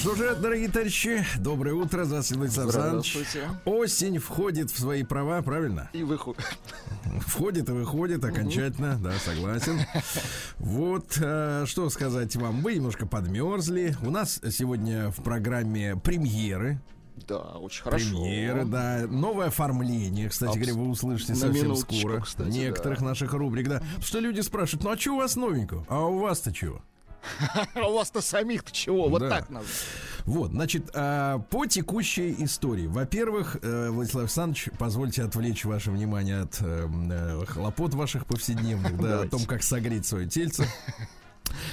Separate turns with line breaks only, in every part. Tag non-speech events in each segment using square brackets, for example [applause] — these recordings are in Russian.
что же, дорогие товарищи, доброе утро, здравствуйте, Александр
Здравствуйте.
Осень входит в свои права, правильно?
И выходит.
Входит и выходит окончательно, угу. да, согласен. Вот, э, что сказать вам, вы немножко подмерзли. У нас сегодня в программе премьеры.
Да, очень хорошо.
Премьеры, да. Новое оформление, кстати
Абс...
говоря, вы услышите совсем скоро.
Кстати,
Некоторых
да.
наших рубрик, да. Что люди спрашивают, ну а что у вас новенького? А у вас-то чего? [laughs]
А у вас-то самих-то чего? Вот так надо.
Вот, значит, а, по текущей истории. Во-первых, э, Владислав Александрович, позвольте отвлечь ваше внимание от эм, э, хлопот ваших повседневных, да, о том, как согреть свое тельце. [laughs]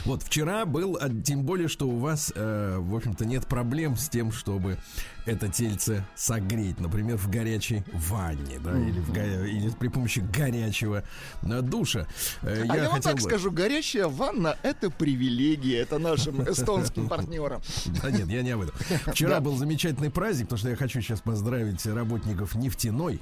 Вот вчера был, а, тем более, что у вас, э, в общем-то, нет проблем с тем, чтобы это тельце согреть, например, в горячей ванне, да, или, в го- или при помощи горячего душа. Э,
А я, вам
хотел
так
бы-
скажу, горячая ванна — это привилегия, это нашим [laughs] эстонским партнерам.
Да нет, я не об этом. [laughs] Вчера был замечательный праздник, потому что я хочу сейчас поздравить работников нефтяной,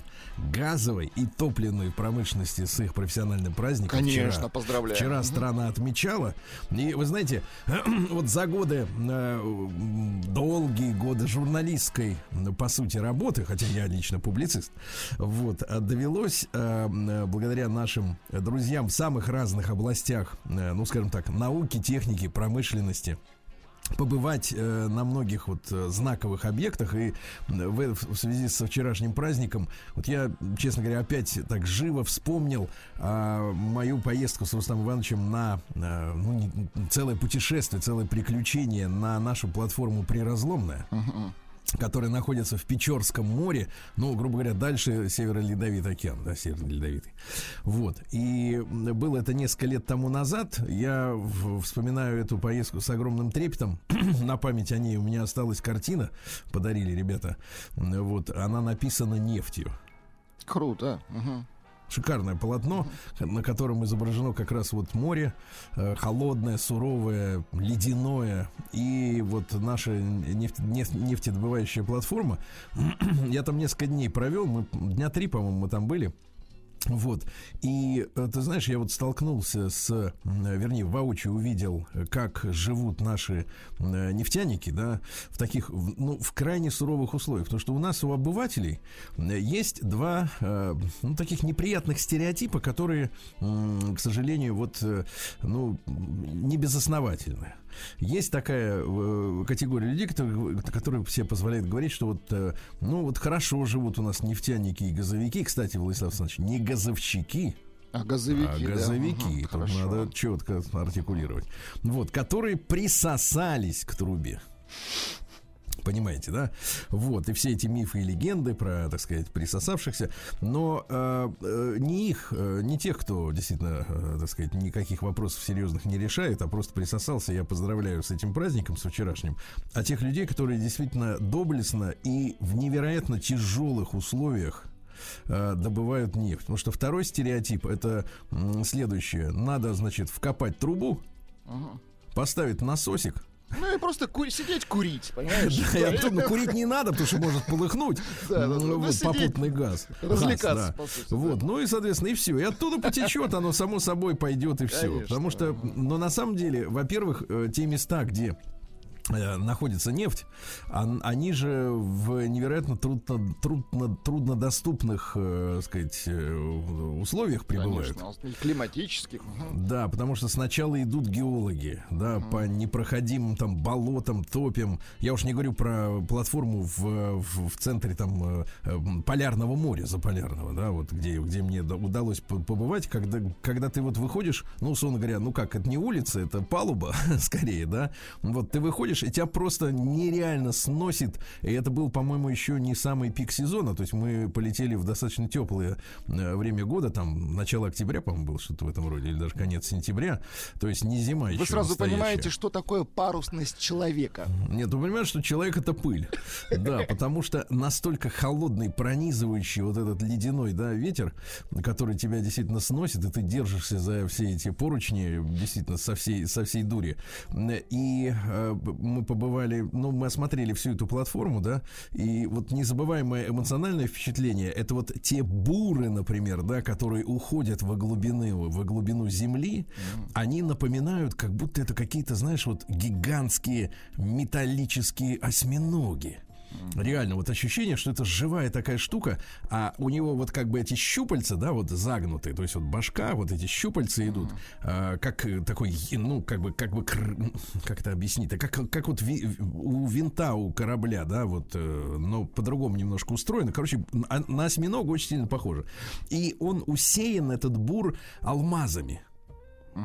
газовой и топливной промышленности с их профессиональным праздником.
Конечно,
Вчера.
поздравляю.
Вчера страна отмечала. И вы знаете, [clears throat] вот за годы, э, долгие годы журналистской, м, по сути, работы, хотя я лично публицист, вот, а довелось, э, благодаря нашим друзьям в самых разных областях, э, ну, скажем так, науки, техники, промышленности, побывать э, на многих вот э, знаковых объектах. И э, в, в связи со вчерашним праздником вот я честно говоря опять так живо вспомнил а, мою поездку с Рустам Ивановичем на э, ну, не- целое путешествие целое приключение на нашу платформу Приразломная которая находится в Печорском море, ну, грубо говоря, дальше Северо-Ледовитый океан, да, Северо-Ледовитый. Вот. И было это несколько лет тому назад. Я вспоминаю эту поездку с огромным трепетом. [clears throat] На память о ней у меня осталась картина, подарили ребята. Вот, она написана нефтью.
Круто. мгм.
Шикарное полотно, на котором изображено как раз вот море, э, холодное, суровое, ледяное, и вот наша нефть- нефтедобывающая платформа. [clears throat] Я там несколько дней провел, мы дня три, по-моему, мы там были. Вот. И э, ты знаешь, я вот столкнулся с, вернее, воочию увидел, э, как живут наши э, нефтяники, да, в таких, ну, в крайне суровых условиях. Потому что у нас, у обывателей, есть два, ну, таких неприятных стереотипа, которые, к сожалению, вот, ну, не безосновательны. Есть такая э, категория людей, которые, которые все позволяют говорить, что вот, э, ну вот хорошо живут у нас нефтяники и газовики. Кстати, Владислав Александрович, не газовщики,
А газовики,
а
да,
газовики.
мгм,
Тут
хорошо.
надо четко артикулировать. Вот, которые присосались к трубе. Понимаете, да? Вот, и все эти мифы и легенды про, так сказать, присосавшихся, но э, э, не их, э, не тех, кто действительно, э, так сказать, никаких вопросов серьезных не решает, а просто присосался, я поздравляю с этим праздником, с вчерашним, а тех людей, которые действительно доблестно и в невероятно тяжелых условиях э, добывают нефть. Потому что второй стереотип это следующее. Надо, значит, вкопать трубу,
Мгм.
поставить насосик,
Ну и просто ку- сидеть курить, понимаешь?
и оттуда курить не надо, потому что может полыхнуть [laughs]
Да, да, да. Ну,
вот,
сидеть,
попутный газ.
развлекаться,
Газ, да.
по сути, да.
Вот, ну и, соответственно, и все. И оттуда потечет, оно само собой пойдет и все.
Конечно.
Потому что, но на самом деле, во-первых, э, те места, где находится нефть, он- они же в невероятно трудно, трудно, труднодоступных, э, сказать, э, условиях пребывают.
Конечно, и климатических.
Да, потому что сначала идут геологи, да, по непроходимым там болотам, топям. Я уж не говорю про платформу в, в, в центре там э, э, полярного моря, заполярного, да, вот где, где мне да- удалось по- побывать, когда, когда ты вот выходишь, ну, условно говоря, ну как, это не улица, это палуба, [laughs] скорее, да, вот ты выходишь, и тебя просто нереально сносит, и это был, по-моему, еще не самый пик сезона, то есть мы полетели в достаточно теплое э, время года, там, начало октября, по-моему, было что-то в этом роде, или даже конец сентября, то есть не зима еще
Вы сразу
настоящая.
понимаете, что такое парусность человека.
Нет, ты понимаешь, что человек это пыль. [laughs] Да, потому что настолько холодный, пронизывающий вот этот ледяной, да, ветер, который тебя действительно сносит, и ты держишься за все эти поручни, действительно, со всей, со всей дури. И э, мы побывали, ну, мы осмотрели всю эту платформу, да, и вот незабываемое эмоциональное впечатление, это вот те буры, например, да, которые уходят во глубину, во глубину земли, они напоминают, как будто это какие-то, знаешь, вот гигантские металлические осьминоги. Реально, вот ощущение, что это живая такая штука, а у него вот как бы эти щупальца, да, вот загнутые, то есть вот башка, вот эти щупальца идут, а, как э, такой, е- ну, как бы, как бы, как это объяснить, как, как вот ви- у винта у корабля, да, вот, э, но по-другому немножко устроено. Короче, на, на осьминога очень сильно похоже. И он усеян, этот бур, алмазами.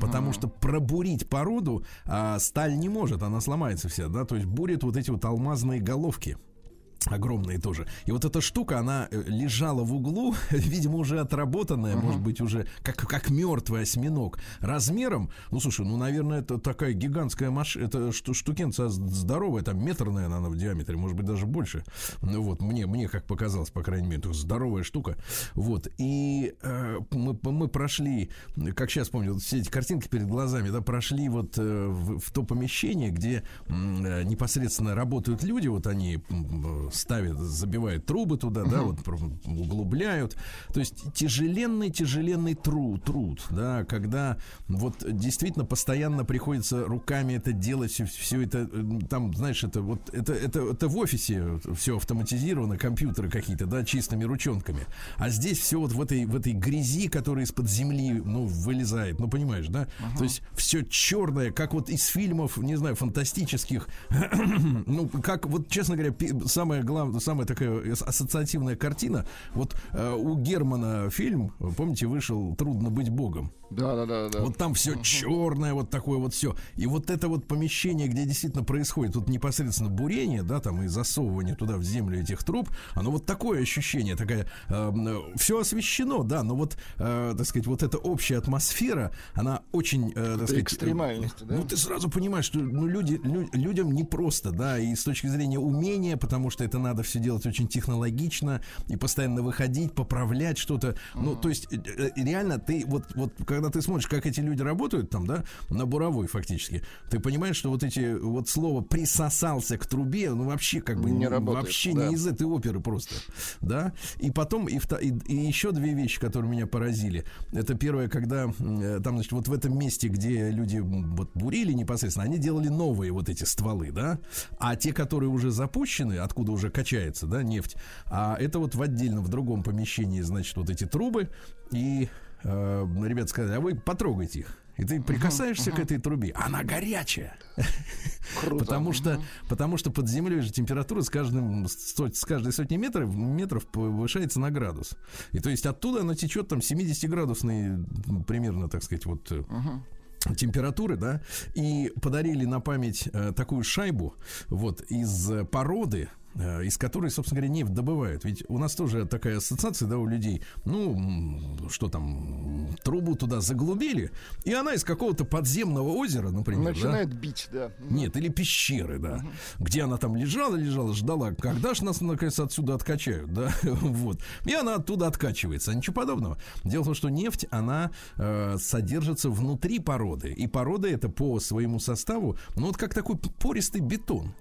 Потому что пробурить породу а, сталь не может, она сломается вся, да, то есть бурит вот эти вот алмазные головки. Огромные тоже. И вот эта штука, она э, лежала в углу, [laughs] видимо, уже отработанная, может быть, уже как, как мертвый осьминог. Размером, ну, слушай, ну, наверное, это такая гигантская машина, это шту- штукенция здоровая, там метр, наверное, она в диаметре, может быть, даже больше. Ну, вот, мне, мне как показалось, по крайней мере, это здоровая штука. Вот, и э, мы, мы прошли, как сейчас помню, вот все эти картинки перед глазами, да, прошли вот э, в, в то помещение, где э, непосредственно работают люди, вот они э, ставят, забивают трубы туда, да, вот углубляют. То есть тяжеленный, тяжеленный труд, труд, да, когда вот действительно постоянно приходится руками это делать, все, это, э, там, знаешь, это вот, это, это, это в офисе все автоматизировано, компьютеры какие-то, да, чистыми ручонками. А здесь все вот в этой, в этой грязи, которая из-под земли, ну, вылезает, ну, понимаешь, да? То есть все черное, как вот из фильмов, не знаю, фантастических, [clears throat] ну, как вот, честно говоря, пи- самая главная, самая такая ас- ассоциативная картина, вот э, у Германа фильм, помните, вышел «Трудно быть богом».
Да, да, да, да.
Вот там все черное, вот такое вот все. И вот это вот помещение, где действительно происходит тут непосредственно бурение, да, там и засовывание туда в землю этих труб, оно вот такое ощущение, такая, все освещено, да, но вот, э, так сказать, вот эта общая атмосфера, она очень, э, так сказать,
экстремальности, да?
Ну, ты сразу понимаешь, что ну, люди, лю- людям непросто, да, и с точки зрения умения, потому что это надо все делать очень технологично и постоянно выходить, поправлять что-то. Ну, то есть, э, э, реально, ты вот, вот, когда ты смотришь, как эти люди работают там, да, на буровой фактически, ты понимаешь, что вот эти, вот слово присосался к трубе, ну, вообще как бы
Не работает,
вообще
да.
не из этой оперы просто, да. И потом, и, и, и еще две вещи, которые меня поразили. Это первое, когда э, там, значит, вот в этом месте, где люди вот бурили непосредственно, они делали новые вот эти стволы, да, а те, которые уже запущены, откуда уже качается, да, нефть, а это вот в отдельном, в другом помещении, значит, вот эти трубы, и э, ребята сказали, а вы потрогайте их. И ты прикасаешься к этой трубе, она горячая.
Круто.
Потому что, потому что под землей же температура с, каждым, с каждой сотни метров, метров повышается на градус. И то есть оттуда она течет там 70-градусный м, примерно, так сказать, вот э, температуры, да, и подарили на память э, такую шайбу вот из породы, из которой, собственно говоря, нефть добывают. Ведь у нас тоже такая ассоциация, да, у людей, ну, что там, трубу туда заглубили, и она из какого-то подземного озера, например, да,
Начинает бить, да.
нет, или пещеры, да. Где она там лежала, лежала, ждала, когда ж нас наконец отсюда откачают, да, [laughs] вот. И она оттуда откачивается. Ничего подобного. Дело в том, что нефть, она э, содержится внутри породы. И порода это по своему составу, ну вот как такой пористый бетон.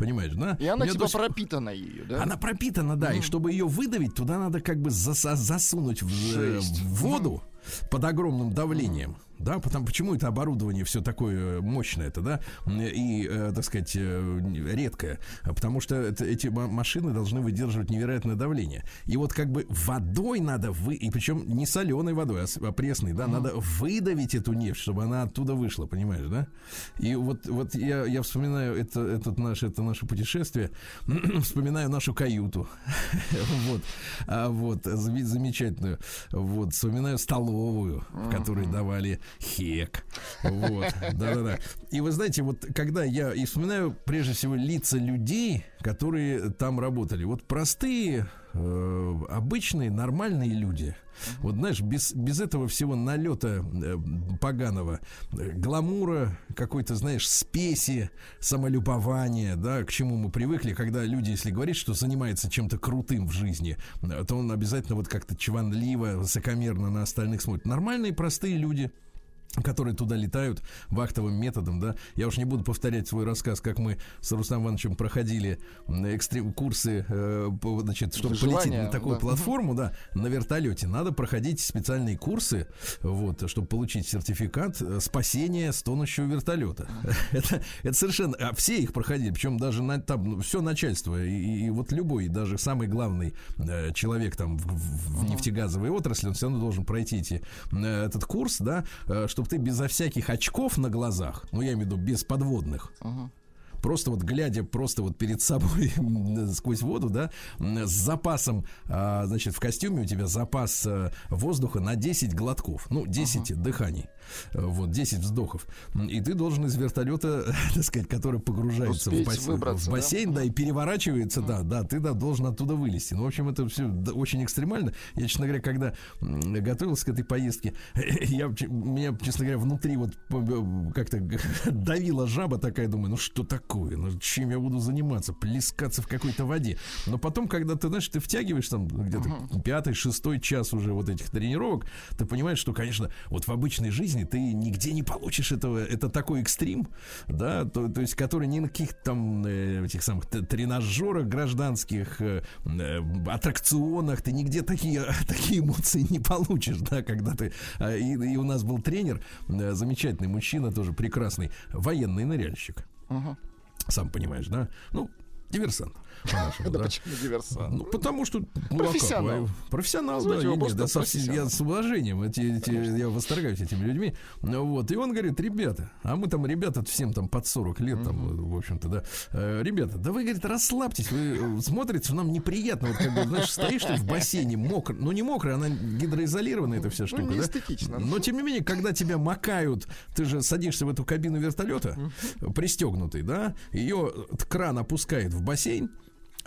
Понимаешь, да?
И она типа
до
пропитана ее, да?
она пропитана, да, и чтобы ее выдавить, туда надо как бы засунуть в, э, в воду под огромным давлением. Да, потому почему это оборудование все такое мощное это, да, и, э, так сказать, э, редкое, потому что это- эти ма- машины должны выдерживать невероятное давление. И вот как бы водой надо вы, и причем не соленой водой, а, с- а пресной, да, надо выдавить эту нефть, чтобы она оттуда вышла, понимаешь, да? И вот, вот я, я вспоминаю это, этот наш, это наше путешествие, [clears throat] вспоминаю нашу каюту, [laughs] вот, а вот заме- замечательную, вот, вспоминаю столовую, в которой давали хек, вот, да-да-да. И вы знаете, вот когда я и вспоминаю прежде всего лица людей, которые там работали, вот простые, э, обычные, нормальные люди. Вот знаешь, без, без этого всего налета э, поганого, э, гламура, какой-то, знаешь, спеси, самолюбования, да, к чему мы привыкли, когда люди, если говорить, что занимается чем-то крутым в жизни, э, то он обязательно вот как-то чванливо, высокомерно на остальных смотрит. Нормальные, простые люди, которые туда летают вахтовым методом, да. Я уж не буду повторять свой рассказ, как мы с Рустам Ивановичем проходили м, экстрем курсы, э, по- значит, чтобы полететь
Желание,
на такую
да.
платформу, да, на вертолете. Надо проходить специальные курсы, вот, чтобы получить сертификат э, спасения с тонущего вертолета. [laughs] Это, это совершенно... А все их проходили, причем даже на, там все начальство, и, и вот любой, даже самый главный э, человек там в, в- нефтегазовой отрасли, он все равно должен пройти эти, э, этот курс, да, чтобы ты безо всяких очков на глазах, ну, я имею в виду без подводных, просто вот глядя просто вот перед собой [laughs] сквозь воду, да, с запасом, а, значит, в костюме у тебя запас э, воздуха на 10 глотков, ну, 10 дыханий, Э, вот, 10 вздохов. И ты должен из вертолета, [laughs] так сказать, который погружается в,
Успеть
бас-
выбраться,
в
да?
бассейн, да, и переворачивается, да, да, ты да, должен оттуда вылезти. Ну, в общем, это все очень экстремально. Я, честно говоря, когда готовился к этой поездке, [laughs] я, меня, честно говоря, внутри вот как-то [laughs] давила жаба такая, думаю, ну что такое, ну чем я буду заниматься, плескаться в какой-то воде. Но потом, когда ты, знаешь, ты втягиваешь там где-то пятый, шестой час уже вот этих тренировок, ты понимаешь, что, конечно, вот в обычной жизни ты нигде не получишь этого, это такой экстрим, да, то, то есть, который ни на каких там э, этих самых тренажерах гражданских, э, э, аттракционах, ты нигде такие, [laughs] такие эмоции не получишь, да, когда ты... а, И, и у нас был тренер, э, замечательный мужчина, тоже прекрасный, военный ныряльщик. Сам понимаешь, да? Ну, диверсант. По-нашему,
Да
да.
почему диверсант?
Ну, потому что... ну, а
Профессионал.
Профессионал, да. Нет, совсем- я с уважением. Эти, эти- я восторгаюсь этими людьми. Ну, Вот. И он говорит, ребята, а мы там, ребята, всем там под 40 лет, там, в общем-то, да. Э, Ребята, да вы, говорит, расслабьтесь. Вы э, смотрите, нам неприятно. Вот как бы, знаешь, стоишь ты в бассейне мокрый. Ну, не мокрый, она гидроизолированная, эта вся штука,
не
да? Но, тем не менее, когда тебя макают, ты же садишься в эту кабину вертолета, пристегнутый, да, ее кран опускает в бассейн,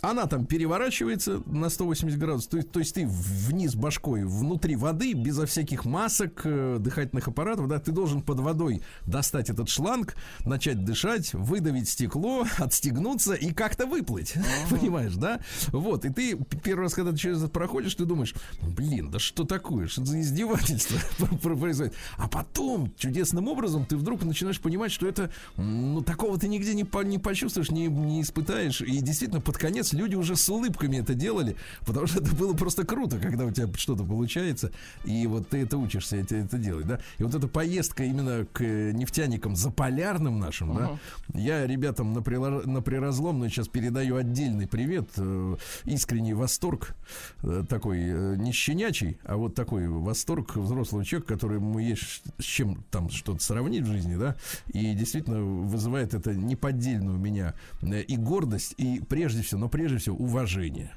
она там переворачивается на 180 градусов, то есть, то есть ты вниз башкой внутри воды, безо всяких масок, э, дыхательных аппаратов, да, ты должен под водой достать этот шланг, начать дышать, выдавить стекло, [laughs] отстегнуться и как-то выплыть, [laughs] понимаешь, да? Вот, и ты первый раз, когда ты через это проходишь, ты думаешь, блин, да что такое, что за издевательство [laughs] про- происходит? А потом чудесным образом ты вдруг начинаешь понимать, что это, ну, такого ты нигде не, по- не почувствуешь, не, не испытаешь, и действительно под конец люди уже с улыбками это делали, потому что это было просто круто, когда у тебя что-то получается, и вот ты это учишься это, это делать, да. И вот эта поездка именно к нефтяникам заполярным нашим, да, я ребятам на, прила- на приразломную сейчас передаю отдельный привет, э, искренний восторг, э, такой э, не щенячий, а вот такой восторг взрослого человека, которому есть с чем там что-то сравнить в жизни, да, и действительно вызывает это неподдельную у меня и гордость, и прежде всего, но прежде всего уважение.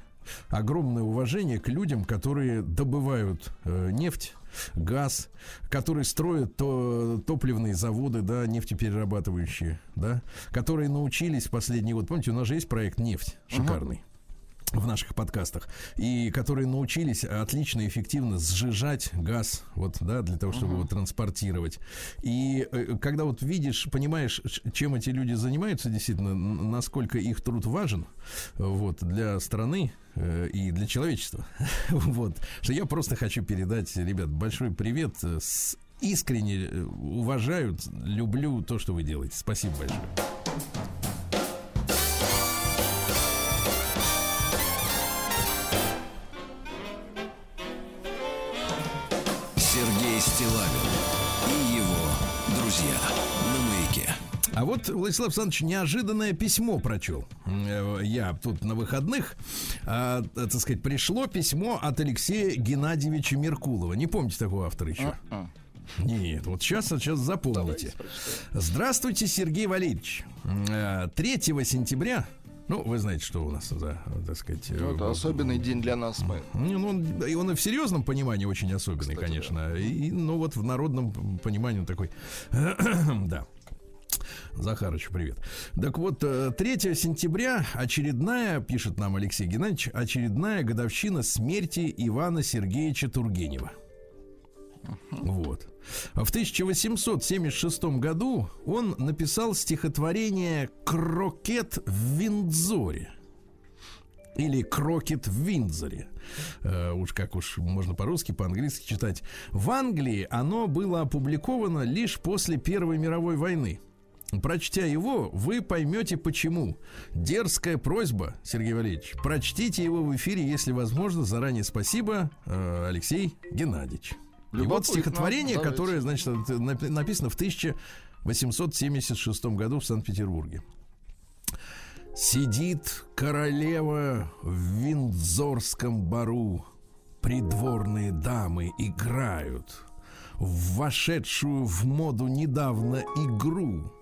Огромное уважение к людям, которые добывают э, нефть, газ, которые строят то, топливные заводы, да, нефтеперерабатывающие, да, которые научились в последний год. Помните, у нас же есть проект нефть шикарный в наших подкастах, и которые научились отлично и эффективно сжижать газ, вот, да, для того, чтобы его транспортировать. И э, когда вот видишь, понимаешь, чем эти люди занимаются, действительно, насколько их труд важен, вот, для страны э, и для человечества, [laughs] вот, что я просто хочу передать, ребят, большой привет, э, с искренне уважаю, люблю то, что вы делаете. Спасибо большое. А вот Владислав Александрович неожиданное письмо прочел. Э, Я тут на выходных, а, так сказать, пришло письмо от Алексея Геннадьевича Меркулова. Не помните такого автора еще?
А,
Нет, вот сейчас, сейчас запомните. Здравствуйте, Сергей Валерьевич. Э, 3 сентября, ну, вы знаете, что у нас за, так сказать...
Ну, это
э,
особенный день для нас. Мы.
ну, он, и он и в серьезном понимании очень особенный,
Кстати,
конечно. И, ну, вот в народном понимании он такой. [clears throat] да. Захарыч, привет. Так вот, э, 3 сентября очередная, пишет нам Алексей Геннадьевич, очередная годовщина смерти Ивана Сергеевича Тургенева. Вот. В 1876 году он написал стихотворение «Крокет в Виндзоре» или крокет в Виндзоре. Э, уж как уж можно по-русски, по-английски читать. В Англии оно было опубликовано лишь после Первой мировой войны. Прочтя его, вы поймете почему. Дерзкая просьба, Сергей Валерьевич, прочтите его в эфире, если возможно. Заранее спасибо, э, Алексей Геннадьевич. И вот стихотворение, которое, значит, напи- написано в 1876 году в Санкт-Петербурге. Сидит королева в Виндзорском бару. Придворные дамы играют в вошедшую в моду недавно игру.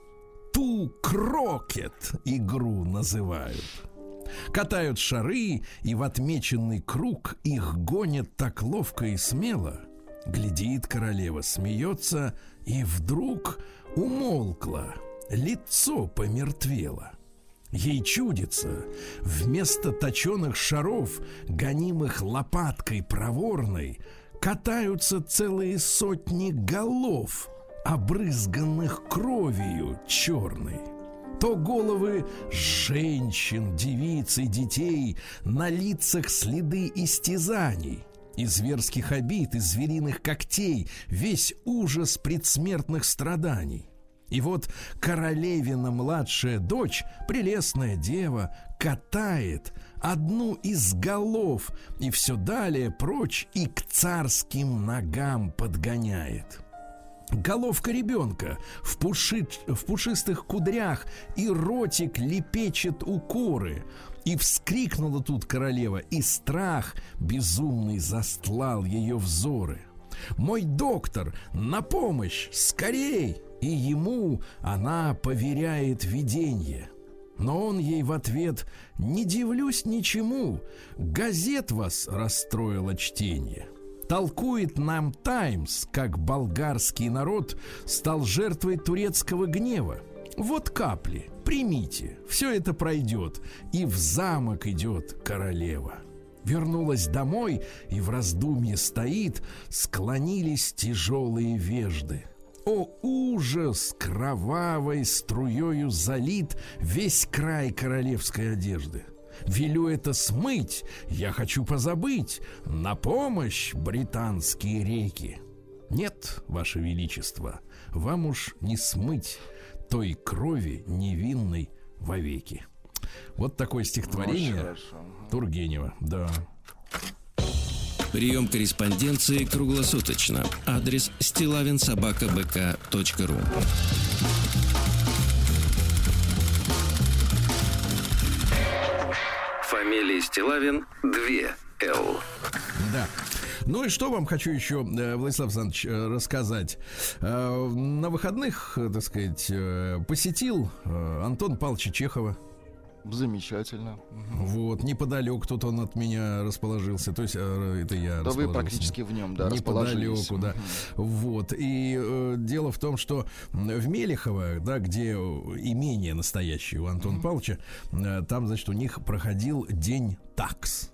Ту крокет игру называют. Катают шары, и в отмеченный круг их гонят так ловко и смело. Глядит королева, смеется, и вдруг умолкла, лицо помертвело. Ей чудится, вместо точеных шаров, гонимых лопаткой проворной, катаются целые сотни голов, обрызганных кровью черной. То головы женщин, девиц и детей, на лицах следы истязаний, и зверских обид, и звериных когтей, весь ужас предсмертных страданий. И вот королевина младшая дочь, прелестная дева, катает одну из голов и все далее прочь и к царским ногам подгоняет. Головка ребенка в, пуши, в пушистых кудрях и ротик лепечет укоры. И вскрикнула тут королева, и страх безумный застлал ее взоры. Мой доктор, на помощь, скорей! И ему она поверяет видение. Но он ей в ответ «Не дивлюсь ничему, газет вас расстроило чтение». Толкует нам Таймс, как болгарский народ стал жертвой турецкого гнева. Вот капли, примите, все это пройдет, и в замок идет королева. Вернулась домой и в раздумье стоит, склонились тяжелые вежды. О, ужас! Кровавой струею залит весь край королевской одежды. Велю это смыть, я хочу позабыть. На помощь британские реки. Нет, ваше величество, вам уж не смыть той крови невинной вовеки. Вот такое стихотворение
хорошо.
Тургенева, да.
Прием корреспонденции круглосуточно. Адрес стилавинсобакабк.ру Фамилия Стилавин 2 Л.
Да. Ну и что вам хочу еще, э, Владислав Александрович, э, рассказать. Э, На выходных, так сказать, посетил Антон Павловича Чехова.
Замечательно.
Вот, неподалеку тут он от меня расположился. То есть, э, это я
Да вы практически в нем, да.
Неподалеку, да. Вот. И э, дело в том, что в Мелехово, да, где э, имение настоящее у Антона Павловича, э, там, значит, у них проходил день такс.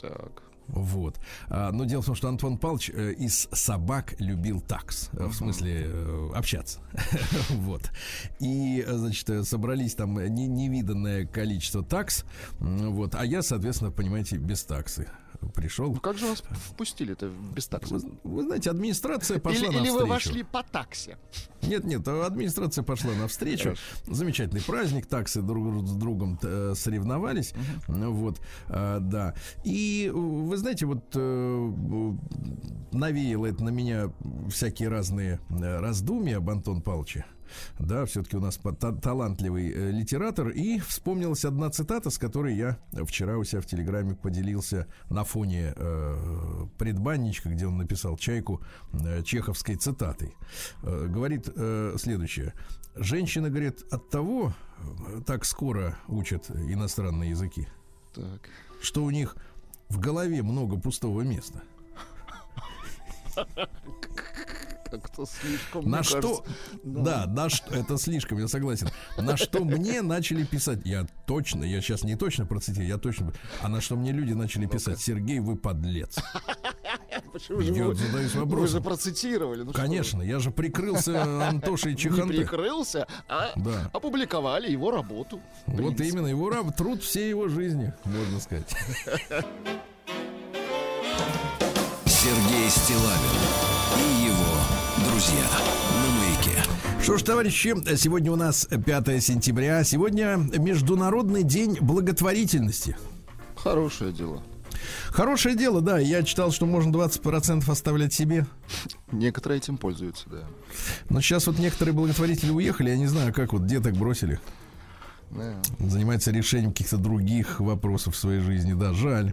Так.
Вот. А, но дело в том, что Антон Павлович э, из собак любил такс. э, В смысле, э, общаться. [laughs] вот. И, значит, собрались там не- невиданное количество такс. Вот. А я, соответственно, понимаете, без таксы пришел.
Ну как же вас впустили-то без такса?
Вы, вы знаете, администрация пошла
Или, или
навстречу.
вы вошли по таксе?
Нет, нет, администрация пошла навстречу. Замечательный праздник, таксы друг с другом э, соревновались. Ну Вот, э, да. И э, вы знаете, вот навеяло это на меня всякие разные раздумья об Антон Павловиче. Да, все-таки у нас талантливый э, литератор. И вспомнилась одна цитата, с которой я вчера у себя в Телеграме поделился на фоне э, предбанничка, где он написал чайку э, чеховской цитатой. Э, говорит э, следующее. Женщина, говорит, от того э, так скоро учат иностранные языки,
Так.
что у них в голове много пустого места. [laughs]
Как-то слишком,
На что,
кажется,
да, на что, это слишком, я согласен. На что мне начали писать, я точно, я сейчас не точно процитирую, я точно, а на что мне люди начали писать, Сергей, вы подлец.
Почему же вы,
задаюсь
вы же процитировали? Ну
Конечно, я же прикрылся Антошей
вы, Не прикрылся, а
Да.
опубликовали его работу.
Вот именно, его раб, труд всей его жизни, можно сказать.
Сергей Стилавин друзья на маяке.
Что ж, товарищи, сегодня у нас 5 сентября. Сегодня Международный день благотворительности.
Хорошее дело.
Хорошее дело, да. Я читал, что можно 20% оставлять себе.
Некоторые этим пользуются, да.
Но сейчас вот некоторые благотворители уехали. Я не знаю, как вот деток бросили.
Да.
занимается решением каких-то других вопросов в своей жизни, да, жаль.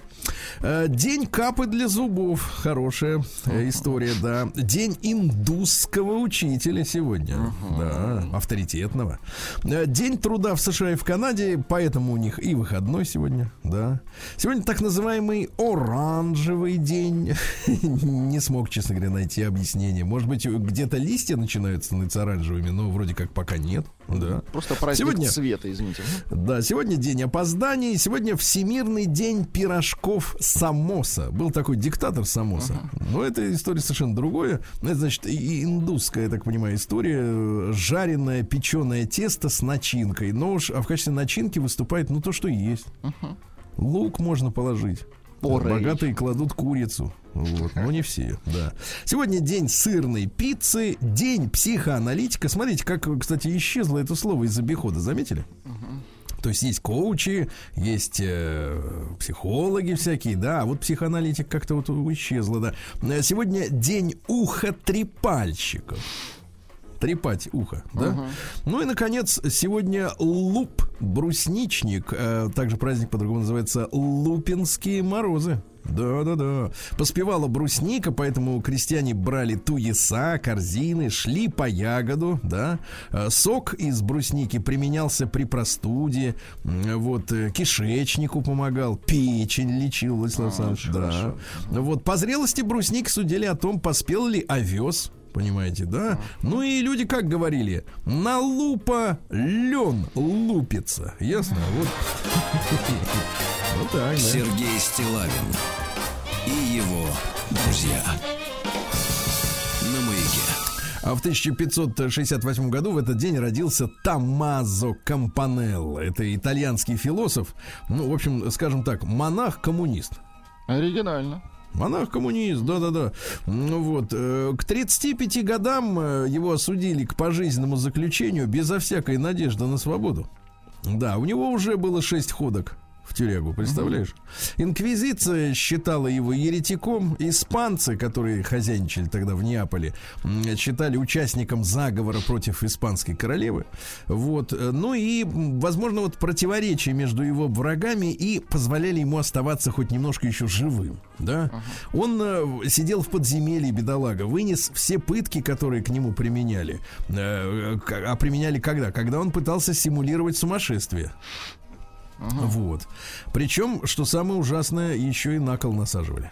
Э, День капы для зубов, хорошая э, история, да. День индусского учителя сегодня, да, авторитетного. Э, День труда в США и в Канаде, поэтому у них и выходной сегодня, да. Сегодня так называемый оранжевый день. [laughs] Не смог, честно говоря, найти объяснение. Может быть, где-то листья начинают становиться оранжевыми, но вроде как пока нет, да.
Просто праздник
Сегодня-
цвета, извините.
Да, сегодня день опозданий, сегодня Всемирный день пирожков Самоса. Был такой диктатор Самоса. Но это история совершенно другое. Это, значит, и индусская, я так понимаю, история. Жареное печеное тесто с начинкой. Но уж, а в качестве начинки выступает, ну, то, что есть. Лук можно положить.
Порей.
Богатые кладут курицу. Вот, но не все, да. Сегодня день сырной пиццы, день психоаналитика. Смотрите, как, кстати, исчезло это слово из обихода, заметили? То есть есть коучи, есть э, психологи всякие, да, а вот психоаналитик как-то вот исчезло, да. Сегодня день ухотрепальщиков. Трепать ухо, да? Ну и, наконец, сегодня луп, брусничник, э, также праздник по-другому называется Лупинские морозы. Да-да-да. Поспевала брусника, поэтому крестьяне брали туеса, корзины, шли по ягоду, да. Э, Сок из брусники применялся при простуде, вот, э, кишечнику помогал, печень лечил, Владислав Александрович, да. Вот, по зрелости брусники судили о том, поспел ли овес, Понимаете, да? Ну и люди как говорили, на лупа лен лупится. Ясно? Вот. [laughs] Вот так, да.
Сергей Стилавин и его друзья. На маяке.
А в 1568 году в этот день родился Томмазо Кампанелло. Это итальянский философ. Ну, в общем, скажем так, монах-коммунист.
Оригинально.
Монах-коммунист, да-да-да. Ну вот, э, к 35 годам э, его осудили к пожизненному заключению безо всякой надежды на свободу. Да, у него уже было 6 ходок тюрягу, представляешь? Инквизиция считала его еретиком. Испанцы, которые хозяйничали тогда в Неаполе, считали участником заговора против испанской королевы. Вот. Ну и, возможно, вот противоречия между его врагами и позволяли ему оставаться хоть немножко еще живым. Да? Он э, сидел в подземелье, бедолага, вынес все пытки, которые к нему применяли. Э, а применяли когда? Когда он пытался симулировать сумасшествие. Вот. Причем, что самое ужасное, еще и на кол насаживали.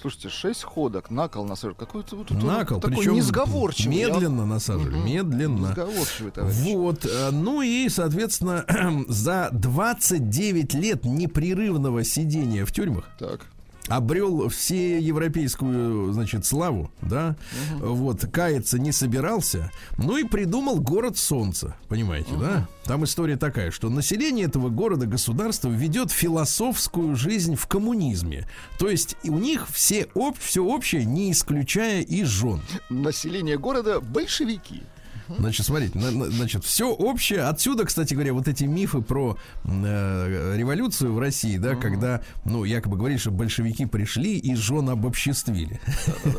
Слушайте, шесть ходок, на сыр. Какой-то вот
На кол,
такой
причем
несговорчивый. я-
медленно насаживали,
Мгм.
медленно.
Несговорчивый товарищ.
Вот, э, ну и, соответственно, [clears throat] за 29 лет непрерывного сидения в тюрьмах
Так.
Обрел все европейскую, значит, славу, да, вот, каяться не собирался, ну и придумал город солнца, понимаете, да? Там история такая, что население этого города-государства ведет философскую жизнь в коммунизме, то есть и у них все об, все общее, не исключая и жен.
Население города большевики.
Значит, смотрите, на- на- значит, все общее. Отсюда, кстати говоря, вот эти мифы про э, революцию в России, да, когда, ну, якобы говорили, что большевики пришли и жен обобществили.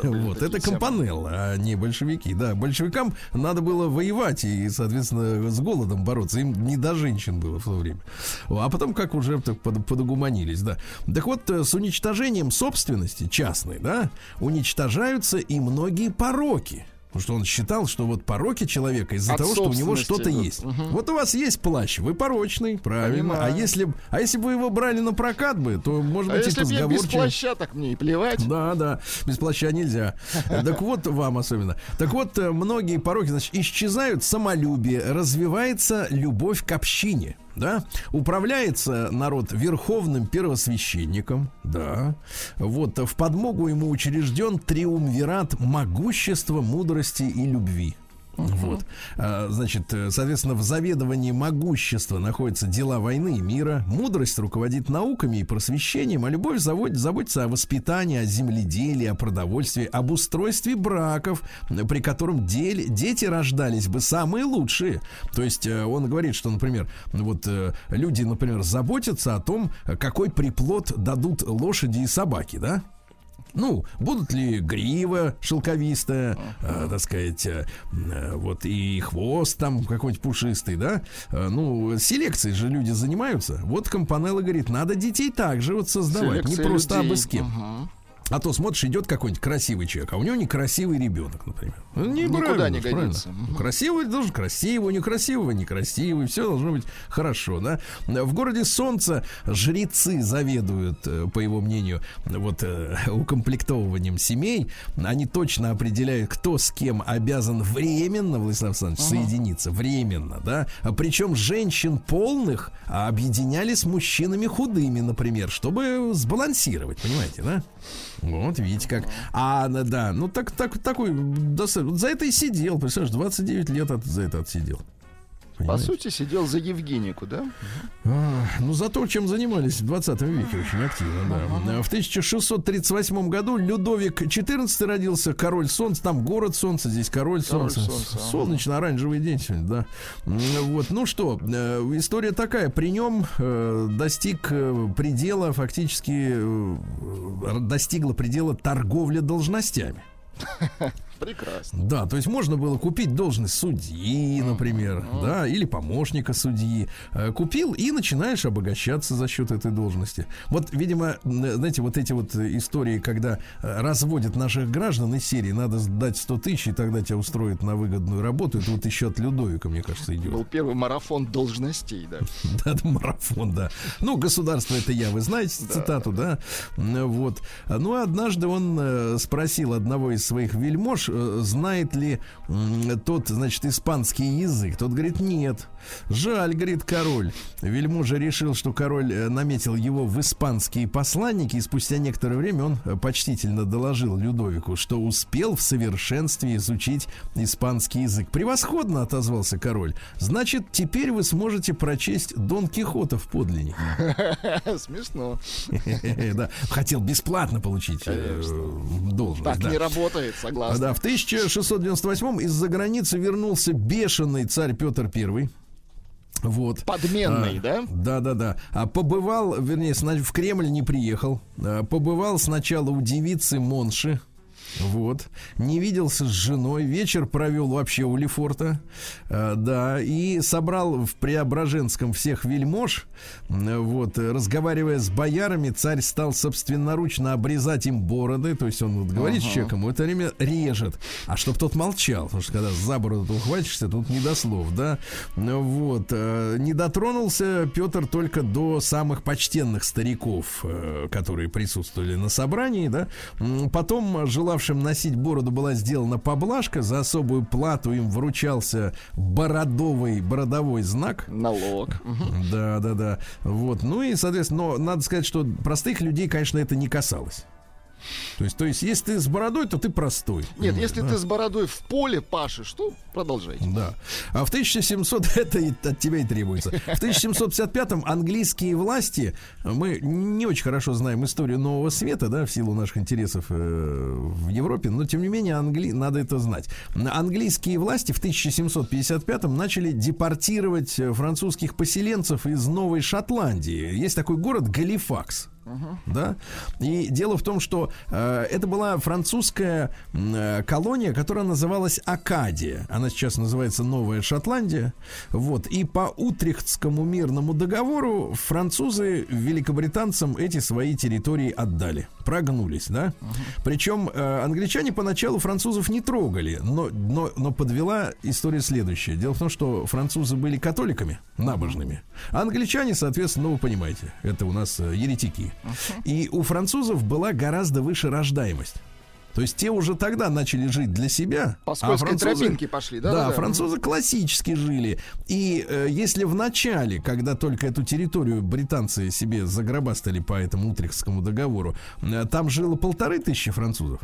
Вот, это компанелло, а не большевики. Да, большевикам надо было воевать и, соответственно, с голодом бороться. Им не до женщин было в то время. А потом как уже так под- подугуманились, да. Так вот, э, с уничтожением собственности частной, да, уничтожаются и многие пороки. Потому что он считал, что вот пороки человека из-за того, что у него что-то есть.
мгм.
Вот у вас есть плащ, вы порочный, правильно. А если, а если бы вы его брали на прокат бы, то, может
А
быть, и
если бы я без
позговорчивее.
плаща, так мне и плевать.
Да, да, без плаща нельзя. Так вот, вам особенно. Так вот, э, многие пороки, значит, исчезают самолюбие, развивается любовь к общине. Да, управляется народ верховным первосвященником, да. Вот в подмогу ему учрежден триумвират могущества, мудрости и любви. Вот. А, Значит, э, соответственно, в заведовании могущества находятся дела войны и мира. Мудрость руководит науками и просвещением, а любовь заводит, заботится о воспитании, о земледелии, о продовольствии, об устройстве браков, при котором деле- дети рождались бы самые лучшие. То есть э, он говорит, что, например, вот э, люди, например, заботятся о том, какой приплод дадут лошади и собаки, да? Ну, будут ли грива шелковистая, э, так сказать, э, э, вот и хвост там какой-нибудь пушистый, да? Э, ну, селекцией же люди занимаются. Вот Компанелла говорит, надо детей также вот создавать, не
Селекция
просто
людей.
абы с кем.
Мгм.
А то смотришь, идет какой-нибудь красивый человек, а у него некрасивый ребенок, например. Ну,
Никуда не
же, правильно.
годится. Мгм.
Красивый должен красивый, некрасивого некрасивый, все должно быть хорошо, да. В городе Солнца жрецы заведуют, э, по его мнению, вот э, [laughs] укомплектовыванием семей. Они точно определяют, кто с кем обязан временно, Владислав Александрович, соединиться, временно, да. А Причем женщин полных объединяли с мужчинами худыми, например, чтобы сбалансировать, понимаете, да? Вот, видите как. А, да, ну так, так, такой, за это и сидел, представляешь, 29 лет от- за это отсидел.
По
Понимаете?
сути, сидел за Евгенику, да?
А, ну, за то, чем занимались в 20 веке очень активно, да. В 1638 году Людовик XIV родился, король солнца, там город солнца, здесь король,
Король
солнца.
солнца.
Солнечно-оранжевый день сегодня, да. Вот, ну что, э, история такая. При нем э, достиг э, предела, фактически достигла предела торговля должностями. [laughs]
Прекрасно.
Да, то есть можно было купить должность судьи, например, да, или помощника судьи. Э, Купил и начинаешь обогащаться за счет этой должности. Вот, видимо, знаете, вот эти вот истории, когда э, разводят наших граждан из серии, надо сдать 100 тысяч, и тогда тебя устроят на выгодную работу. Это вот еще от Людовика, мне кажется, идет.
Был первый марафон должностей, да. [laughs]
Да, это марафон, да. Ну, государство это я, вы знаете цитату, да? Вот. Ну, однажды он э, спросил одного из своих вельмож, э, знает ли тот, значит, испанский язык. Тот говорит, нет. Жаль, говорит король. Вельможа решил, что король э, наметил его в испанские посланники, и спустя некоторое время он э, почтительно доложил Людовику, что успел в совершенстве изучить испанский язык. Превосходно отозвался король. Значит, теперь вы сможете прочесть Дон Кихота в подлиннике. [laughs]
Смешно. [laughs]
Да. Хотел бесплатно получить должность.
Так
да.
не работает, согласен.
Да, в 1698 из-за границы вернулся бешеный царь Петр I. Вот.
Подменный,
А,
да?
Да, да, да. А побывал, вернее, в Кремль не приехал. А, побывал сначала у девицы Монши. Вот. Не виделся с женой. Вечер провел вообще у Лефорта. А, да. И собрал в Преображенском всех вельмож. М, Вот. э, Разговаривая с боярами, царь стал собственноручно обрезать им бороды. То есть он вот говорит с человеком, в это время режет. А чтоб тот молчал. Потому что когда за бороду ухватишься, тут не до слов, да. Вот. э, Не дотронулся Петр только до самых почтенных стариков, э, которые присутствовали на собрании, да. Потом желавшим носить бороду была сделана поблажка. За особую плату им вручался бородовый, бородовой знак.
Налог.
Да, да, да. Вот. Ну и, соответственно, но надо сказать, что простых людей, конечно, это не касалось. То есть, то есть, если ты с бородой, то ты простой.
Нет,
Понимаешь,
если
да?
ты с бородой в поле пашешь, то продолжайте.
Да. А в 1700 [laughs] это и от тебя и требуется. В 1755-м английские власти, мы не очень хорошо знаем историю Нового Света, да, в силу наших интересов э, в Европе, но тем не менее англи... надо это знать. Английские власти в 1755-м начали депортировать э, французских поселенцев из Новой Шотландии. Есть такой город Галифакс. Да? И дело в том, что э, это была французская э, колония, которая называлась Акадия. Она сейчас называется Новая Шотландия. Вот. И по Утрехтскому мирному договору французы великобританцам эти свои территории отдали. Прогнулись, да? Причем э, англичане поначалу французов не трогали, но, но, но подвела история следующая. Дело в том, что французы были католиками, набожными, а англичане, соответственно, ну вы понимаете, это у нас э, И у французов была гораздо выше рождаемость. То есть те уже тогда начали жить для себя.
По
а французы-
тропинке пошли, да?
да, французы классически жили. И э, если в начале, когда только эту территорию британцы себе загробастали по этому Утрехтскому договору, э, там жило полторы тысячи французов,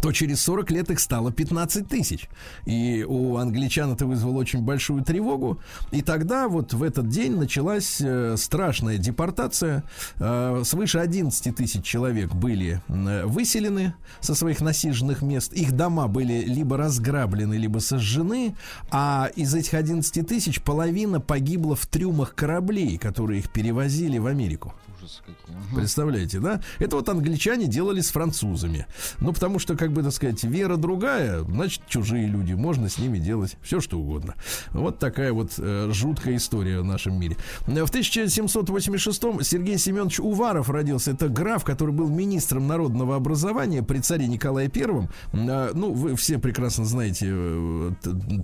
то через 40 лет их стало 15 тысяч. И у англичан это вызвало очень большую тревогу. И тогда вот в этот день началась э, страшная депортация. Э, свыше 11 тысяч человек были э, выселены со своих насиженных мест. Их дома были либо разграблены, либо сожжены. А из этих 11 тысяч половина погибла в трюмах кораблей, которые их перевозили в Америку.
Ужасы какие.
Представляете, да? Это вот англичане делали с французами. Ну, потому что, как бы, так сказать, вера другая, значит, чужие люди. Можно с ними делать все, что угодно. Вот такая вот э, жуткая история в нашем мире. В 1786-м Сергей Семенович Уваров родился. Это граф, который был министром народного образования при царе Николае Первом. Э, Ну, вы все прекрасно знаете э,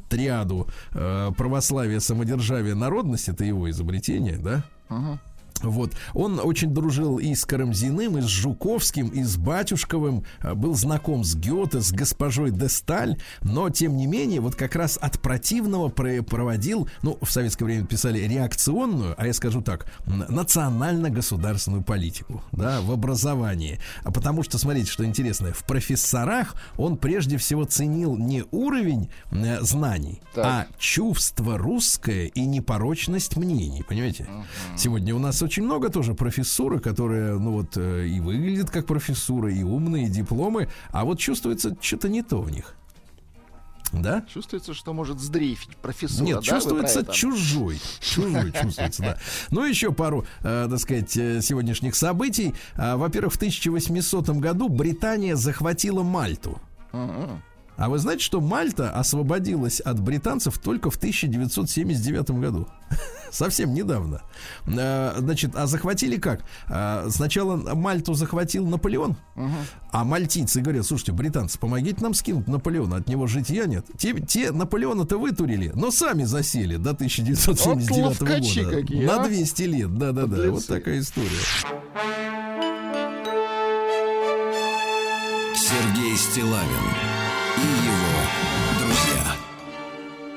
триаду э, православие, самодержавие, народность. Это его изобретение, да?
Мгм.
Вот. Он очень дружил и с Карамзиным, и с Жуковским, и с Батюшковым, э, был знаком с Гёте, с госпожой де Сталь, но, тем не менее, вот как раз от противного про- проводил, ну, в советское время писали реакционную, а я скажу так, национально-государственную политику, да, в образовании. А потому что, смотрите, что интересно, в профессорах он прежде всего ценил не уровень э, знаний,
Так.
а чувство русское и непорочность мнений, понимаете? Сегодня у нас очень много тоже профессуры, которые, ну вот, э, и выглядят как профессуры, и умные, и дипломы, а вот чувствуется что-то не то в них. Да?
Чувствуется, что может сдрейфить профессора.
Нет,
да,
чувствуется чужой. Чужой [laughs] чувствуется, да. Ну, еще пару, э, так сказать, э, сегодняшних событий. А, Во-первых, в 1800 году Британия захватила Мальту.
Мгм.
А вы знаете, что Мальта освободилась от британцев только в 1979 году? [laughs] Совсем недавно. Э, Значит, а захватили как? Э, Сначала Мальту захватил Наполеон, а мальтийцы говорят, слушайте, британцы, помогите нам скинуть Наполеона, от него житья нет. Те, те Наполеона-то вытурили, но сами засели до 1979
Вот ловкачи
года.
какие,
На
а?
200 лет, да-да-да. Вот такая история.
Сергей Стилавин друзья.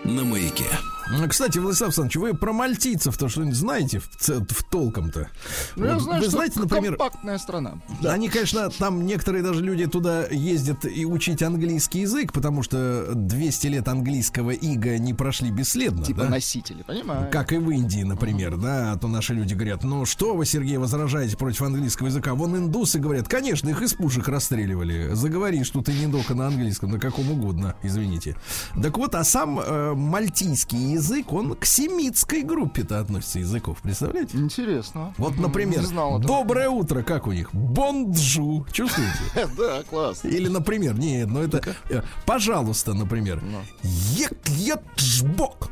На маяке.
Ну, Кстати, Владислав Александрович, вы про мальтийцев-то что-нибудь знаете в, в толком-то?
Ну, я
Вот
знаю,
вы
что
знаете, например,
компактная страна.
Они, конечно, там некоторые даже люди туда ездят и учить английский язык, потому что 200 лет английского ига не прошли бесследно.
Типа
да?
носители, понимаешь?
Как и в Индии, например, да, а то наши люди говорят, ну что вы, Сергей, возражаете против английского языка? Вон индусы говорят, конечно, их из пушек расстреливали. Заговори, что ты не дока на английском, на каком угодно, извините. Так вот, а сам э, мальтийский язык, он к семитской группе-то относится языков, представляете?
Интересно.
Вот, например,
не знал этого.
доброе утро, как у них? Бонджу, чувствуете? [laughs]
Да, класс.
Или, например, нет, ну это, э, пожалуйста, например,
Ну.
ек-ек-жбок.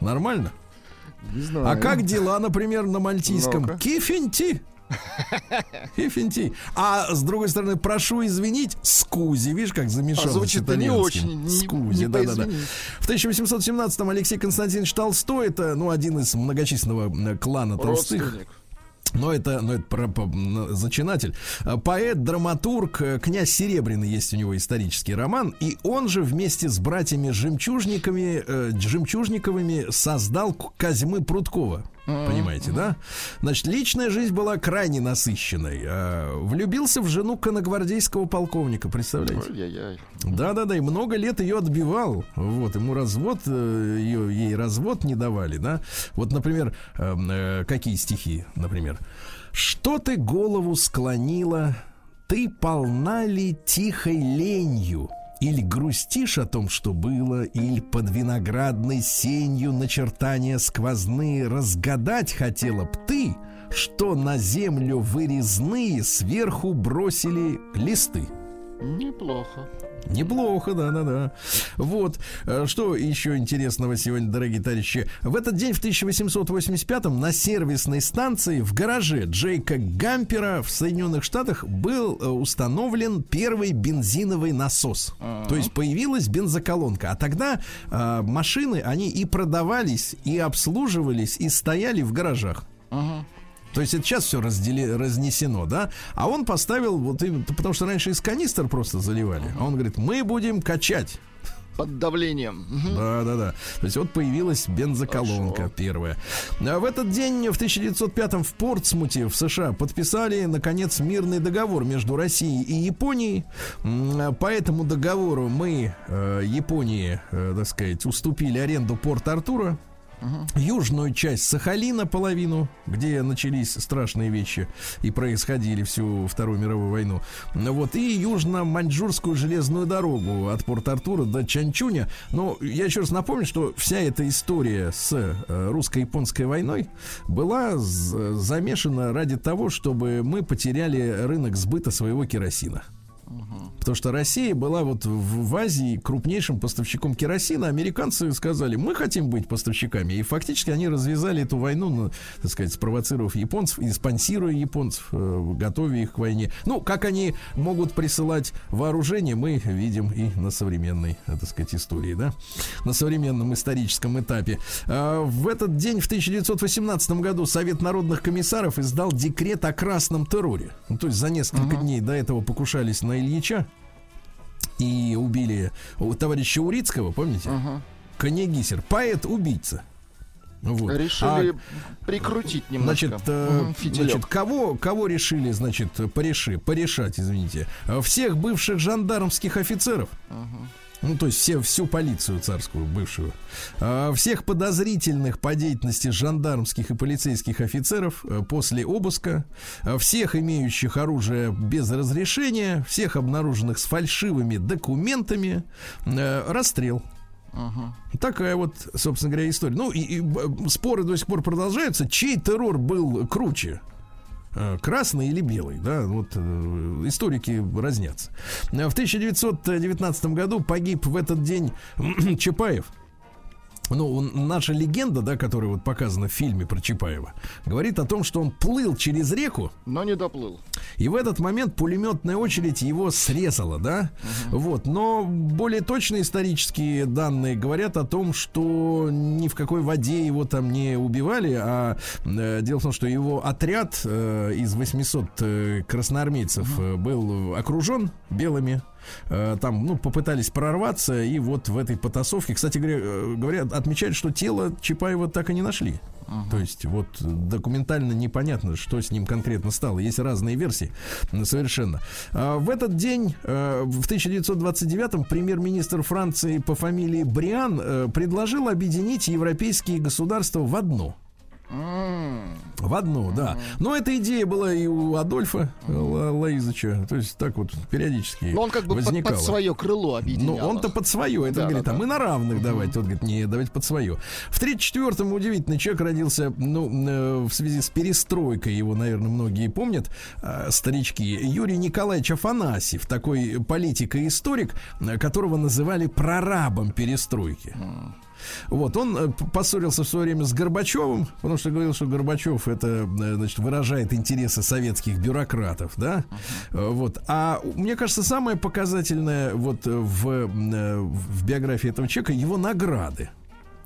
Нормально?
Не знаю.
А как дела, например, на мальтийском?
Ну-ка. [laughs]
Кифинти. А с другой стороны, прошу извинить, скузи. Видишь, как замешалось
А звучит-то
с
не очень,
Скузи, да-да-да. В 1817-м Алексей Константинович Толстой, это, ну, один из многочисленного клана Толстых. Но это, ну, это про- м, зачинатель. А, Поэт, драматург, э, князь Серебряный есть у него исторический роман. И он же вместе с братьями Жемчужниками, э, Жемчужниковыми создал Козьмы Прудкова. Понимаете, да? Значит, личная жизнь была крайне насыщенной. А, Влюбился в жену коногвардейского полковника, представляете?
Ой-яй-яй.
Да, да, да, и много лет ее отбивал. Вот, ему развод, э, ее, ей развод не давали, да. Вот, например, эм, э, какие стихи, например. Что ты голову склонила, ты полна ли тихой ленью? Или грустишь о том, что было, или под виноградной сенью начертания сквозные разгадать хотела б ты, что на землю вырезные сверху бросили листы.
Неплохо.
Неплохо, да-да-да. Вот. э, Что еще интересного сегодня, дорогие товарищи? В этот день, в 1885-м, на сервисной станции в гараже Джейка Гампера в Соединенных Штатах был э, установлен первый бензиновый насос. То есть появилась бензоколонка. А тогда э, машины, они и продавались, и обслуживались, и стояли в гаражах. То есть это сейчас все раздели, разнесено, да? А он поставил, вот именно, потому что раньше из канистр просто заливали. А он говорит, мы будем качать.
Под давлением.
Да, да, да. То есть вот появилась бензоколонка
Хорошо.
первая. А в этот день, в 1905 в Портсмуте в США подписали, наконец, мирный договор между Россией и Японией. По этому договору мы э, Японии, э, так сказать, уступили аренду Южную часть Сахалина половину, где начались страшные вещи и происходили всю Вторую мировую войну. Вот, и южно-маньчжурскую железную дорогу от Порт-Артура до Чанчуня. Но я еще раз напомню, что вся эта история с э, русско-японской войной была замешана ради того, чтобы мы потеряли рынок сбыта своего керосина. Потому что Россия была вот в, в Азии крупнейшим поставщиком керосина. Американцы сказали, мы хотим быть поставщиками. И фактически они развязали эту войну, ну, так сказать, спровоцировав японцев и спонсируя японцев, э, готовя их к войне. Ну, как они могут присылать вооружение, мы видим и на современной, э, так сказать, истории, да, на современном историческом этапе. А, в этот день, в 1918 году, Совет народных комиссаров издал декрет о красном терроре. Ну, то есть за несколько дней до этого покушались на Ильича и убили товарища Урицкого, помните? Конегисер, поэт-убийца. Вот.
Решили
А,
прикрутить немножко.
Значит, э,
фитилек.
значит, кого, кого решили, значит, пореши, порешать, извините, всех бывших жандармских офицеров, ну, то есть все, всю полицию царскую бывшую, э, всех подозрительных по деятельности жандармских и полицейских офицеров э, после обыска, э, всех имеющих оружие без разрешения, всех обнаруженных с фальшивыми документами, э, расстрел. Такая вот, собственно говоря, история. Ну, и, и, б- споры до сих пор продолжаются. Чей террор был круче? Э, Красный или белый, да, вот э, историки разнятся. В 1919 году погиб в этот день [clears throat] Чапаев. Ну, он- наша легенда, да, которая вот показана в фильме про Чапаева, говорит о том, что он плыл через реку,
Но не доплыл.
и в этот момент пулеметная очередь его срезала, да? Вот. Но более точные исторические данные говорят о том, что ни в какой воде его там не убивали, а э, дело в том, что его отряд э, из 800 э, красноармейцев э, был окружен белыми. Э, Там, ну, попытались прорваться, и вот в этой потасовке, кстати говоря, э, говорят, отмечают, что тело Чапаева так и не нашли. То есть вот документально непонятно, что с ним конкретно стало. Есть разные версии совершенно. А, В этот день, э, в 1929-м, премьер-министр Франции по фамилии Бриан э, предложил объединить европейские государства в одно. В одно, да. Но эта идея была и у Адольфа Ла- Лаизыча. То есть так вот периодически
Но он как бы под,
возникало.
под свое крыло
Ну,
объединял.
он-то
их.
под свое. Это
Да,
говорит,
да,
а
да.
мы на равных давайте. Он говорит, не, давайте под свое. В 34-м удивительный человек родился, ну, э, в связи с перестройкой, его, наверное, многие помнят, э, старички, Юрий Николаевич Афанасьев, такой политик и историк, э, которого называли прорабом перестройки. Вот, он э, поссорился в свое время с Горбачевым, потому что говорил, что Горбачев это, э, значит, выражает интересы советских бюрократов, да? Э, Вот. А мне кажется, самое показательное вот в, в биографии этого человека его награды.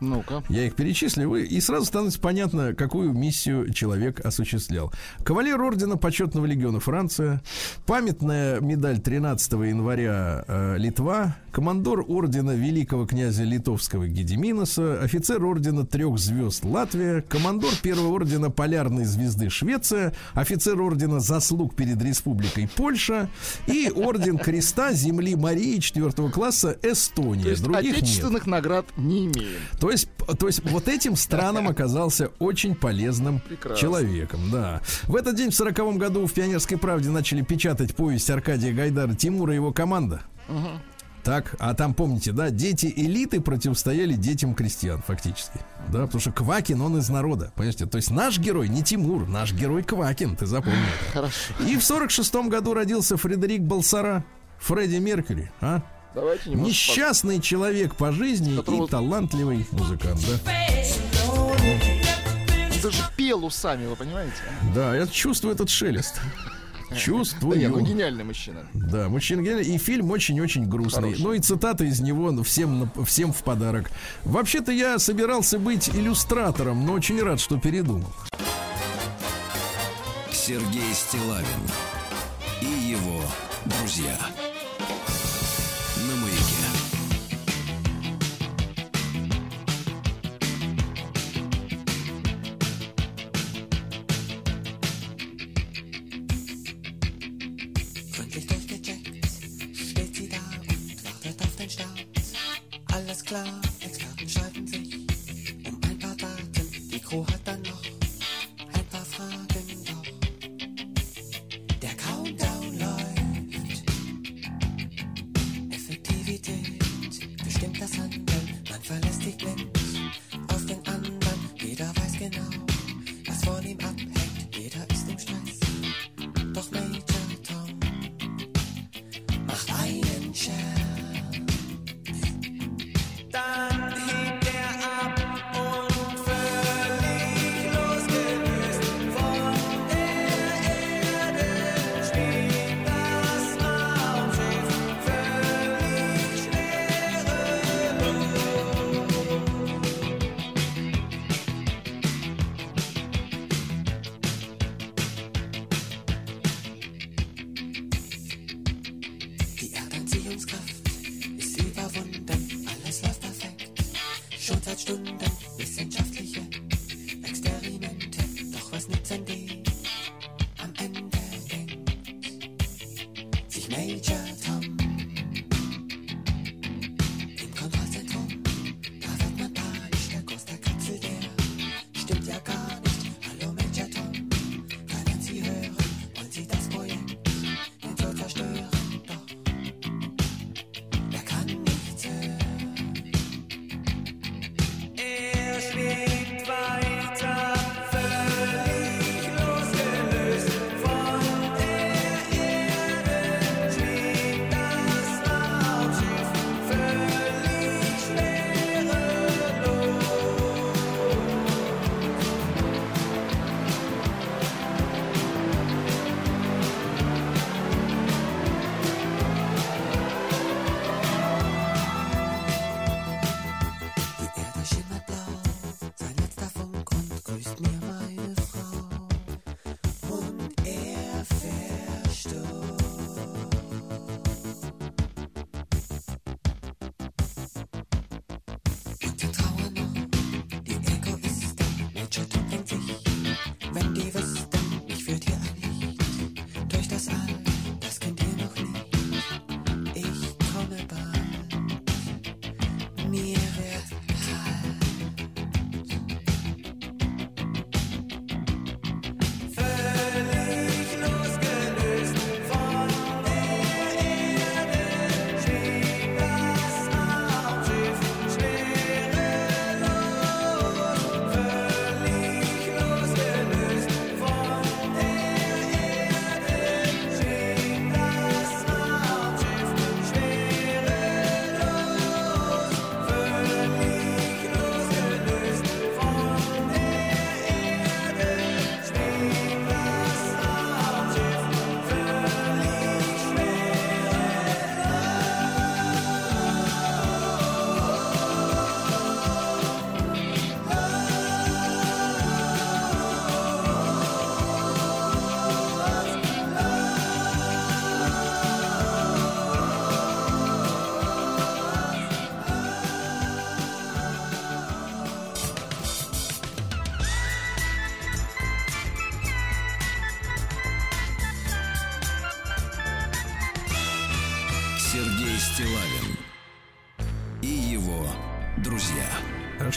Ну-ка.
Я их перечислю, вы- и сразу становится понятно, какую миссию человек осуществлял. Кавалер ордена почетного легиона Франция, памятная медаль 13 января э, Литва, командор ордена великого князя литовского Гедеминоса, офицер ордена трех звезд Латвия, командор первого ордена полярной звезды Швеция, офицер ордена заслуг перед республикой Польша и орден креста земли Марии 4 класса Эстония.
То есть
Других нет.
отечественных наград не имеем.
То есть, то есть вот этим странам оказался очень полезным
Прекрасно.
человеком, да. В этот день, в сороковом году, в «Пионерской правде» начали печатать повесть Аркадия Гайдара «Тимура и его команда». Так, а там, помните, да, дети элиты противостояли детям крестьян, фактически. Да, потому что Квакин, он из народа, понимаете? То есть наш герой не Тимур, наш герой Квакин, ты запомни это.
Хорошо.
И в сорок шестом году родился Фредерик Балсара, Фредди Меркьюри, а?
Давайте
Несчастный человек по жизни
Которого-
и талантливый музыкант, да?
Даже пел усами, вы понимаете?
Да, я чувствую этот шелест. [laughs]
Да
Чувствую.
не, ну гениальный мужчина.
Да, мужчина гениальный. И фильм очень-очень грустный.
Хороший.
Ну и цитаты из него ну, всем, всем в подарок. Вообще-то я собирался быть иллюстратором, но очень рад, что передумал.
Сергей Стилавин и его друзья.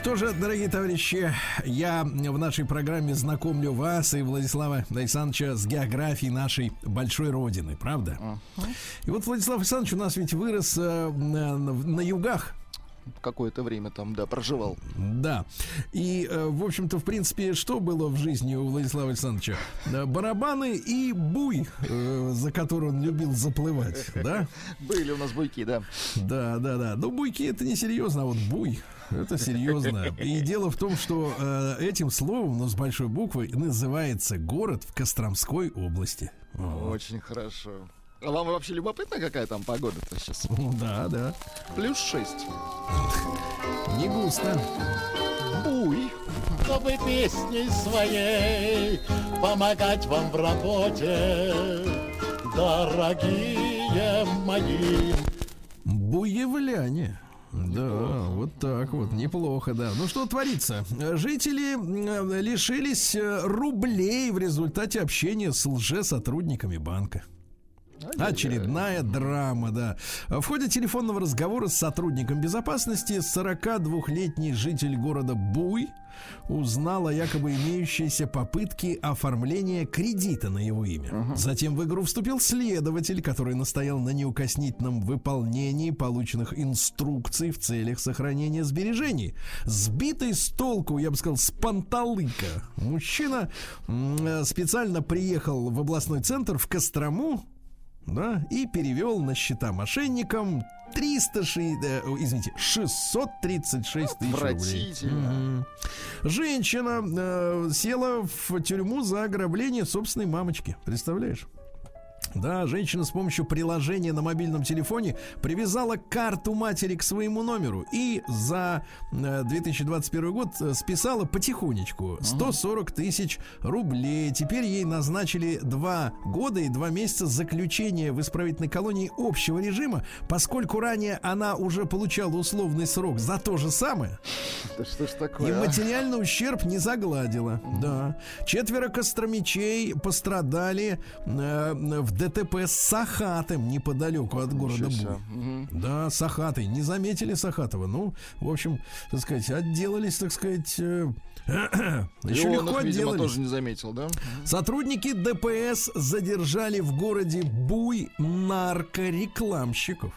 Что же, дорогие товарищи, я в нашей программе знакомлю вас и Владислава Александровича с географией нашей большой родины, правда? И вот Владислав Александрович у нас ведь вырос э, на, на югах,
Какое-то время там, да, проживал.
да. И, э, в общем-то, в принципе, что было в жизни у Владислава Александровича? Э, Барабаны и буй, э, за который он любил заплывать, да? [laughs]
Были у нас буйки, да.
Да, да, да. Но буйки это не серьезно, а вот буй это серьезно. И дело в том, что э, этим словом, но с большой буквы, называется город в Костромской области. Вот.
Очень хорошо. А вам вообще любопытно, какая там погода-то сейчас?
Ну, Да, да.
Плюс 6.
Не густо.
Буй.
чтобы песней своей помогать вам в работе, дорогие мои.
Буевляне. Да, вот так вот, неплохо, да. Ну что творится? Жители лишились э, рублей в результате общения с лжесотрудниками банка. Очередная драма, да. В ходе телефонного разговора с сотрудником безопасности 42-летний житель города Буй узнал о якобы имеющейся попытке оформления кредита на его имя. Затем в игру вступил следователь, который настоял на неукоснительном выполнении полученных инструкций в целях сохранения сбережений. Сбитый с толку, я бы сказал, с панталыка, мужчина э, специально приехал в областной центр в Кострому, да, и перевел на счета мошенникам 306, э, извините, 636 тысяч рублей. Женщина э, села в тюрьму за ограбление собственной мамочки. Представляешь? Да, женщина с помощью приложения на мобильном телефоне привязала карту матери к своему номеру и за э, 2021 год э, списала потихонечку 140 тысяч рублей. Теперь ей назначили два года и два месяца заключения в исправительной колонии общего режима, поскольку ранее она уже получала условный срок за то же самое.
Да что ж
И
такое? а?
материальный ущерб не загладила. Да. Четверо костромичей пострадали э, в ДТП с Сахатым неподалеку от города. Буй. Да, Сахатый. Не заметили Сахатова. Ну, в общем, так сказать, отделались, так сказать. э,
И
Еще
он
легко
их, видимо,
отделались.
тоже не заметил, да?
Сотрудники ДПС задержали в городе Буй наркорекламщиков.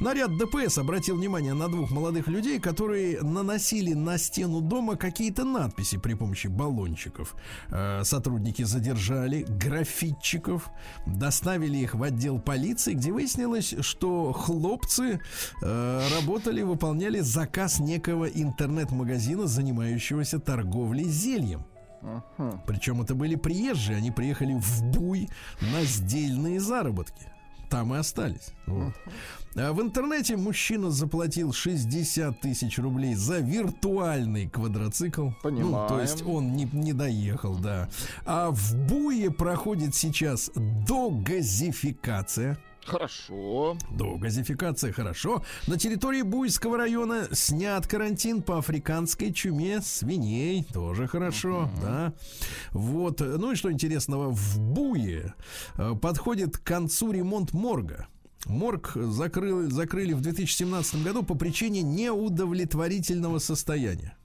Наряд ДПС обратил внимание на двух молодых людей, которые наносили на стену дома какие-то надписи при помощи баллончиков. Э, Сотрудники задержали графитчиков, доставили их в отдел полиции, где выяснилось, что хлопцы э, работали, выполняли заказ некого интернет-магазина, занимающегося торговлей зельем. Причем это были приезжие, они приехали в Буй на сдельные заработки. Там и остались. Вот. А в интернете мужчина заплатил 60 тысяч рублей за виртуальный квадроцикл.
Понимаем.
Ну, то есть он не, не доехал, да. А в Буе проходит сейчас догазификация.
Хорошо.
Догазификация хорошо. На территории Буйского района снят карантин по африканской чуме свиней. Тоже хорошо, да. Вот. Ну и что интересного, в Буе э, подходит к концу ремонт морга. Морг закрыл, закрыли в 2017 году по причине неудовлетворительного состояния.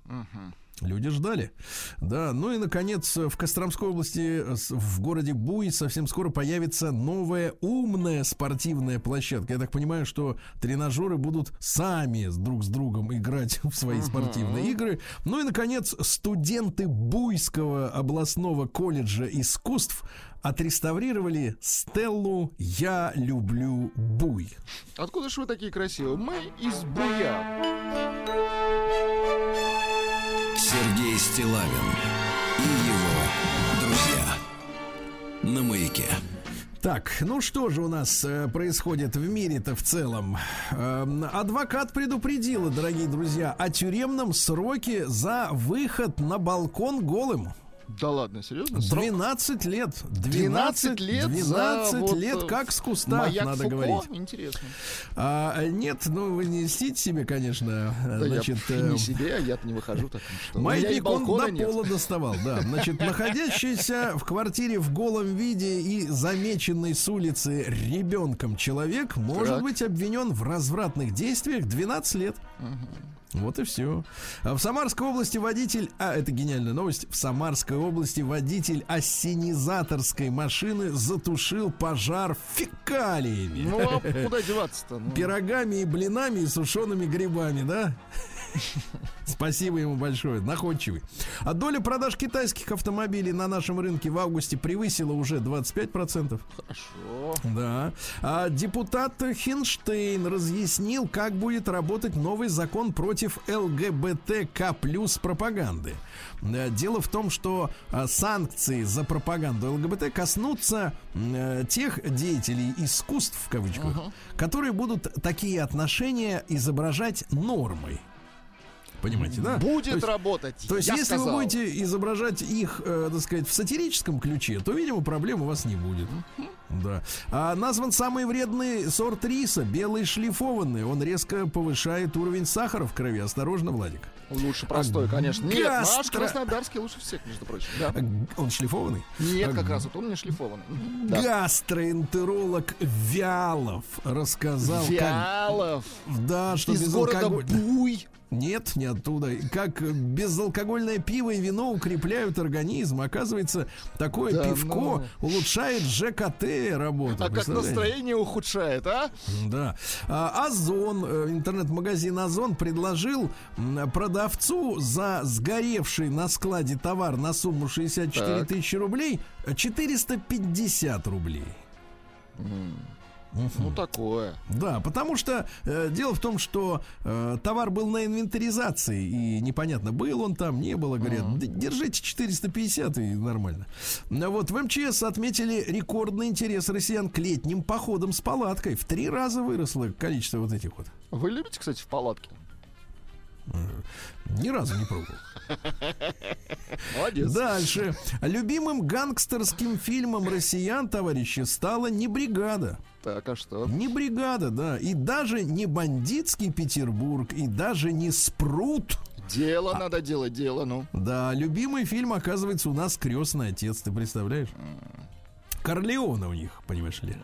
Люди ждали. Да, ну и, наконец, в Костромской области, э, в городе Буй, совсем скоро появится новая умная спортивная площадка. Я так понимаю, что тренажеры будут сами друг с другом играть [laughs] в свои спортивные игры. Ну и, наконец, студенты Буйского областного колледжа искусств отреставрировали стеллу «Я люблю Буй».
Откуда же вы такие красивые? Мы из Буя.
Сергей Стилавин и его друзья. На маяке.
Так, ну что же у нас э, происходит в мире-то в целом? Эм, адвокат предупредила, дорогие друзья, о тюремном сроке за выход на балкон голым.
Да ладно, серьезно? Срок
12 лет.
12 лет
12
за вот,
лет,
э,
как с куста,
Маяк
надо
Фуко?
говорить.
Интересно.
А, нет, ну вы не льстите себе, конечно.
Да
Значит, [laughs]
я
э,
не себе, а я-то не выхожу так. Что?
Маятник он до
нет.
пола доставал, да. Значит, [laughs] находящийся в квартире в голом виде и замеченный с улицы ребенком человек может
Так.
быть обвинен в развратных действиях 12 лет. Вот и все. В Самарской области водитель, а это гениальная новость, в Самарской области водитель ассенизаторской машины затушил пожар фекалиями.
Ну, а [laughs] куда деваться-то? Ну,
Пирогами и блинами и сушеными грибами, да? Спасибо ему большое, находчивый. А доля продаж китайских автомобилей на нашем рынке в августе превысила уже 25%.
Хорошо.
Да. А депутат Хинштейн разъяснил, как будет работать новый закон против ЛГБТК плюс пропаганды. Э, Дело в том, что э, санкции за пропаганду ЛГБТ коснутся э, тех деятелей искусств, в кавычках, которые будут такие отношения изображать нормой. Понимаете, да?
Будет
То есть-
работать.
то есть, если
сказал.
вы будете изображать их, э, так сказать, в сатирическом ключе, то, видимо, проблем у вас не будет. Да. А назван самый вредный сорт риса, белый шлифованный. Он резко повышает уровень сахара в крови. Осторожно, Владик.
Лучше простой, конечно. Нет, наш
Гастро-
краснодарский лучше всех, между прочим. Да.
А, Он шлифованный?
Нет, как раз вот он не шлифованный. Да.
Гастроэнтеролог Вялов рассказал, как...
Вялов.
Да, что
Из города
безалкоголь-
Буй.
Нет, не оттуда. Как безалкогольное пиво и вино укрепляют организм. Оказывается, такое
Да
пивко улучшает ЖКТ работу.
А как настроение ухудшает, а?
Да. А, Озон, э, интернет-магазин Озон предложил продавцу за сгоревший на складе товар на сумму 64
Так.
тысячи рублей э, 450 рублей.
Ну, такое.
Да, потому что э, дело в том, что э, товар был на инвентаризации, и непонятно, был он там, не было. Говорят, «Д- держите 450 и нормально. А Вот в МЧС отметили рекордный интерес россиян к летним походам с палаткой. В три раза выросло количество вот этих вот.
Вы любите, кстати, в палатке?
Ни разу не пробовал. [laughs]
Молодец.
Дальше. Любимым гангстерским фильмом россиян, товарищи, стала не бригада.
Так, а что?
Не бригада, да. И даже не бандитский Петербург, и даже не спрут.
Дело надо делать, дело, ну.
Да, любимый фильм, оказывается, у нас крестный отец, ты представляешь? Корлеона у них, понимаешь ли.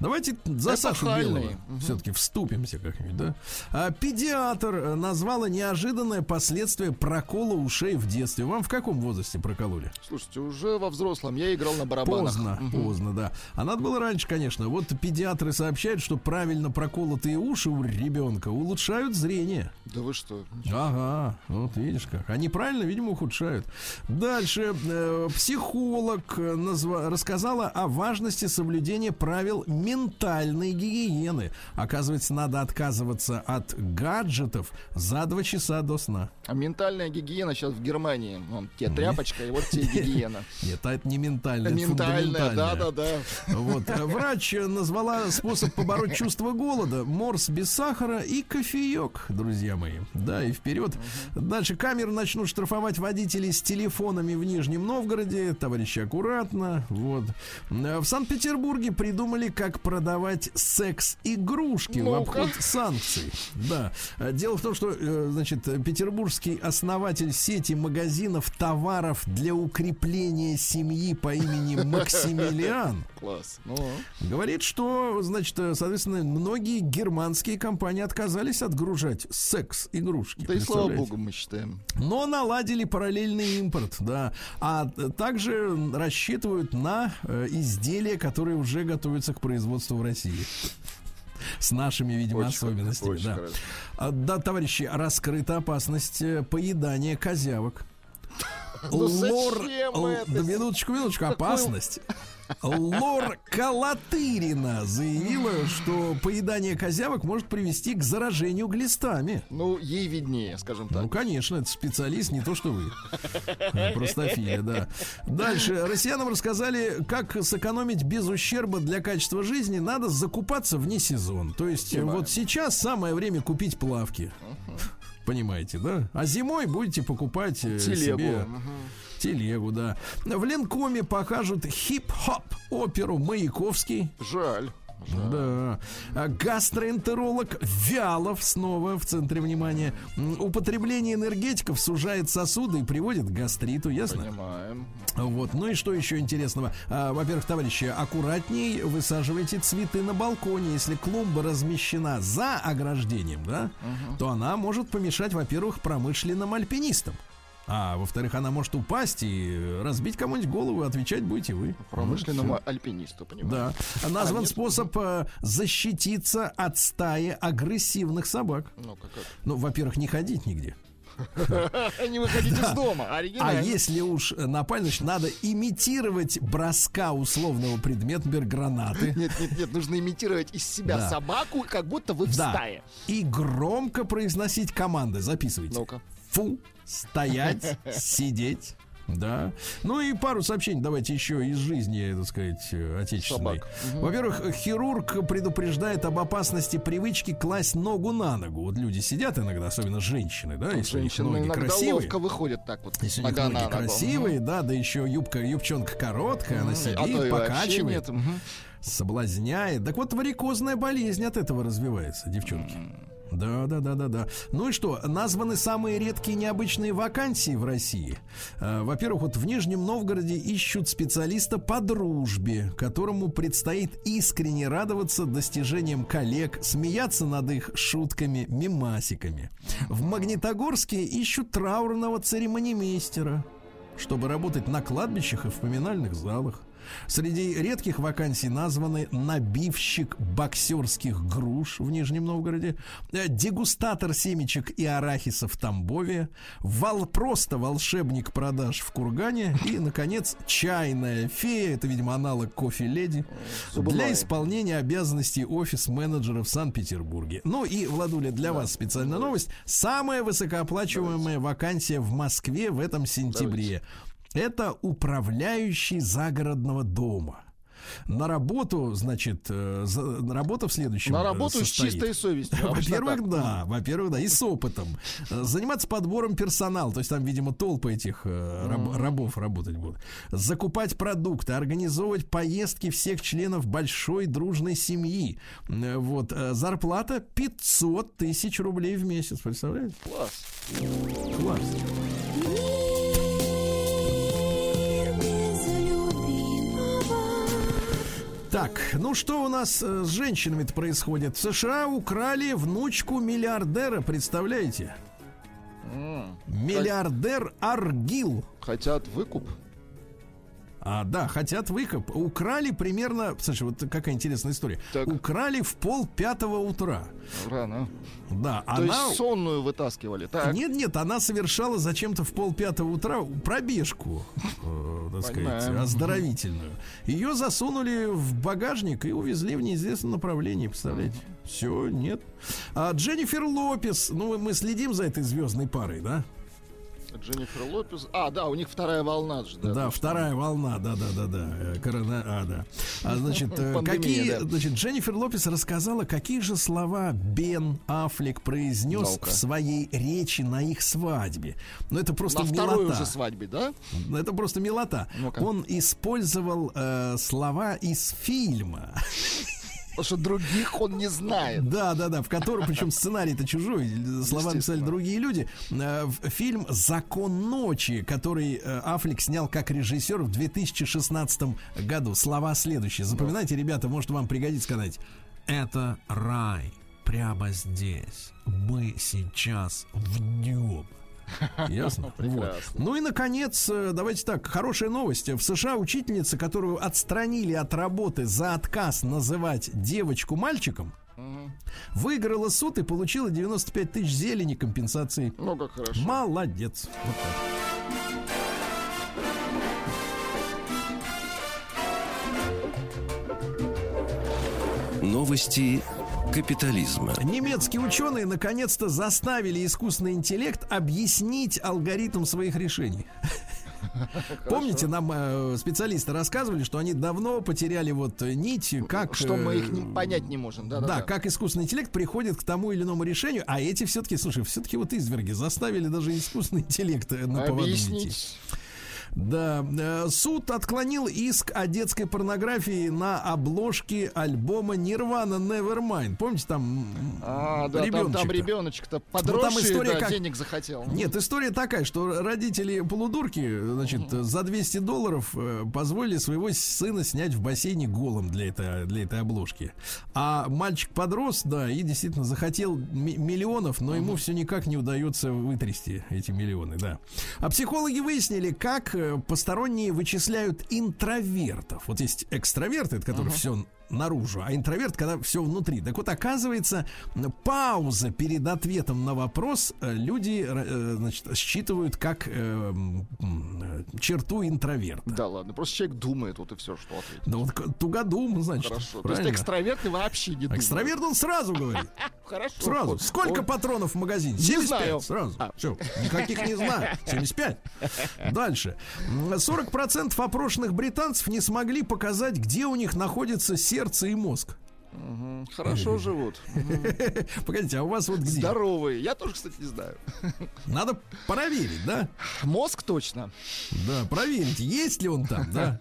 Давайте за Сашу
Эпохальный.
Белого все-таки вступимся как-нибудь, да? А, педиатр э, назвала неожиданное последствие прокола ушей в детстве. Вам в каком возрасте прокололи?
Слушайте, уже во взрослом я играл на барабанах.
Поздно,
Мгм.
поздно, да. А надо было раньше, конечно. Вот педиатры сообщают, что правильно проколотые уши у ребенка улучшают зрение.
Да вы что?
Ага, вот видишь как. Они правильно, видимо, ухудшают. Дальше. э, психолог э, назва- рассказала о важности соблюдения правил ментальной гигиены. Оказывается, надо отказываться от гаджетов за два часа до сна.
А ментальная гигиена сейчас в Германии. Вон, тебе тряпочка, и вот тебе гигиена.
Нет, а это не ментальная, это
Ментальная,
фундаментальная.
да-да-да.
Вот. э, Врач назвала способ побороть чувство голода. Морс без сахара и кофеек, друзья мои. Да, и вперед. Дальше камеры начнут штрафовать водителей с телефонами в Нижнем Новгороде. Товарищи, аккуратно. Вот. В Санкт-Петербурге придумали, как продавать секс-игрушки в
Ну-ка.
обход санкций. Да. Э, Дело в том, что, э, значит, петербургский основатель сети магазинов товаров для укрепления семьи по имени [laughs] Максимилиан
Класс. Ну,
Говорит, что, значит, э, соответственно, многие германские компании отказались отгружать секс-игрушки.
да и слава богу, мы считаем.
Но наладили параллельный импорт, да. А э, также рассчитывают на изделия, которые уже готовятся к производству в России. С нашими, видимо,
Очень
особенностями.
очень
да.
хорошо.
А, да, товарищи, раскрыта опасность э, поедания козявок. [laughs]
Ну зачем
л-
это?
Да минуточку, минуточку, опасность. Лор Калатырина заявила, что поедание козявок может привести к заражению глистами.
Ну, ей виднее, скажем
Ну,
так.
конечно, это специалист, не то что вы. Простофиля, да. Дальше. Россиянам рассказали, как сэкономить без ущерба для качества жизни. Надо закупаться вне сезон. То есть
Понимаю.
вот сейчас самое время купить плавки. Понимаете, да? А зимой будете покупать э,
Телегу.
себе
Мгм.
Телегу, да. В Ленкоме покажут хип-хоп оперу Маяковский.
Жаль.
Да. А Гастроэнтеролог Вялов снова в центре внимания. Употребление энергетиков сужает сосуды и приводит к гастриту, ясно?
Понимаем.
Вот. Ну и что еще интересного? А, во-первых, товарищи, аккуратней высаживайте цветы на балконе. Если клумба размещена за ограждением, да, то она может помешать, во-первых, промышленным альпинистам. А во-вторых, она может упасть и разбить кому-нибудь голову, отвечать будете вы.
Промышленному
Ну,
альпинисту, понимаешь?
Да. Назван
нет?
способ э, защититься от стаи агрессивных собак.
Ну-ка, как?
Ну, во-первых, не ходить нигде. [laughs]
Не выходите из дома.
А
Оригинально.
если уж напали, значит, надо имитировать броска условного предмета, например, гранаты.
Нет, нет, нет, нужно имитировать из себя собаку, как будто вы в стае.
И громко произносить команды. Записывайте.
Ну-ка.
Фу, стоять, сидеть, Да. Ну и пару сообщений давайте еще из жизни, так сказать, отечественной.
Собак.
Во-первых, хирург предупреждает об опасности привычки класть ногу на ногу. Вот люди сидят иногда, особенно женщины, да, если у них
Женщины
ноги красивые.
ловко выходят так вот.
Если у них ноги
на ногу.
красивые, да, да еще юбка, юбчонка короткая, она
Мгм.
сидит,
А
покачивает, соблазняет. Так вот, варикозная болезнь от этого развивается, девчонки. Да, да, да, да, да. Ну и что, названы самые редкие необычные вакансии в России. Э, Во-первых, вот в Нижнем Новгороде ищут специалиста по дружбе, которому предстоит искренне радоваться достижениям коллег, смеяться над их шутками, мимасиками. В Магнитогорске ищут траурного церемонимейстера, чтобы работать на кладбищах и в поминальных залах. Среди редких вакансий названы набивщик боксерских груш в Нижнем Новгороде, э, дегустатор семечек и арахиса в Тамбове, вал, просто волшебник продаж в Кургане и, наконец, чайная фея, это, видимо, аналог кофе-леди, для исполнения обязанностей офис-менеджера в Санкт-Петербурге. Ну и, Владуля, для вас специальная новость. Самая высокооплачиваемая вакансия в Москве в этом сентябре. Это управляющий загородного дома. На работу, значит, э, за- работа в следующем.
На
э,
работу с
состоит.
чистой совестью.
Во-первых, да, во-первых, да, и с опытом. Э, Заниматься подбором персонала, то есть там, видимо, толпы этих раб- рабов работать будут. Закупать продукты, организовывать поездки всех членов большой дружной семьи. Вот, зарплата 500 тысяч рублей в месяц, представляете?
Класс.
Класс. Так, ну что у нас э, с женщинами-то происходит? В США украли внучку миллиардера, представляете? Миллиардер Аргил.
Хотят выкуп.
А, да, хотят выкуп. Украли примерно... Слушай, вот какая интересная история.
Так.
Украли в пол пятого утра.
Рано.
Да,
То
она...
есть сонную вытаскивали. Так.
Нет, нет, она совершала зачем-то в пол пятого утра пробежку, э, так сказать,
Понимаем.
оздоровительную. Ее засунули в багажник и увезли в неизвестном направлении, представляете? Все, нет. А Дженнифер Лопес, ну мы следим за этой звездной парой, да?
Дженнифер Лопес. А, да, у них вторая волна же.
Да,
Да,
вторая волна, да, да, да, да. Корона, а, да. А, значит, э,
Пандемия,
какие,
да.
значит, Дженнифер Лопес рассказала, какие же слова Бен Аффлек произнес
Ну-ка.
в своей речи на их свадьбе. Ну, это просто
На второй
милота.
уже свадьбе, да?
Ну, Это просто милота.
Ну-ка.
Он использовал э, слова из фильма.
Потому что других он не знает.
Да, да, да, в котором, причем сценарий-то чужой, слова написали
Естественно.
другие люди. Э, Фильм «Закон ночи», который э, Аффлек снял как режиссер в 2016 году. Слова следующие. Запоминайте, ребята, может вам пригодится сказать. Это рай прямо здесь. Мы сейчас в нем. [laughs] Ясно?
Прекрасно.
Вот. Ну и, наконец, э, давайте так, хорошая новость. В США учительница, которую отстранили от работы за отказ называть девочку мальчиком, выиграла суд и получила 95 тысяч зелени компенсации.
Ну, как хорошо.
Молодец. Вот так.
Новости капитализма.
Немецкие ученые наконец-то заставили искусственный интеллект объяснить алгоритм своих решений. Помните, нам э, специалисты рассказывали, что они давно потеряли вот э, нить, как...
Что мы
э,
их не, понять не можем. Да, да,
Да, как искусственный интеллект приходит к тому или иному решению, а эти все-таки, слушай, все-таки вот изверги заставили даже искусственный интеллект э, на поводу идти. Да, э, суд отклонил иск о детской порнографии на обложке альбома Nirvana Nevermind. Помните, там
А, да, там,
ребеночек-то?
там ребеночек-то подросший,
история
да,
как-
денег захотел.
Нет, история такая, что родители полудурки, значит, за 200 долларов э, позволили своего сына снять в бассейне голым для этой, для этой обложки. А мальчик подрос, да, и действительно захотел ми- миллионов, но ему все никак не удается вытрясти эти миллионы, да. А психологи выяснили, как э, посторонние вычисляют интровертов. Вот есть экстраверты, это которые все наружу, а интроверт, когда все внутри. Так вот, оказывается, пауза перед ответом на вопрос э, люди э, значит, считывают как э, м, черту интроверта.
Да ладно, просто человек думает, вот и все, что ответить.
Да вот тугодум, значит.
Хорошо. То есть
правильно.
экстраверты вообще не думают.
Экстраверт он сразу говорит. [laughs]
Хорошо.
Сразу. Сколько патронов в магазине? 75.
знаю.
Сразу.
А.
Все. Никаких не знаю. [laughs] 75. Дальше. М, 40% опрошенных британцев не смогли показать, где у них находится сердце и мозг.
Хорошо [laughs] живут.
Погодите, а у вас вот где?
Здоровые. Я тоже, кстати, не знаю.
Надо проверить, да?
Мозг точно.
Да, проверить, есть ли он там, да.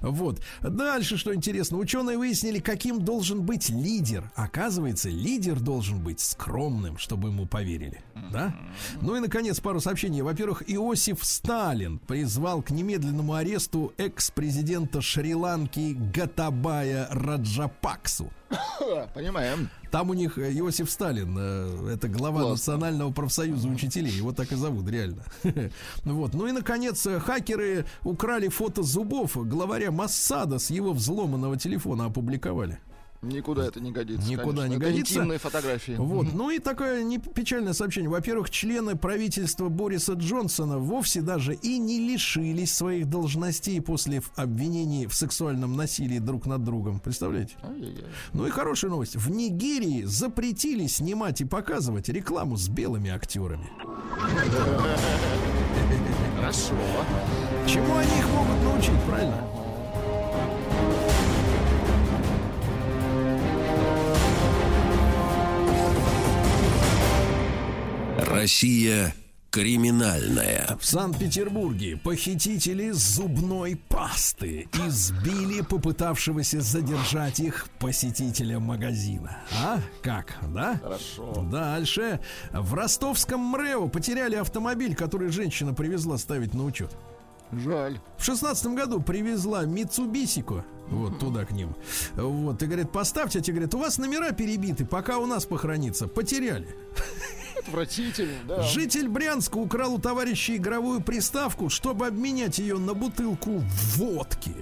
Вот. Дальше, что интересно, ученые выяснили, каким должен быть лидер. Оказывается, лидер должен быть скромным, чтобы ему поверили. Да? Ну и, наконец, пару сообщений. Во-первых, Иосиф Сталин призвал к немедленному аресту экс-президента Шри-Ланки Гатабая Раджапаксу. [coughs]
Понимаем.
Там у них э, Иосиф Сталин, э, это глава
Классно.
Национального профсоюза учителей, его так и зовут, реально. [laughs] Вот. Ну и, наконец, э, хакеры украли фото зубов главаря Массада с его взломанного телефона, опубликовали.
Никуда это не годится.
Никуда
конечно.
не
Это
годится.
интимные фотографии.
Вот. Ну и такое не печальное сообщение. Во-первых, члены правительства Бориса Джонсона вовсе даже и не лишились своих должностей после обвинений в сексуальном насилии друг над другом. Представляете?
Ай-яй-яй.
Ну и хорошая новость. В Нигерии запретили снимать и показывать рекламу с белыми актерами.
Хорошо.
Чему они их могут научить, правильно?
Россия криминальная.
В Санкт-Петербурге похитители зубной пасты избили попытавшегося задержать их посетителя магазина. А? Как? Да?
Хорошо.
Дальше. В ростовском МРЭО потеряли автомобиль, который женщина привезла ставить на учет.
Жаль.
В шестнадцатом году привезла Митсубисику вот туда к ним. Вот, и говорит, поставьте, а те говорят, у вас номера перебиты, пока у нас похоронится. Потеряли.
Отвратительно, да.
Житель Брянска украл у товарища игровую приставку, чтобы обменять ее на бутылку водки.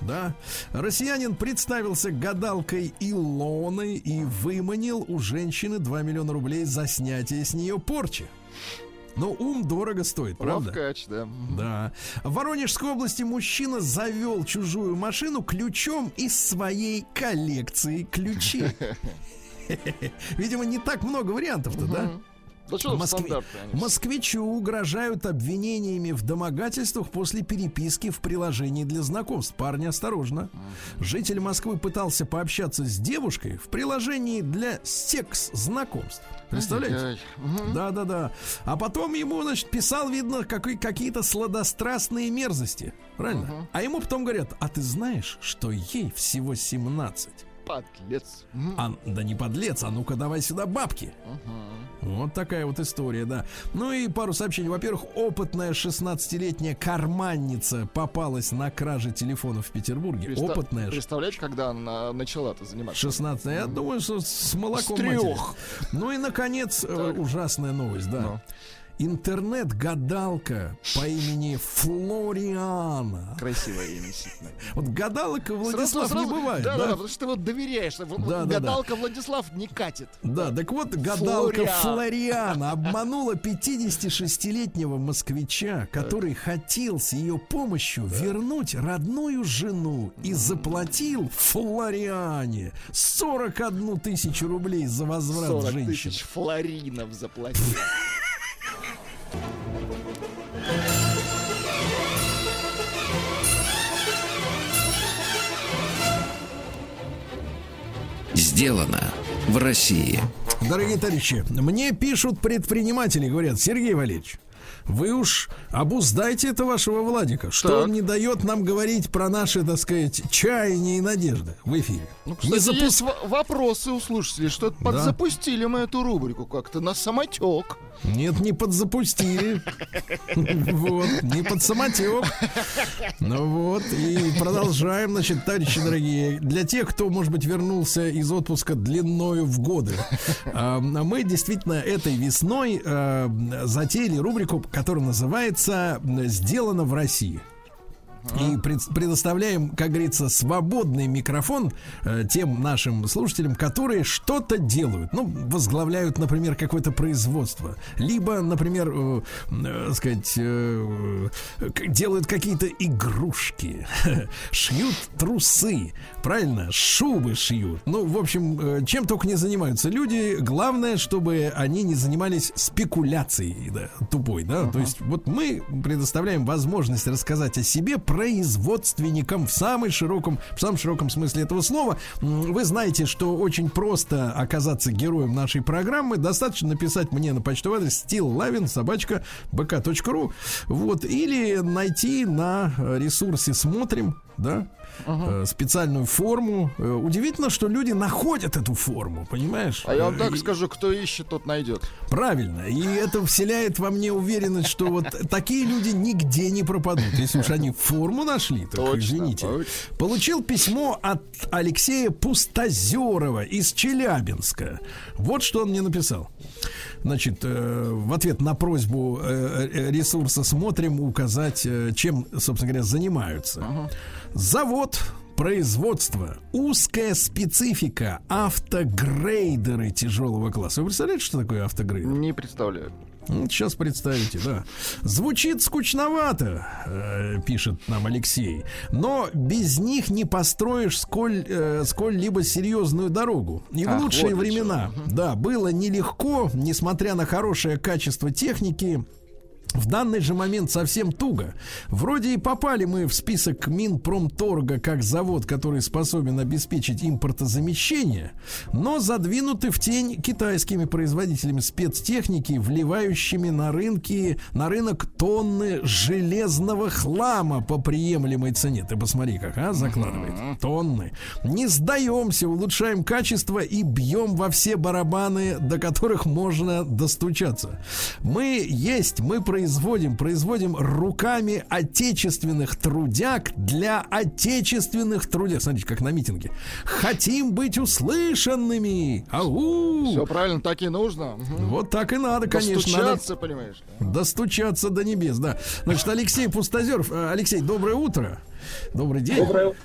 Да. Россиянин представился гадалкой Илоной и выманил у женщины 2 миллиона рублей за снятие с нее порчи. Но ум дорого стоит, правда?
Лавкач, да.
Да. В Воронежской области мужчина завел чужую машину ключом из своей коллекции ключей. [laughs] [laughs] Видимо, не так много вариантов-то, да?
Да что
Москве-? Москвичу угрожают обвинениями в домогательствах после переписки в приложении для знакомств. Парни, осторожно. Житель Москвы пытался пообщаться с девушкой в приложении для секс-знакомств. Представляете?
Ай, мгм.
Да, да, да. А потом ему, значит, писал, видно, какой, какие-то сладострастные мерзости. Правильно? А ему потом говорят: а ты знаешь, что ей всего 17?
Подлец.
А, да не подлец, а ну-ка давай сюда бабки. Вот такая вот история, да. Ну и пару сообщений. Во-первых, опытная 16-летняя карманница попалась на краже телефонов в Петербурге.
Представ-
Опытная.
Представляете, когда она начала-то заниматься?
16 я думаю, что с молоком
С
матери.
трёх.
Ну и, наконец, э,
Так.
ужасная новость, да.
Ну.
Интернет-гадалка по имени Флориана.
Красивое имя, действительно.
Вот гадалок Владислав
Сразу-
не
сразу-
бывает,
да,
да?
да, да, потому что ты вот доверяешь.
Да, да, да.
Гадалка Владислав не катит.
Да, так вот, гадалка
Флориан.
Флориана обманула 56-летнего москвича, который хотел с ее помощью вернуть родную жену и заплатил Флориане 41 тысячу рублей за возврат
40
женщины.
тысяч флоринов заплатил. [laughs]
Сделано в России.
Дорогие товарищи, мне пишут предприниматели, говорят, Сергей Валерьевич, вы уж обуздайте это вашего Владика, что
Так.
он не дает нам говорить про наши, так сказать, чаяния и надежды в эфире.
Ну,
не
кстати,
запу-
есть во- вопросы у слушателей, что подзапустили мы эту рубрику как-то на самотек.
Нет, не подзапустили. Вот, не под самотек. Ну вот, и продолжаем, значит, товарищи дорогие. Для тех, кто, может быть, вернулся из отпуска длиною в годы, а, мы действительно этой весной а, затеяли рубрику, которая называется «Сделано в России». И пред- предоставляем, как говорится, свободный микрофон э, тем нашим слушателям, которые что-то делают. Ну, возглавляют, например, какое-то производство. Либо, например, э, э, сказать, э, делают какие-то игрушки. [laughs] Шьют трусы. Правильно? Шубы шьют. Ну, в общем, э, чем только не занимаются люди. Главное, чтобы они не занимались спекуляцией да, тупой, да. То есть вот мы предоставляем возможность рассказать о себе производственникам в самой широком, в самом широком смысле этого слова. Вы знаете, что очень просто оказаться героем нашей программы. Достаточно написать мне на почтовый адрес stilllavin собачка bk.ru вот или найти на э, ресурсе смотрим, да, э, специальную форму. Э, Удивительно, что люди находят эту форму, понимаешь?
А я вам
Э,
так
и-
скажу, кто ищет, тот найдет.
Правильно. И это вселяет во мне уверенность, что вот [laughs] такие люди нигде не пропадут. Если уж они форму нашли, то
Точно,
извините.
точно.
Получил письмо от Алексея Пустозерова из Челябинска. Вот что он мне написал. Значит, э, в ответ на просьбу э, ресурса смотрим указать, э, чем, собственно говоря, занимаются. Завод производство, узкая специфика, автогрейдеры тяжелого класса. Вы представляете, что такое автогрейдер?
Не представляю.
Ну, Сейчас представите, да. Звучит скучновато, э, пишет нам Алексей. Но без них не построишь сколь, э, сколь-либо серьезную дорогу. И в
Ах,
лучшие
вот
времена, да, было нелегко, несмотря на хорошее качество техники. В данный же момент совсем туго. Вроде и попали мы в список Минпромторга как завод, который способен обеспечить импортозамещение, но задвинуты в тень китайскими производителями спецтехники, вливающими на рынки, на рынок тонны железного хлама по приемлемой цене. Ты посмотри, как, а, закладывает. Тонны. Не сдаемся, улучшаем качество и бьем во все барабаны, до которых можно достучаться. Мы есть, мы производим, производим руками отечественных трудяг для отечественных трудяг. Смотрите, как на митинге. Хотим быть услышанными. Ау!
Все правильно, так и нужно.
Вот так и надо, конечно. Надо
Достучаться, понимаешь. ли.
достучаться до небес, да. Значит, Алексей Пустозеров. Э, Алексей, доброе утро. Добрый день.
Доброе утро.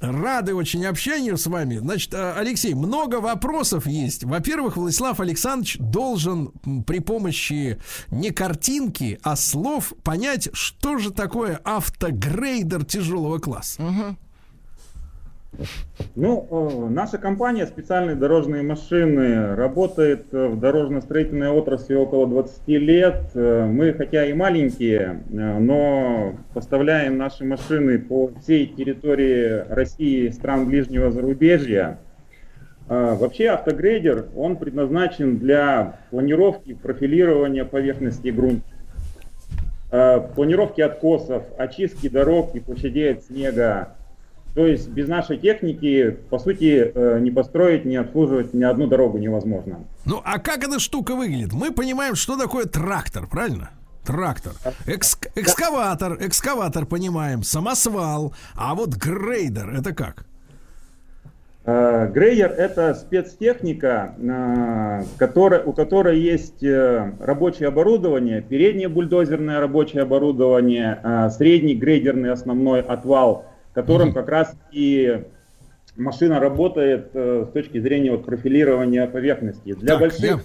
Рады очень общению с вами. Значит, э, Алексей, много вопросов есть. Во-первых, Владислав Александрович должен при помощи не картинки, а слов понять, что же такое автогрейдер тяжелого класса.
Ну, наша компания «Специальные дорожные машины» работает э, в дорожно-строительной отрасли около 20 лет. Э, Мы, хотя и маленькие, э, но поставляем наши машины по всей территории России стран ближнего зарубежья. Вообще автогрейдер, он предназначен для планировки, профилирования поверхности грунта, планировки откосов, очистки дорог и площадей от снега, то есть без нашей техники, по сути, э, не построить, не обслуживать ни одну дорогу невозможно.
Ну, а как эта штука выглядит? Мы понимаем, что такое трактор, правильно? Трактор. Экск- экскаватор, экскаватор понимаем, самосвал. А вот грейдер, это как?
Э, Грейдер это спецтехника, э, которая, у которой есть рабочее оборудование, переднее бульдозерное рабочее оборудование, средний грейдерный основной отвал, которым как раз и машина работает э, с точки зрения вот, профилирования поверхности. Для
Так,
больших...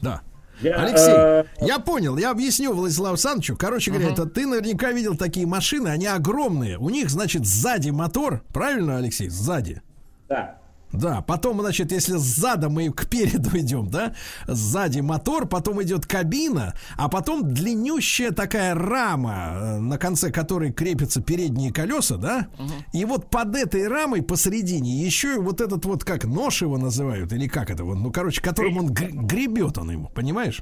Да.
для,
Алексей,
э,
я понял, я объясню Владиславу Санычу. Короче говоря, это ты наверняка видел такие машины, они огромные. У них, значит, сзади мотор, правильно, Алексей? Сзади.
да.
Да, потом, значит, если сзади мы к переду [laughs] идем, да, сзади мотор, потом идет кабина, а потом длиннющая такая рама, э, на конце которой крепятся передние колеса, да, и вот под этой рамой посередине еще и вот этот вот, как нож его называют, или как это, вот, ну, короче, которым он гр- гребет он ему, понимаешь?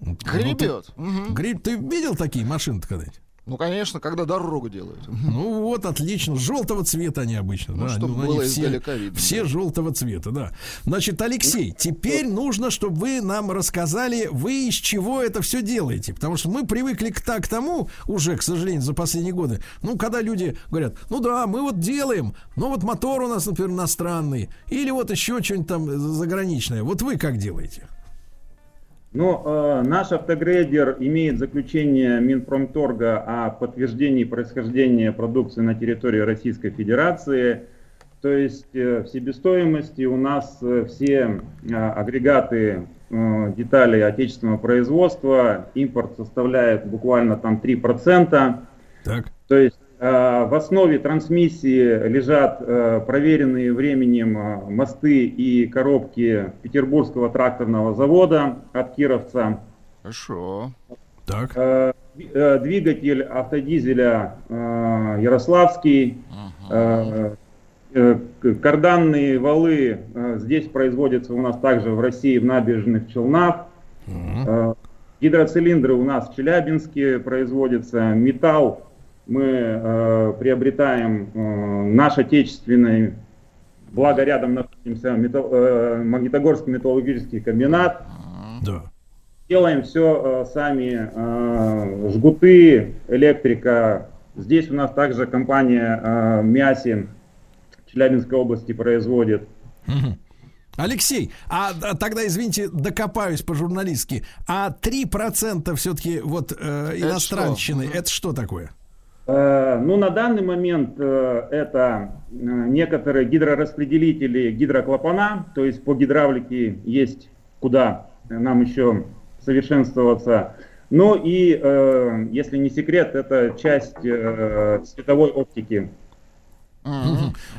Ну, ты-
Гребет. Мгм.
Греб, ты видел такие машины когда-нибудь?
Ну, конечно, когда дорогу делают. [laughs]
Ну вот, отлично. Желтого цвета они обычно.
Ну,
да.
чтоб
они
было
все,
издалека видно,
все
да.
желтого цвета, да. Значит, Алексей, теперь нужно, чтобы вы нам рассказали, вы из чего это все делаете. Потому что мы привыкли к, та- к тому, уже, к сожалению, за последние годы, ну, когда люди говорят, ну да, мы вот делаем, но вот мотор у нас, например, иностранный, или вот еще что-нибудь там заграничное. Вот вы как делаете?
Ну, э, наш автогрейдер имеет заключение Минпромторга о подтверждении происхождения продукции на территории Российской Федерации. То есть э, в себестоимости у нас э, все э, агрегаты э, деталей отечественного производства, импорт составляет буквально там 3%.
Так.
То есть в основе трансмиссии лежат э, проверенные временем э, мосты и коробки Петербургского тракторного завода от Кировца.
Хорошо.
Так.
Э, дви- э, Двигатель автодизеля э, Ярославский. Э, э, к- Карданные валы э, здесь производятся у нас также в России в набережных Челнах. Э, Гидроцилиндры у нас в Челябинске производятся. Металл мы э, приобретаем э, наш отечественный, благо рядом находимся метал- э, Магнитогорский металлургический комбинат.
Да.
Делаем все сами, э, жгуты, электрика. Здесь у нас также компания э, Мяси Челябинской области производит.
Мгм. Алексей, а а, тогда, извините, докопаюсь по-журналистски. А 3% все-таки вот э, иностранщины,
что?
это что такое?
Э, Ну, на данный момент э, это э, некоторые гидрораспределители гидроклапана, то есть по гидравлике есть куда нам еще совершенствоваться. Ну и, если не секрет, это часть световой оптики.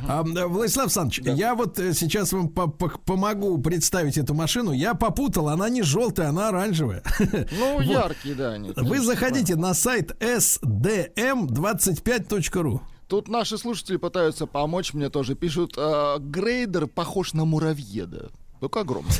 А, Владислав Александрович, я вот э, сейчас вам по- по- помогу представить эту машину. Я попутал, она не желтая, она оранжевая. [laughs]
Ну, яркие, да, они.
Вы заходите на сайт sdm25.ru.
Тут наши слушатели пытаются помочь, мне тоже пишут, э, грейдер похож на муравьеда. Только огромный.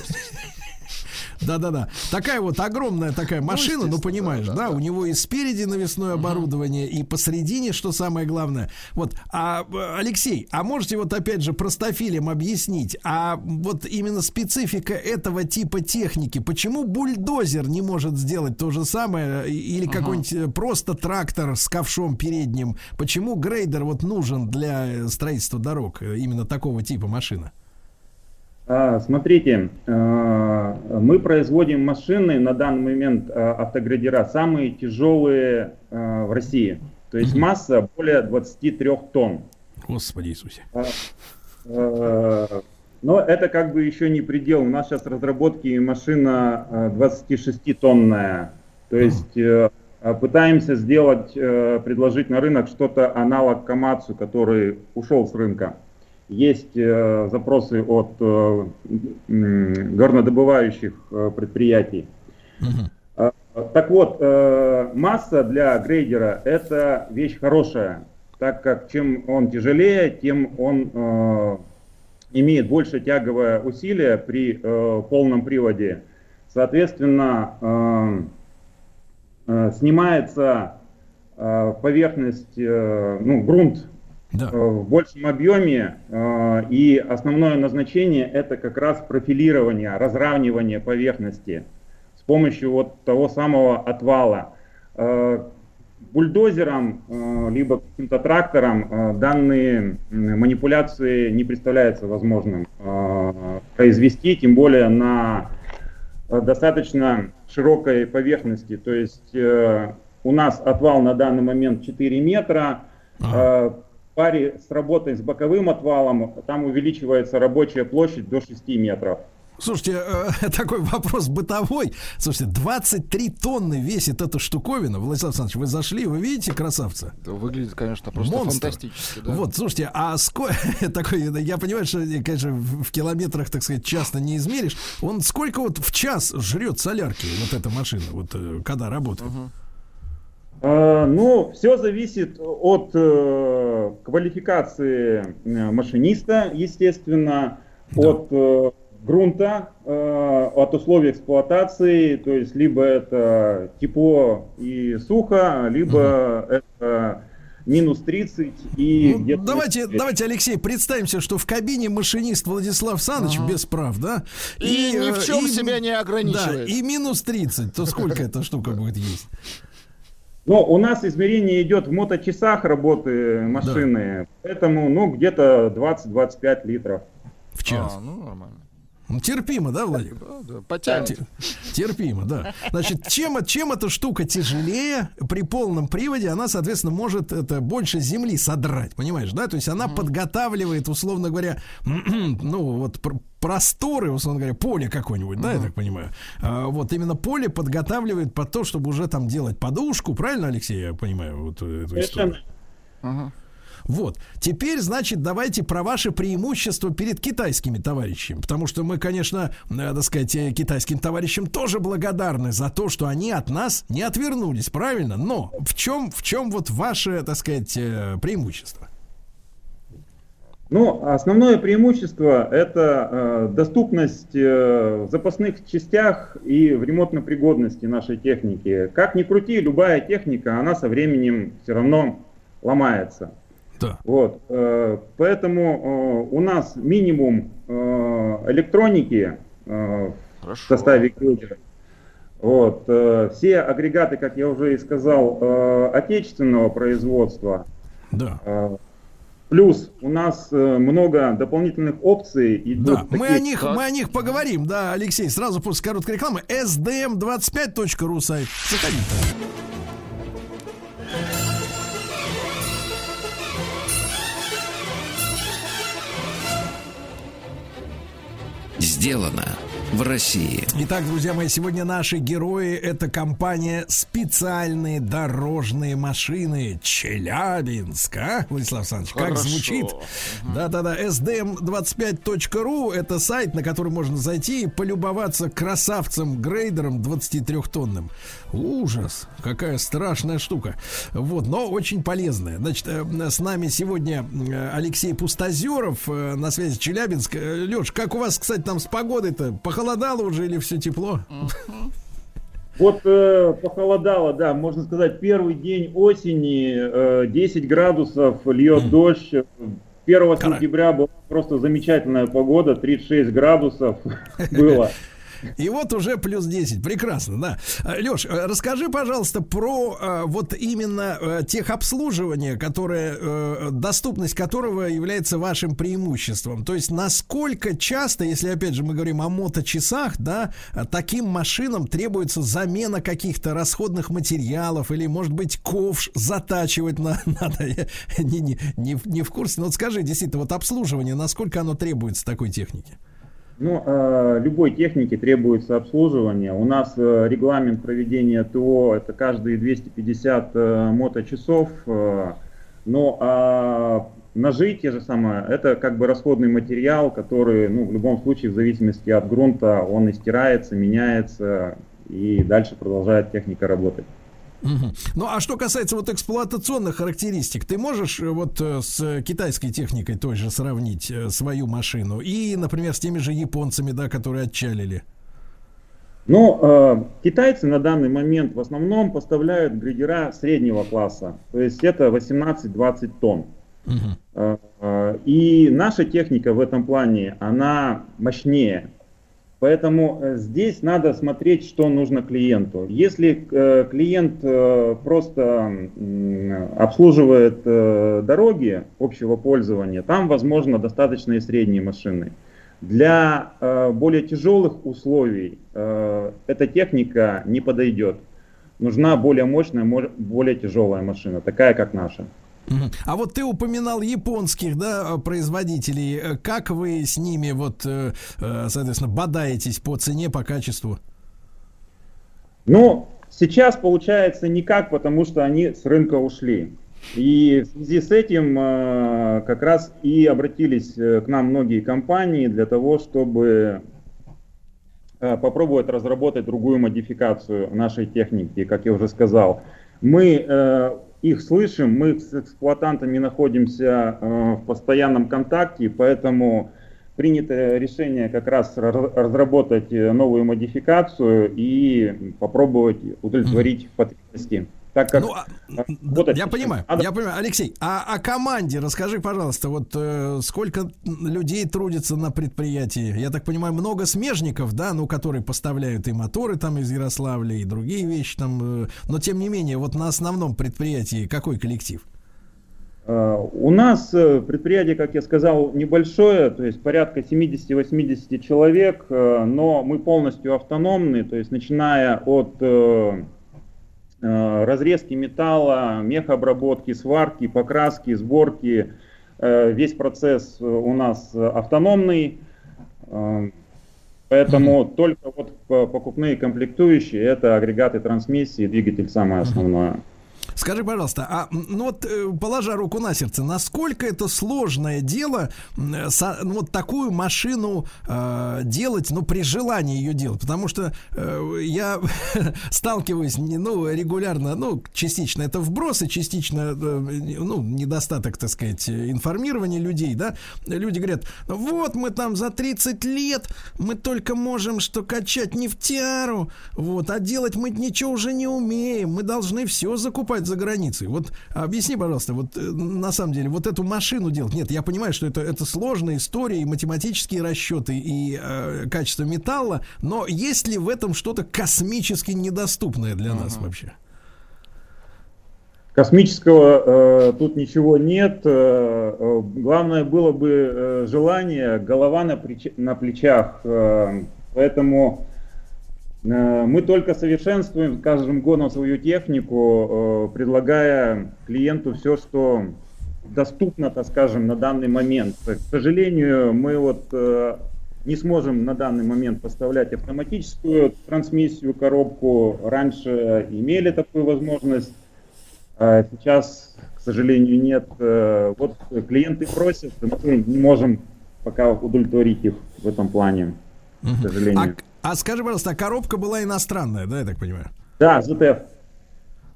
Да-да-да. Такая вот огромная такая машина, ну,
естественно,
понимаешь,
да,
да,
да,
у него и спереди навесное оборудование, и посередине, что самое главное. Вот, а, Алексей, а можете вот опять же простофилем объяснить, а вот именно специфика этого типа техники, почему бульдозер не может сделать то же самое, или какой-нибудь э, просто трактор с ковшом передним, почему грейдер вот нужен для э, строительства дорог, э, именно такого типа машина?
А, Смотрите, э, мы производим машины на данный момент э, автогрейдера самые тяжелые в России. То есть масса более 23 тонн.
Господи Иисусе.
Но это как бы еще не предел. У нас сейчас разработки машина э, 26-тонная. То есть э, а пытаемся сделать, э, предложить на рынок что-то аналог Камацу, который ушел с рынка. Есть э, запросы от э, горнодобывающих э, предприятий. А, Так вот, масса для грейдера это вещь хорошая, так как чем он тяжелее, тем он имеет больше тяговое усилие при полном приводе. Соответственно, снимается поверхность, ну, грунт
Да.
э, в большем объеме, э, и основное назначение это как раз профилирование, разравнивание поверхности с помощью вот того самого отвала. Э, Бульдозером, либо каким-то трактором данные манипуляции не представляется возможным произвести, тем более на достаточно широкой поверхности. То есть у нас отвал на данный момент 4 метра.
Ага.
Паре с работой с боковым отвалом там увеличивается рабочая площадь до 6 метров.
Слушайте, э, [laughs] такой вопрос бытовой. Слушайте, 23 тонны весит эта штуковина. Владислав Александрович, вы зашли, вы видите красавца?
Это выглядит, конечно, просто
Монстр.
фантастически. Да?
Вот, слушайте, а сколько [laughs] такой, я понимаю, что, конечно, в километрах, так сказать, часто не измеришь. Он сколько вот в час жрет солярки, вот эта машина, вот э, когда работает?
Э, Ну, все зависит от э, квалификации э, машиниста, естественно,
Да.
от э, грунта, э, от условий эксплуатации, то есть либо это тепло и сухо, либо это минус 30 и
Ну,
где-то...
давайте, давайте, Алексей, представимся, что в кабине машинист Владислав Александрович без прав, да?
И ни в
э,
чем
и-
себя не
Да,
ограничивает.
и минус 30, то сколько [laughs] эта штука будет есть?
Но у нас измерение идет в моточасах работы машины, поэтому, ну, где-то 20-25 литров.
В час.
А, ну, нормально.
Терпимо, да, Владимир?
Да, да, потянет.
Те- Терпимо, да. Значит, чем, чем эта штука тяжелее, при полном приводе она, соответственно, может это больше земли содрать, понимаешь, да? То есть она подготавливает, условно говоря, [clears throat] ну, вот пр- просторы, условно говоря, поле какое-нибудь, да, я так понимаю. А, вот именно поле подготавливает под то, чтобы уже там делать подушку, правильно, Алексей, я понимаю, вот э, эту историю?
Совершенно.
Вот. Теперь, значит, давайте про ваши преимущества перед китайскими товарищами. Потому что мы, конечно, надо сказать, э, китайским товарищам тоже благодарны за то, что они от нас не отвернулись, правильно? Но в чем, в чем вот ваше, так сказать, э, преимущество?
Ну, основное преимущество это э, доступность э, в запасных частях и в ремонтной пригодности нашей техники. Как ни крути, любая техника, она со временем все равно ломается.
Да.
Вот, э, поэтому э, у нас минимум э, электроники э, в
Хорошо.
составе Крюгера. Вот, э, все агрегаты, как я уже и сказал, э, отечественного производства.
Да.
Э, Плюс у нас много дополнительных опций. идут
Да, мы
такие-
о них, мы о них поговорим, да, Алексей, сразу после короткой рекламы. sdm25.ru сайт. Заходите.
Сделано в России.
Итак, друзья мои, сегодня наши герои это компания «Специальные дорожные машины Челябинск». А, Владислав Александрович, как
Хорошо.
звучит? Да-да-да, sdm25.ru это сайт, на который можно зайти и полюбоваться красавцем-грейдером 23-тонным. Ужас, какая страшная штука. Вот, но очень полезная. Значит, э, с нами сегодня э, Алексей Пустозеров э, на связи Челябинск. Леш, как у вас, кстати, там с погодой-то? Похолодало уже или все тепло?
Вот э, похолодало, да, можно сказать, первый день осени, э, 10 градусов, льет дождь. 1
Кара-
сентября была просто замечательная погода, 36 градусов [laughs] было.
И вот уже плюс 10. Прекрасно, да. Леш, расскажи, пожалуйста, про э, вот именно э, техобслуживание, которое, э, доступность которого является вашим преимуществом. То есть, насколько часто, если опять же мы говорим о моточасах, да, э, таким машинам требуется замена каких-то расходных материалов или, может быть, ковш затачивать на- [laughs] надо. Я не, не, не, не в курсе. Но вот скажи, действительно, вот обслуживание, насколько оно требуется такой техники?
Ну, э, любой технике требуется обслуживание. У нас э, регламент проведения ТО это каждые 250 э, моточасов. э, Ну, а ножи те же самые, это как бы расходный материал, который, ну, в любом случае, в зависимости от грунта, он и стирается, меняется, и дальше продолжает техника работать.
Мгм. Ну, а что касается вот эксплуатационных характеристик, ты можешь э, вот э, с китайской техникой той же сравнить э, свою машину и, например, с теми же японцами, да, которые отчалили?
Ну, э, китайцы на данный момент в основном поставляют грейдера среднего класса, то есть это 18-20 тонн.
Мгм.
Э, э, И наша техника в этом плане, она мощнее. Поэтому э, здесь надо смотреть, что нужно клиенту. Если э, клиент э, просто обслуживает дороги общего пользования, там, возможно, достаточно и средние машины. Для более тяжелых условий эта техника не подойдет. Нужна более мощная, мо- более тяжелая машина, такая как наша.
А вот ты упоминал японских, да, производителей. Э, Как вы с ними вот, э, э, соответственно, бодаетесь по цене, по качеству?
Ну, сейчас получается никак, потому что они с рынка ушли. И в связи с этим э, как раз и обратились э, к нам многие компании для того, чтобы э, попробовать разработать другую модификацию нашей техники, как я уже сказал. Мы э, их слышим, мы с эксплуатантами находимся э, в постоянном контакте, поэтому принято решение как раз ра- разработать э, новую модификацию и попробовать удовлетворить потребности. Так как
Ну, а,
вот
я
это-
понимаю,
надо-
я понимаю. Алексей, а о команде расскажи, пожалуйста, вот э, сколько людей трудится на предприятии? Я так понимаю, много смежников, да, ну, которые поставляют и моторы там из Ярославля, и другие вещи там. э, но тем не менее, вот на основном предприятии какой коллектив?
Э, У нас э, предприятие, как я сказал, небольшое, то есть порядка 70-80 человек, э, но мы полностью автономны, то есть начиная от разрезки металла, мехобработки, сварки, покраски, сборки, э, весь процесс э, у нас э, автономный. Э, Поэтому только вот покупные комплектующие это агрегаты трансмиссии, двигатель самое основное.
Скажи, пожалуйста, а ну вот э, положа руку на сердце, насколько это сложное дело м, со- ну, вот такую машину э, делать, ну при желании ее делать, потому что э, я [laughs] сталкиваюсь, не, ну регулярно, ну частично это вбросы, частично, э, ну недостаток, так сказать, э, информирования людей, да, люди говорят, вот мы там за 30 лет, мы только можем что качать нефтяру, вот, а делать мы ничего уже не умеем, мы должны все закупать за границей. Вот объясни, пожалуйста, вот э, на самом деле вот эту машину делать, нет, я понимаю, что это, это сложная история, и математические расчеты, и э, качество металла, но есть ли в этом что-то космически недоступное для нас вообще?
Космического э, тут ничего нет. Э, э, главное было бы э, желание, голова на, плеч- на плечах. Э, поэтому э, мы только совершенствуем с каждым годом свою технику, э, предлагая клиенту все, что доступно, так скажем, на данный момент. К сожалению, мы вот э, не сможем на данный момент поставлять автоматическую трансмиссию, коробку. Раньше имели такую возможность. А Сейчас, к сожалению, нет. Э, Вот клиенты просят, мы не можем пока удовлетворить их в этом плане, к сожалению.
А, а скажи, пожалуйста, а коробка была иностранная, да, я так понимаю?
Да, ZF.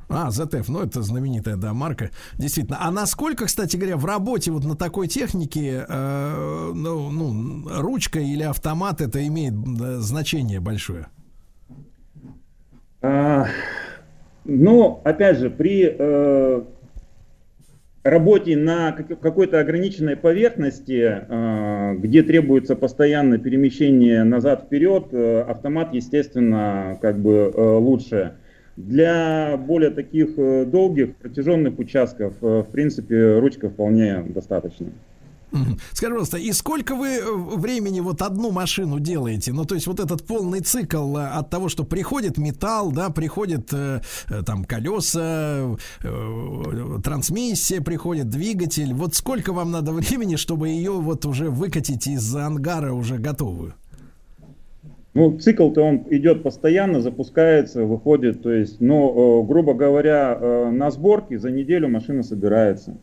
А, ZF, ну это знаменитая, да, марка, действительно. А насколько, кстати говоря, в работе вот на такой технике, э, ну, ну, ручка или автомат, это имеет да, значение большое?
А, Ну, опять же, при э, работе на как- какой-то ограниченной поверхности, э, где требуется постоянное перемещение назад-вперед, э, автомат, естественно, как бы э, лучше. Для более таких долгих, протяженных участков, в принципе, ручка вполне достаточно. [laughs]
Скажи, пожалуйста, и сколько вы э, времени вот одну машину делаете? Ну, то есть вот этот полный цикл э, от того, что приходит металл, да, приходит э, э, там колеса, э, трансмиссия, приходит двигатель. Вот сколько вам надо [laughs] времени, чтобы ее вот уже выкатить из ангара уже готовую?
Ну, цикл-то он идет постоянно, запускается, выходит, то есть, ну, грубо говоря, на сборке за неделю машина собирается.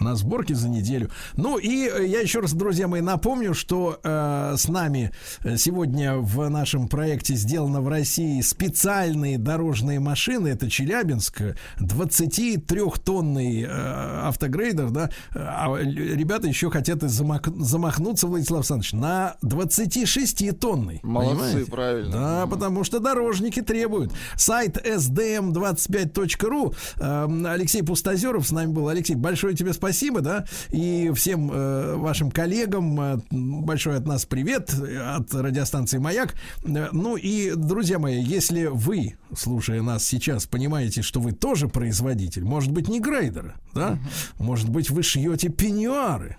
На сборке за неделю. Ну и э, я еще раз, друзья мои, напомню, что э, с нами э, сегодня в нашем проекте сделано в России специальные дорожные машины. Это Челябинск, 23-тонный э, автогрейдер, да. А ребята еще хотят замах- замахнуться, Владислав Александрович, на 26-тонный.
Молодцы,
Понимаете?
правильно.
Да, потому что дорожники требуют. Сайт sdm25.ru. Эм, Алексей Пустозеров с нами был. Алексей, большое тебе спасибо, да, и всем э, вашим коллегам э, большой от нас привет от радиостанции Маяк. Э, Ну и, друзья мои, если вы, слушая нас сейчас, понимаете, что вы тоже производитель, может быть, не грейдера, да, может быть, вы шьете пеньюары,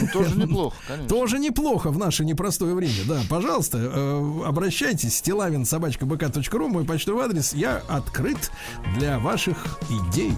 Ну, тоже неплохо, [laughs] конечно.
тоже неплохо в наше непростое время. Да, пожалуйста, э, обращайтесь. Стилавин собачка бк.ру, мой почтовый адрес. Я открыт для ваших идей.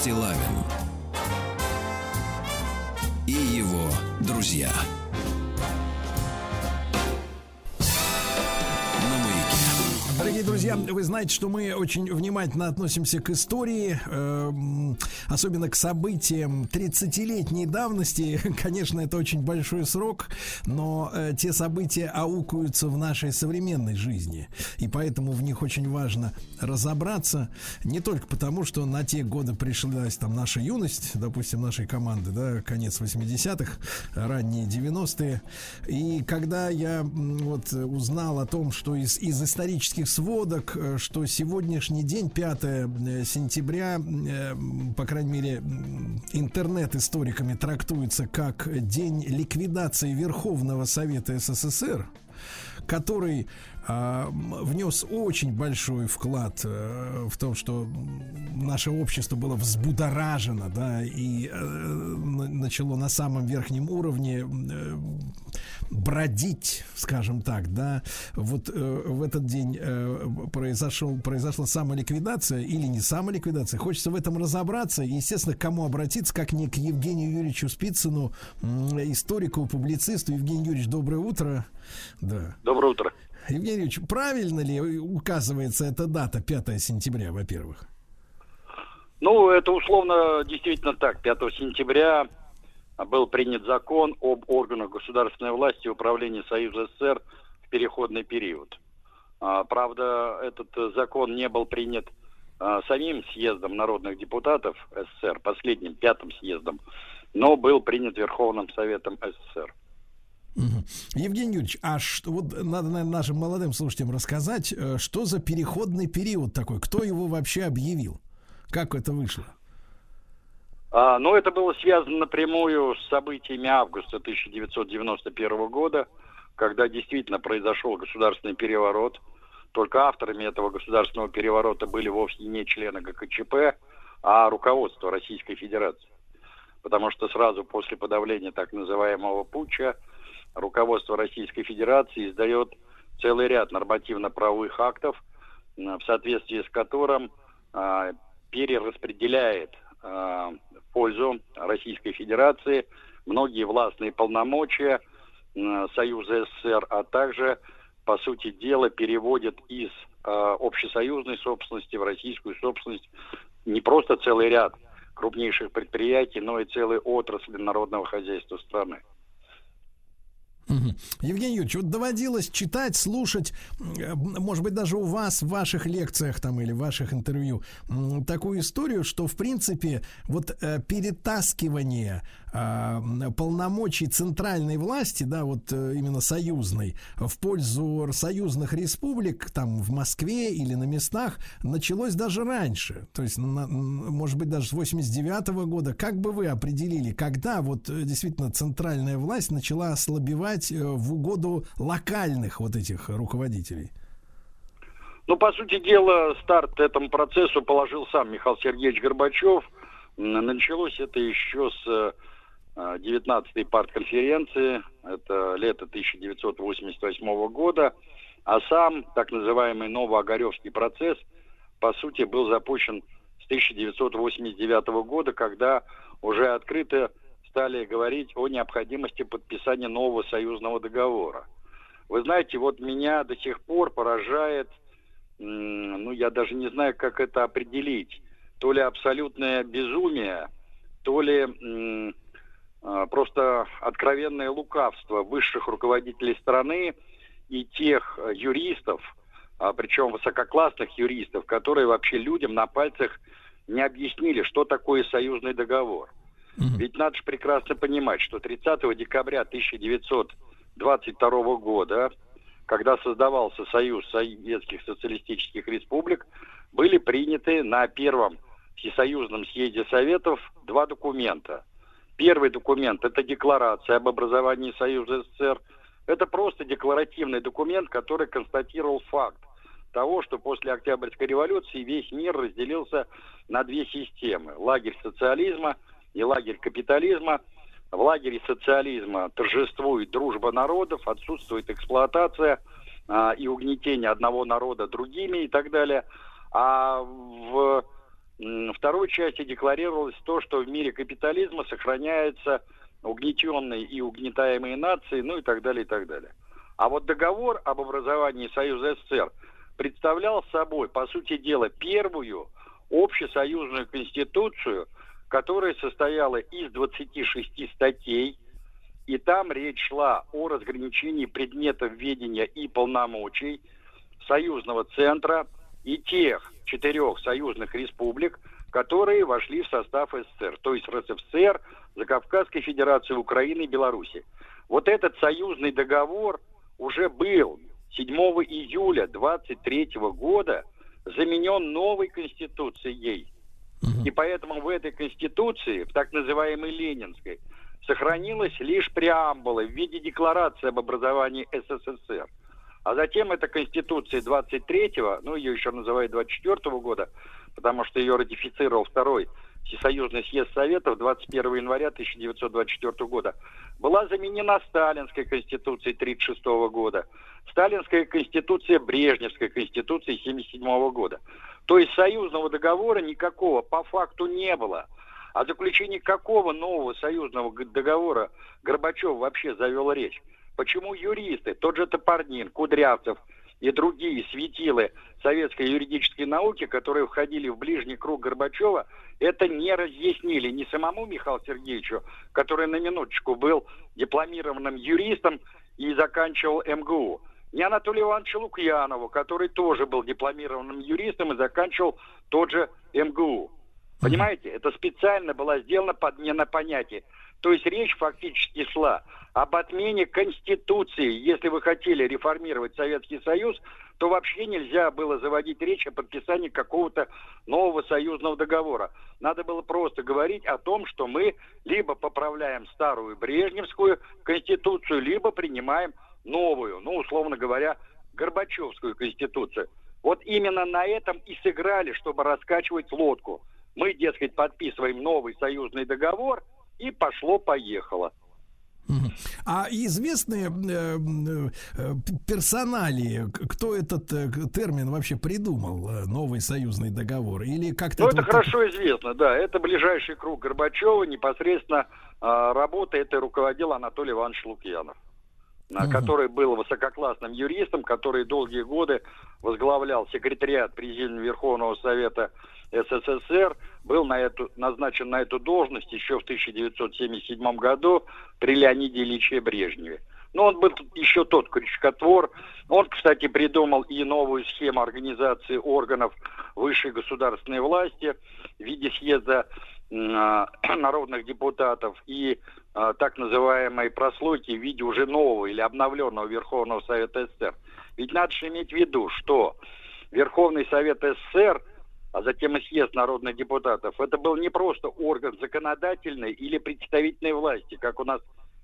Стилавин
знаете, что мы очень внимательно относимся к истории, эм, особенно к событиям 30-летней давности. [laughs] Конечно, это очень большой срок, но э, те события аукаются в нашей современной жизни. И поэтому в них очень важно разобраться. Не только потому, что на те годы пришлась там наша юность, допустим, нашей команды, да, конец 80-х, ранние 90-е. И когда я вот э, узнал о том, что из, из исторических сводок, э, что сегодняшний день, 5 э, сентября, э, по крайней мере, интернет-историками трактуется как день ликвидации Верховного Совета СССР, который внес очень большой вклад э, в том, что наше общество было взбудоражено, да, и э, на- начало на самом верхнем уровне э, бродить, скажем так, да. Вот в этот день произошел, произошла самоликвидация или не самоликвидация. Хочется в этом разобраться. И, естественно, к кому обратиться, как не к Евгению Юрьевичу Спицыну, историку, публицисту. Евгений Юрьевич, доброе утро. Да.
Доброе утро.
Евгений Юрьевич, правильно ли указывается эта дата, 5 сентября, во-первых?
Ну, это условно действительно так. 5 сентября был принят закон об органах государственной власти и управления Союза СССР в переходный период. А, Правда, этот закон не был принят а, самим съездом народных депутатов СССР, последним пятым съездом, но был принят Верховным Советом СССР.
Евгений Юрьевич, а что, вот надо, наверное, нашим молодым слушателям рассказать, э, что за переходный период такой, кто его вообще объявил, как это вышло?
А, но это было связано напрямую с событиями августа 1991 года, когда действительно произошел государственный переворот. Только авторами этого государственного переворота были вовсе не члены ГКЧП, а руководство Российской Федерации. Потому что сразу после подавления так называемого путча руководство Российской Федерации издает целый ряд нормативно-правовых актов, в соответствии с которым а, перераспределяет а, в пользу Российской Федерации многие властные полномочия Союза СССР, а также, по сути дела, переводит из а, общесоюзной собственности в российскую собственность не просто целый ряд крупнейших предприятий, но и целые отрасли народного хозяйства страны.
Евгений Юрьевич, вот доводилось читать, слушать, э, может быть, даже у вас в ваших лекциях там или в ваших интервью такую историю, что, в принципе, вот э, перетаскивание полномочий центральной власти, да, вот э, именно союзной, в пользу союзных республик, там, в Москве или на местах, началось даже раньше. То есть, на- может быть, даже с 89 года. Как бы вы определили, когда вот э, действительно центральная власть начала ослабевать э, в угоду локальных вот этих руководителей?
Ну, по сути дела, старт этому процессу положил сам Михаил Сергеевич Горбачев. Началось это еще с э, 19-й партконференции, это лето 1988 года, а сам так называемый Новоогаревский процесс, по сути, был запущен с 1989 года, когда уже открыто стали говорить о необходимости подписания нового союзного договора. Вы знаете, вот меня до сих пор поражает, ну, я даже не знаю, как это определить, то ли абсолютное безумие, то ли просто откровенное лукавство высших руководителей страны и тех э, юристов, а, причем высококлассных юристов, которые вообще людям на пальцах не объяснили, что такое союзный договор. Ведь надо же прекрасно понимать, что 30 декабря 22 года, когда создавался Союз Советских Социалистических Республик, были приняты на первом Всесоюзном съезде Советов два документа. Первый документ – это декларация об образовании Союза СССР. Это просто декларативный документ, который констатировал факт того, что после Октябрьской революции весь мир разделился на две системы. Лагерь социализма и лагерь капитализма. В лагере социализма торжествует дружба народов, отсутствует эксплуатация а, и угнетение одного народа другими и так далее. А в второй части декларировалось то, что в мире капитализма сохраняются угнетенные и угнетаемые нации, ну и так далее, и так далее. А вот договор об образовании Союза СССР представлял собой, по сути дела, первую общесоюзную конституцию, которая состояла из 26 статей, и там речь шла о разграничении предметов ведения и полномочий союзного центра и тех четырех союзных республик, которые вошли в состав СССР, то есть РСФСР, Закавказской Федерации Украины и Беларуси. Вот этот союзный договор уже был 7 июля 23 года заменен новой конституцией. И поэтому в этой конституции, в так называемой Ленинской, сохранилась лишь преамбула в виде декларации об образовании СССР. А затем эта конституция 23-го, ну ее еще называют 24-го года, потому что ее ратифицировал второй Всесоюзный съезд Советов 21 января 1924 года, была заменена Сталинской конституцией 1936 года, Сталинская конституция Брежневской конституцией 1977 года. То есть союзного договора никакого по факту не было. О заключении какого нового союзного договора Горбачев вообще завел речь? Почему юристы, тот же Топорнин, Кудрявцев и другие светилы советской юридической науки, которые входили в ближний круг Горбачева, это не разъяснили ни самому Михаилу Сергеевичу, который на минуточку был дипломированным юристом и заканчивал МГУ, ни Анатолию Ивановичу Лукьянову, который тоже был дипломированным юристом и заканчивал тот же МГУ. Понимаете, это специально было сделано подмена понятий. То есть речь фактически шла об отмене Конституции. Если вы хотели реформировать Советский Союз, то вообще нельзя было заводить речь о подписании какого-то нового союзного договора. Надо было просто говорить о том, что мы либо поправляем старую Брежневскую Конституцию, либо принимаем новую, ну, условно говоря, Горбачевскую Конституцию. Вот именно на этом и сыграли, чтобы раскачивать лодку. Мы, дескать, подписываем новый союзный договор, и пошло-поехало.
А известные э, э, персоналии, к- кто этот э, термин вообще придумал, э, новый союзный договор? Или как-то...
Ну,
это
это
вот
хорошо известно, да. Это ближайший круг Горбачева. Непосредственно а, работой этой руководил Анатолий Иванович Лукьянов,
Мгм.
который был высококлассным юристом, который долгие годы возглавлял секретариат Президиума Верховного Совета СССР, был на эту, назначен на эту должность еще в 1977 году при Леониде Ильиче Брежневе. Но он был еще тот крючкотвор. Он, кстати, придумал и новую схему организации органов высшей государственной власти в виде съезда а, [clears throat] народных депутатов и а, так называемой прослойки в виде уже нового или обновленного Верховного Совета СССР. Ведь надо же иметь в виду, что Верховный Совет СССР, а затем и съезд народных депутатов, это был не просто орган законодательной или представительной власти, как у нас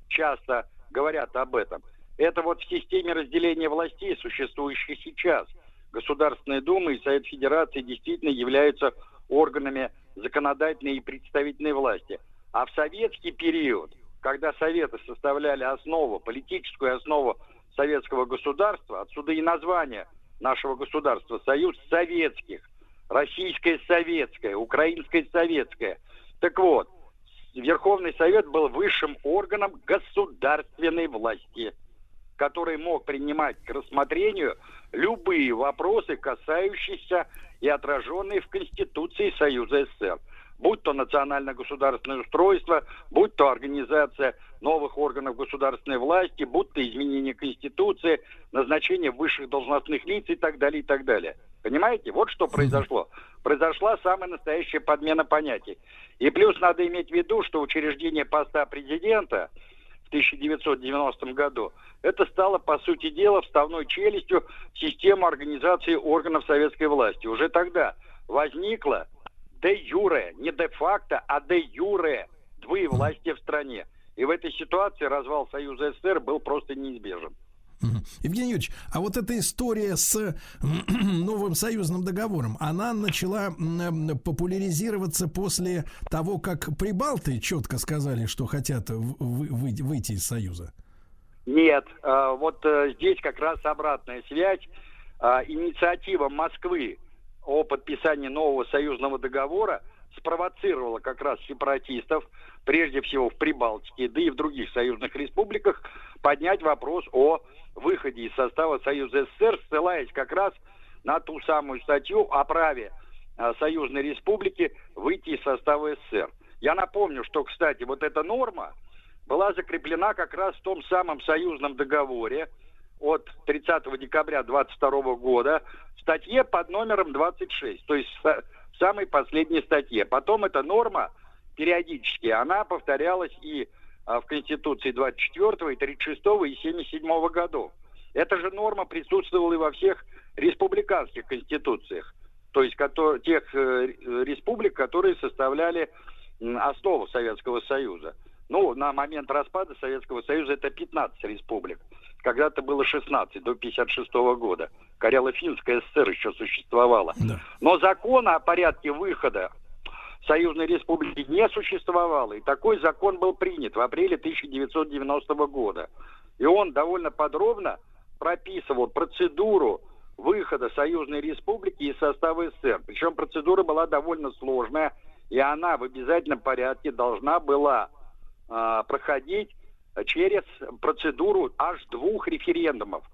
часто говорят об этом. Это вот в системе разделения властей, существующей сейчас. Государственная Дума и Совет Федерации действительно являются органами законодательной и представительной власти. А в советский период, когда Советы составляли основу, политическую основу советского государства, отсюда и название нашего государства, Союз Советских, Российское Советское, Украинское Советское. Так вот, Верховный Совет был высшим органом государственной власти, который мог принимать к рассмотрению любые вопросы, касающиеся и отраженные в Конституции Союза СССР. Будь то национально-государственное устройство, будь то организация новых органов государственной власти, будь то изменение Конституции, назначение высших должностных лиц и так далее, и так далее. Понимаете? Вот что произошло. Произошла самая настоящая подмена понятий. И плюс надо иметь в виду, что учреждение поста президента в 1990 году, это стало, по сути дела, вставной челюстью в систему организации органов советской власти. Уже тогда возникла де юре, не де факто, а де юре двоевластие в стране. И в этой ситуации развал Союза СССР был просто неизбежен.
Евгений Юрьевич, а вот эта история с [clears throat] новым союзным договором, она начала популяризироваться после того, как прибалты четко сказали, что хотят выйти из союза.
Нет, а, вот э, здесь как раз обратная связь. А, Инициатива Москвы о подписании нового союзного договора спровоцировала как раз сепаратистов, прежде всего в Прибалтике, да и в других союзных республиках, поднять вопрос о выходе из состава Союза СССР, ссылаясь как раз на ту самую статью о праве а, союзной республики выйти из состава СССР. Я напомню, что, кстати, вот эта норма была закреплена как раз в том самом союзном договоре от 30 декабря 22 года в статье под номером 26, то есть в самой последней статье. Потом эта норма периодически, она повторялась и а, в Конституции 24, и 36, и 77 годов. Эта же норма присутствовала и во всех республиканских конституциях, то есть тех э, республик, которые составляли основу Советского Союза. Ну, на момент распада Советского Союза это 15 республик. Когда-то было 16 до 56 года. Карело-Финская ССР еще существовала.
Да.
Но закона о порядке выхода Союзной Республики не существовало. И такой закон был принят в апреле 1990 года. И он довольно подробно прописывал процедуру выхода Союзной Республики из состава СССР. Причем процедура была довольно сложная, и она в обязательном порядке должна была а, проходить через процедуру аж двух референдумов.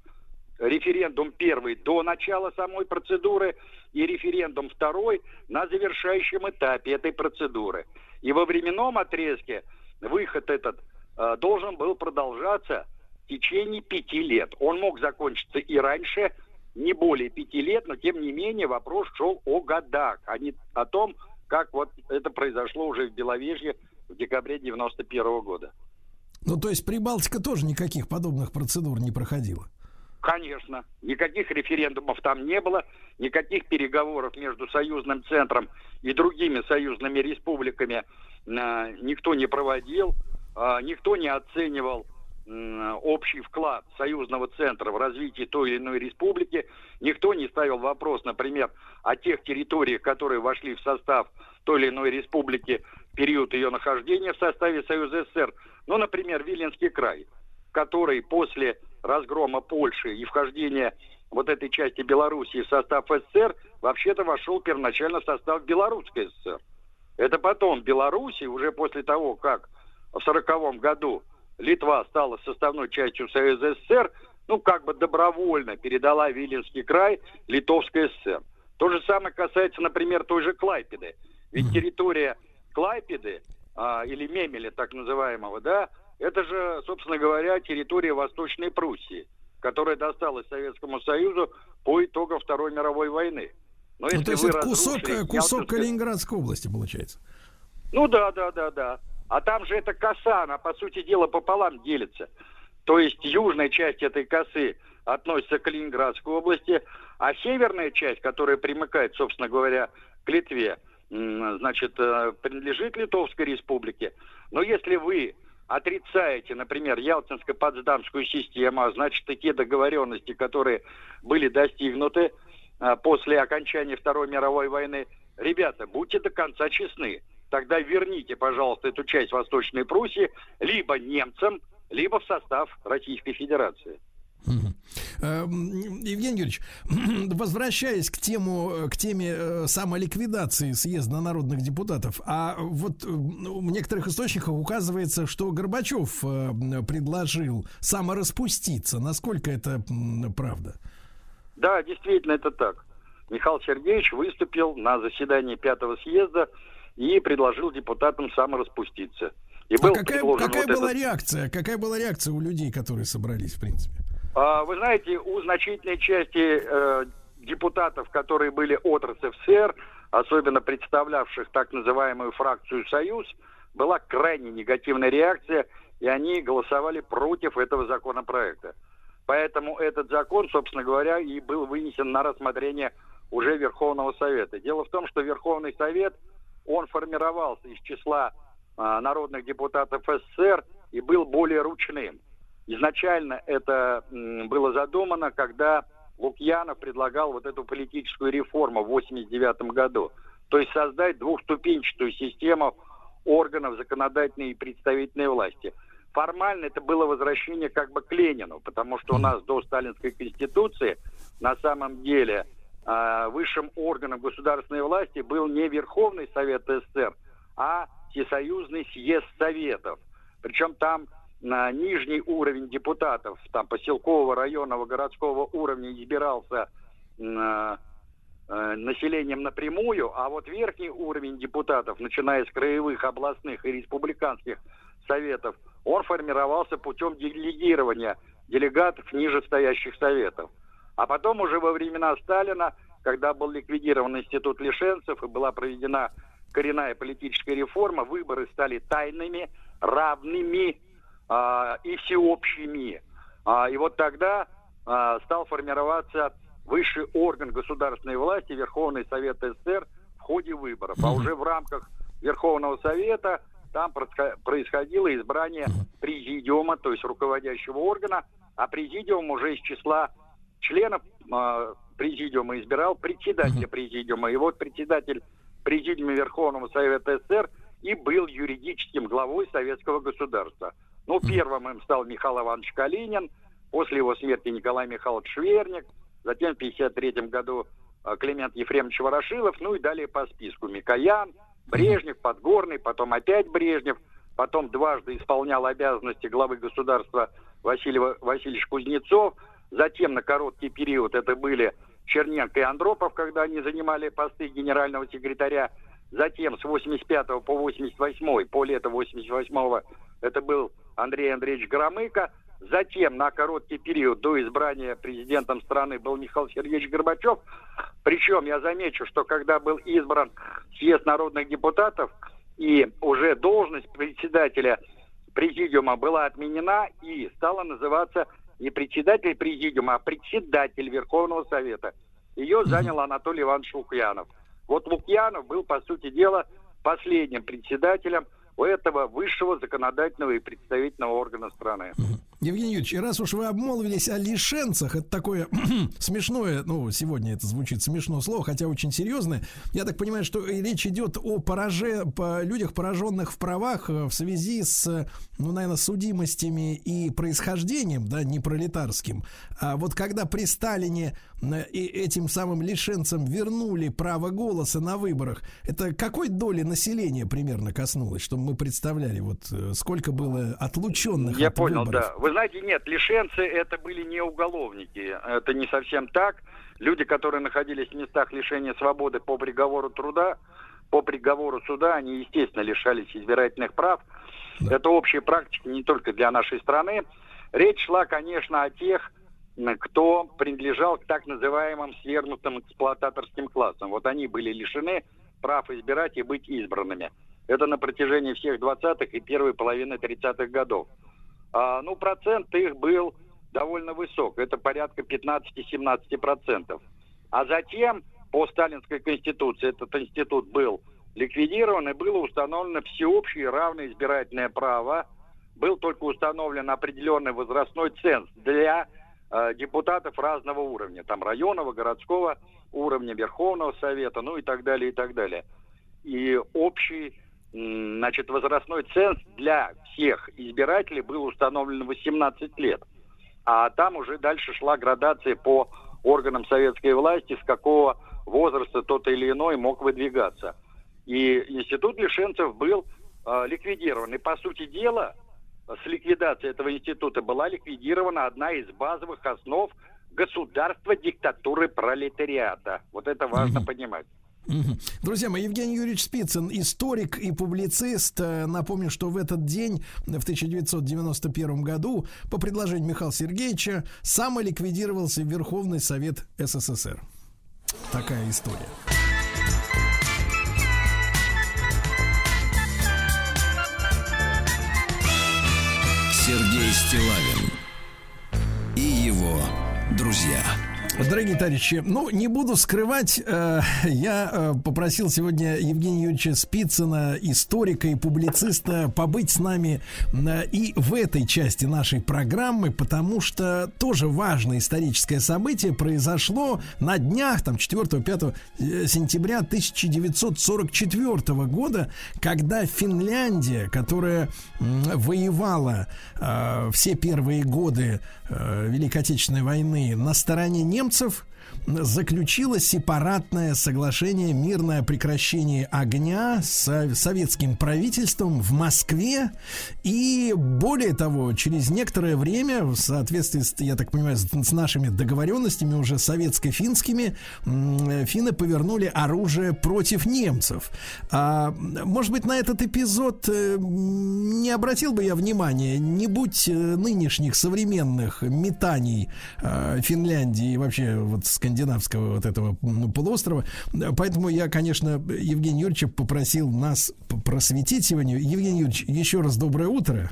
Референдум первый до начала самой процедуры и референдум второй на завершающем этапе этой процедуры. И во временном отрезке выход этот э, должен был продолжаться в течение пяти лет. Он мог закончиться и раньше, не более пяти лет, но тем не менее вопрос шел о годах, а не о том, как вот это произошло уже в Беловежье в декабре 91 года.
Ну, то есть Прибалтика тоже никаких подобных процедур не проходила.
Конечно. Никаких референдумов там не было, никаких переговоров между союзным центром и другими союзными республиками э, никто не проводил, э, никто не оценивал общий вклад союзного центра в развитие той или иной республики, никто не ставил вопрос, например, о тех территориях, которые вошли в состав той или иной республики в период ее нахождения в составе Союза СССР. Ну, например, Виленский край, который после разгрома Польши и вхождения вот этой части Белоруссии в состав СССР вообще-то вошел первоначально в состав Белорусской ССР. Это потом Белоруссия, уже после того, как в 1940 году Литва стала составной частью Союза СССР, ну, как бы добровольно передала Виленский край Литовской ССР. То же самое касается, например, той же Клайпеды. Ведь территория Клайпеды, а, или Мемеля так называемого, да, это же, собственно говоря, территория Восточной Пруссии, которая досталась Советскому Союзу по итогам Второй мировой войны. Но
Ну, то есть это кусок, э, кусок
Ялтинское-
Калининградской области, получается.
ну да, да, да, да. А там же эта коса, она, по сути дела, пополам делится. То есть южная часть этой косы относится к Калининградской области, а северная часть, которая примыкает, собственно говоря, к Литве, значит, э, принадлежит Литовской республике. Но если вы отрицаете, например, Ялтинско-Потсдамскую систему, а значит, и те договоренности, которые были достигнуты а, после окончания Второй мировой войны, ребята, будьте до конца честны. Тогда верните, пожалуйста, эту часть Восточной Пруссии либо немцам, либо в состав Российской Федерации.
Эм, Евгений Юрьевич, [clears throat] возвращаясь к тему, к теме э, самоликвидации съезда народных депутатов, а вот э, в некоторых источниках указывается, что Горбачев э, предложил самораспуститься. Насколько это правда?
Да, действительно, это так. Михаил Сергеевич выступил на заседании пятого съезда и предложил депутатам самораспуститься. И
А
был
какая,
предложен
какая
вот
была
этот-
реакция? Какая была реакция у людей, которые собрались, в принципе?
А, Вы знаете, у значительной части э, депутатов, которые были от РСФСР, особенно представлявших так называемую фракцию «Союз», была крайне негативная реакция, и они голосовали против этого законопроекта. Поэтому этот закон, собственно говоря, и был вынесен на рассмотрение уже Верховного Совета. Дело в том, что Верховный Совет, он формировался из числа а, народных депутатов СССР и был более ручным. Изначально это м, было задумано, когда Лукьянов предлагал вот эту политическую реформу в 1989 году. То есть создать двухступенчатую систему органов законодательной и представительной власти. Формально это было возвращение как бы к Ленину, потому что у нас до Сталинской Конституции на самом деле высшим органом государственной власти был не Верховный Совет СССР, а Всесоюзный съезд Советов. Причем там на нижний уровень депутатов, там поселкового, районного, городского уровня избирался а, э, населением напрямую, а вот верхний уровень депутатов, начиная с краевых, областных и республиканских советов, он формировался путем делегирования делегатов нижестоящих советов. А потом уже во времена Сталина, когда был ликвидирован институт лишенцев и была проведена коренная политическая реформа, выборы стали тайными, равными а, и всеобщими. А, и вот тогда а, стал формироваться высший орган государственной власти, Верховный Совет СССР, в ходе выборов. А уже в рамках Верховного Совета там происхо- происходило избрание президиума, то есть руководящего органа, а президиум уже из числа членов э, президиума избирал председателя президиума. И вот председатель президиума Верховного Совета СССР и был юридическим главой советского государства. Ну, первым им стал Михаил Иванович Калинин, после его смерти Николай Михайлович Шверник, затем в 1953 году э, Климент Ефремович Ворошилов, ну и далее по списку Микоян, Брежнев, Подгорный, потом опять Брежнев, потом дважды исполнял обязанности главы государства Василий Ва- Васильевич Кузнецов, затем на короткий период это были Черненко и Андропов, когда они занимали посты генерального секретаря, затем с 85 по 88, по лето 88 это был Андрей Андреевич Громыко, затем на короткий период до избрания президентом страны был Михаил Сергеевич Горбачев, причем я замечу, что когда был избран съезд народных депутатов, и уже должность председателя президиума была отменена и стала называться не председатель президиума, а председатель Верховного Совета. Ее занял Анатолий Иванович Лукьянов. Вот Лукьянов был, по сути дела, последним председателем у этого высшего законодательного и представительного органа страны.
Евгений Юрьевич, раз уж вы обмолвились о лишенцах, это такое [clears throat] смешное, ну, сегодня это звучит смешное слово, хотя очень серьезное. Я так понимаю, что речь идет о пораже, по людях, пораженных в правах э, в связи с, ну, наверное, судимостями и происхождением, да, не пролетарским. А вот когда при Сталине э, и этим самым лишенцам вернули право голоса на выборах, это какой доли населения примерно коснулось, чтобы мы представляли, вот э, сколько было отлученных
Я
от
понял,
выборов?
да. Вы знаете, нет, лишенцы это были не уголовники. Это не совсем так. Люди, которые находились в местах лишения свободы по приговору труда, по приговору суда, они, естественно, лишались избирательных прав. Это общая практика не только для нашей страны. Речь шла, конечно, о тех, кто принадлежал к так называемым свергнутым эксплуататорским классам. Вот они были лишены прав избирать и быть избранными. Это на протяжении всех 20-х и первой половины 30-х годов. А, ну, процент их был довольно высок. Это порядка 15-17 процентов. А затем, по Сталинской Конституции, этот институт был ликвидирован и было установлено всеобщее равное избирательное право. Был только установлен определенный возрастной ценз для э, депутатов разного уровня. Там районного, городского уровня, Верховного Совета, ну и так далее, и так далее. И общий значит, возрастной ценз для всех избирателей был установлен 18 лет. А там уже дальше шла градация по органам советской власти, с какого возраста тот или иной мог выдвигаться. И институт лишенцев был э, ликвидирован. И, по сути дела, с ликвидацией этого института была ликвидирована одна из базовых основ государства диктатуры пролетариата. Вот это важно понимать.
Друзья мои, Евгений Юрьевич Спицын, историк и публицист. Э, Напомню, что в этот день, в 1991 году, по предложению Михаила Сергеевича, самоликвидировался Верховный Совет СССР. Такая история.
Сергей Стилавин и его друзья.
Дорогие товарищи, ну, не буду скрывать, э, я э, попросил сегодня Евгения Юрьевича Спицына, историка и публициста, побыть с нами э, и в этой части нашей программы, потому что тоже важное историческое событие произошло на днях, там, 4-5 э, сентября 1944 года, когда Финляндия, которая м, воевала э, все первые годы э, Великой Отечественной войны на стороне немцев, немцев заключила сепаратное соглашение мирное прекращение огня с советским правительством в Москве. И более того через некоторое время в соответствии с, я так понимаю с, нашими договоренностями уже советско-финскими финны повернули оружие против немцев. А, может быть на этот эпизод э, не обратил бы я внимания не будь э, нынешних современных метаний э, Финляндии и вообще вот скандинавского вот этого полуострова. Поэтому я, конечно, Евгения Юрьевича попросил нас просветить сегодня. Евгений Юрьевич, еще раз доброе утро.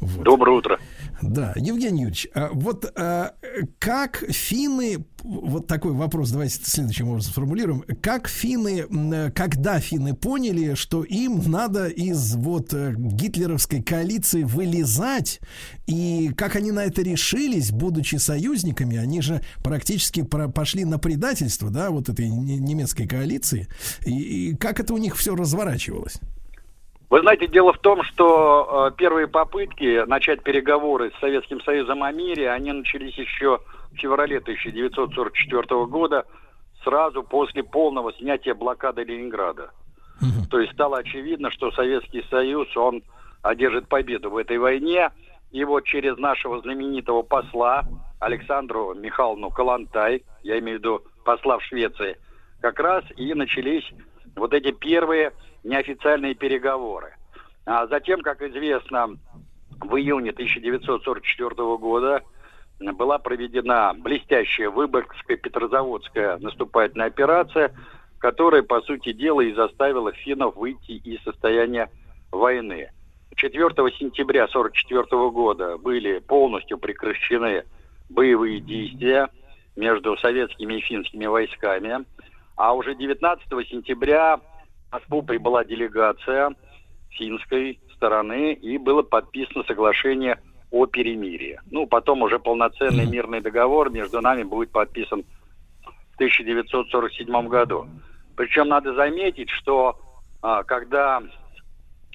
Вот.
Доброе утро.
Да, Евгений Юрьевич, а вот а, как финны, вот такой вопрос, давайте следующим образом сформулируем, как финны, когда финны поняли, что им надо из вот э, гитлеровской коалиции вылезать, и как они на это решились, будучи союзниками, они же практически пошли на предательство, да, вот этой не- немецкой коалиции, и, и как это у них все разворачивалось?
Вы знаете, дело в том, что э, первые попытки начать переговоры с Советским Союзом о мире, они начались еще в феврале 1944 года, сразу после полного снятия блокады Ленинграда. То есть стало очевидно, что Советский Союз, он одержит победу в этой войне. И вот через нашего знаменитого посла Александру Михайловну Калантай, я имею в виду посла в Швеции, как раз и начались вот эти первые неофициальные переговоры. А затем, как известно, в июне 1944 года была проведена блестящая Выборгская Петрозаводская наступательная операция, которая, по сути дела, и заставила финнов выйти из состояния войны. 4 сентября 1944 года были полностью прекращены боевые действия между советскими и финскими войсками. А уже 19 сентября в Москву прибыла делегация финской стороны и было подписано соглашение о перемирии. Ну, потом уже полноценный мирный договор между нами будет подписан в 1947 году. Причем надо заметить, что а, когда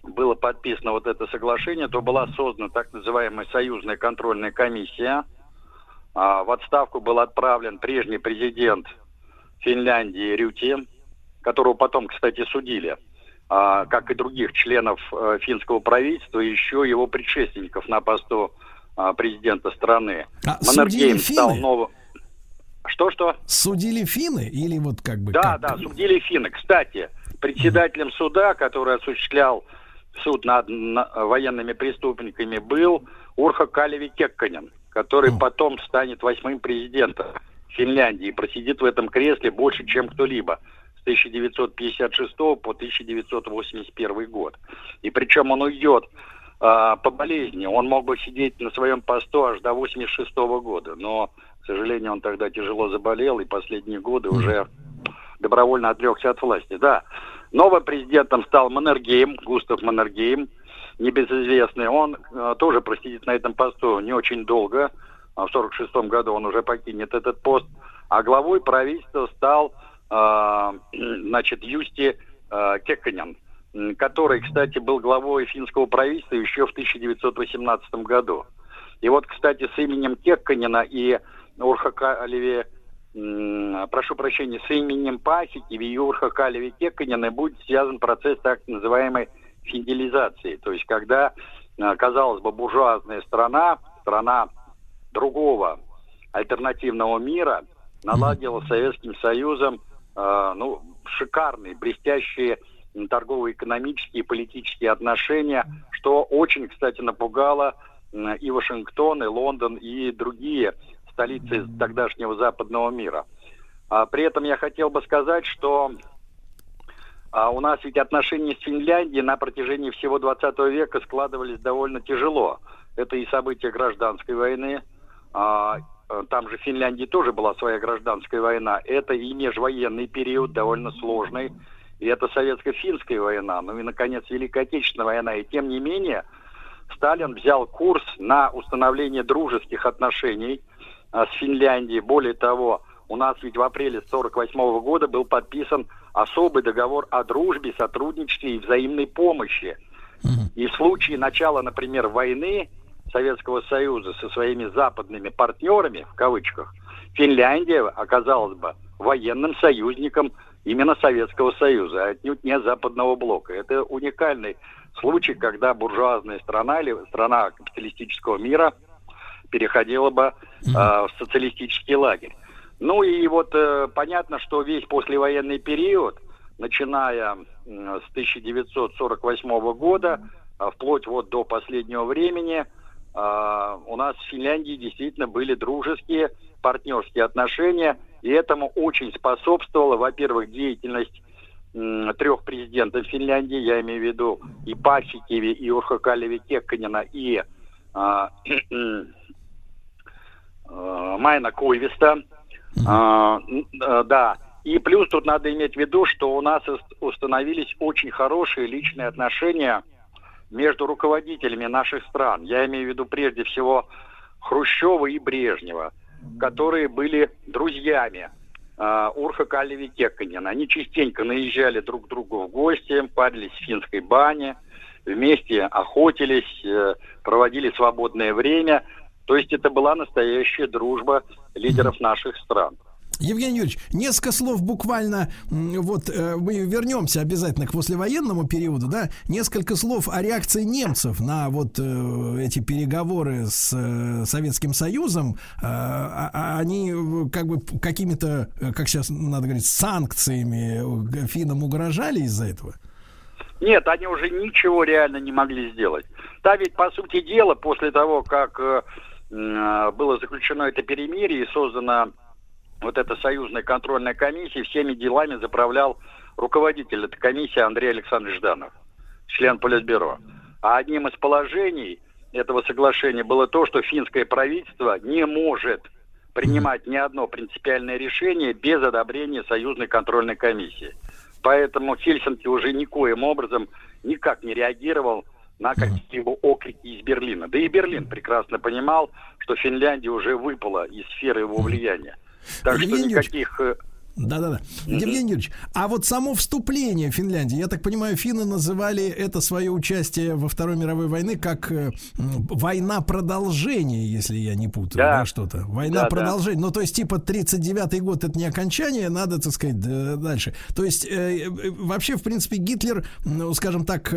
было подписано вот это соглашение, то была создана так называемая союзная контрольная комиссия. А, в отставку был отправлен прежний президент Финляндии Рюти, которого потом, кстати, судили, а, как и других членов э, финского правительства, еще его предшественников на посту а, президента страны.
А
Маннергейм
судили
стал новым... Что-что?
Судили финны или вот как бы...
Да,
как?
да, судили финны. Кстати, председателем суда, который осуществлял суд над на- военными преступниками, был Урха Калеви Кекканен, который
О.
потом станет восьмым президентом Финляндии и просидит в этом кресле больше, чем кто-либо с 1956 по 1981 год. И причем он уйдет а, по болезни. Он мог бы сидеть на своем посту аж до 86 года, но, к сожалению, он тогда тяжело заболел, и последние годы уже добровольно отрекся от власти. Да, новым президентом стал Маннергейм, Густав Маннергейм, небезызвестный. Он э, тоже просидит на этом посту не очень долго. А В 46 году он уже покинет этот пост. А главой правительства стал, э, значит, Юсти э, Кекканен, м, который, кстати, был главой финского правительства еще в 1918 году. И вот, кстати, с именем Кекканена и Урхакалеви, м, прошу прощения, с именем Пасеки и Урхакалеви Кекканена будет связан процесс так называемой финделизации. То есть, когда, э, казалось бы, буржуазная страна, страна другого альтернативного мира наладила с Советским Союзом э, ну, шикарные, блестящие торгово-экономические и политические отношения, что очень, кстати, напугало м, и Вашингтон, и Лондон, и другие столицы тогдашнего западного мира. А при этом я хотел бы сказать, что а у нас ведь отношения с Финляндией на протяжении всего 20 века складывались довольно тяжело. это и события гражданской войны. А, э, там же в Финляндии тоже была своя гражданская война. Это и межвоенный период, довольно сложный. И это советско-финская война. Ну и, наконец, Великая Отечественная война. И тем не менее, Сталин взял курс на установление дружеских отношений а, с Финляндией. Более того, у нас ведь в апреле 1948 года был подписан особый договор о дружбе, сотрудничестве и взаимной помощи. И в случае начала, например, войны Советского Союза со своими западными партнерами, в кавычках, Финляндия оказалась бы военным союзником именно Советского Союза, а отнюдь не Западного блока. Это уникальный случай, когда буржуазная страна или страна капиталистического мира переходила бы э, в социалистический лагерь. Ну и вот э, понятно, что весь послевоенный период, начиная м, с 1948 года, а, вплоть вот до последнего времени, у нас в Финляндии действительно были дружеские, партнерские отношения, и этому очень способствовала, во-первых, деятельность трех президентов Финляндии, я имею в виду и Пасикеви, и Урхакалеви Кекканина, и а, [clears throat] э, Майна Койвиста. А, э, да. И плюс тут надо иметь в виду, что у нас ус- установились очень хорошие личные отношения между руководителями наших стран. Я имею в виду прежде всего Хрущева и Брежнева, которые были друзьями э, Урха Калеви Кекканина. Они частенько наезжали друг к другу в гости, парились в финской бане, вместе охотились, э, проводили свободное время. То есть это была настоящая дружба лидеров наших стран.
Евгений Юрьевич, несколько слов буквально, вот э, мы вернемся обязательно к послевоенному периоду, да, несколько слов о реакции немцев на вот э, эти переговоры с э, Советским Союзом. А- а они как бы какими-то, как сейчас надо говорить, санкциями финнам угрожали из-за этого?
Нет, они уже ничего реально не могли сделать. Да, ведь, по сути дела, после того, как было заключено это перемирие и создана вот эта союзная контрольная комиссия, всеми делами заправлял руководитель этой комиссии Андрей Александрович Жданов, член Политбюро. А одним из положений этого соглашения было то, что финское правительство не может принимать ни одно принципиальное решение без одобрения союзной контрольной комиссии. Поэтому Хельсинки уже никоим образом никак не реагировал на какие-либо окрики из Берлина. Да и Берлин прекрасно понимал, что Финляндия уже выпала из сферы его влияния. Так что
Евгений Юрьевич,
никаких...
Да-да-да. Евгений Юрьевич, а вот само вступление Финляндии, я так понимаю, финны называли это свое участие во Второй мировой войны как э, война продолжения, если я не путаю, да,
Да.
что-то. Война
Да, да.
продолжения. Ну, то есть, типа, 39-й год это не окончание, надо, так сказать, дальше. То есть, э, э, вообще, в принципе, Гитлер, ну, скажем так,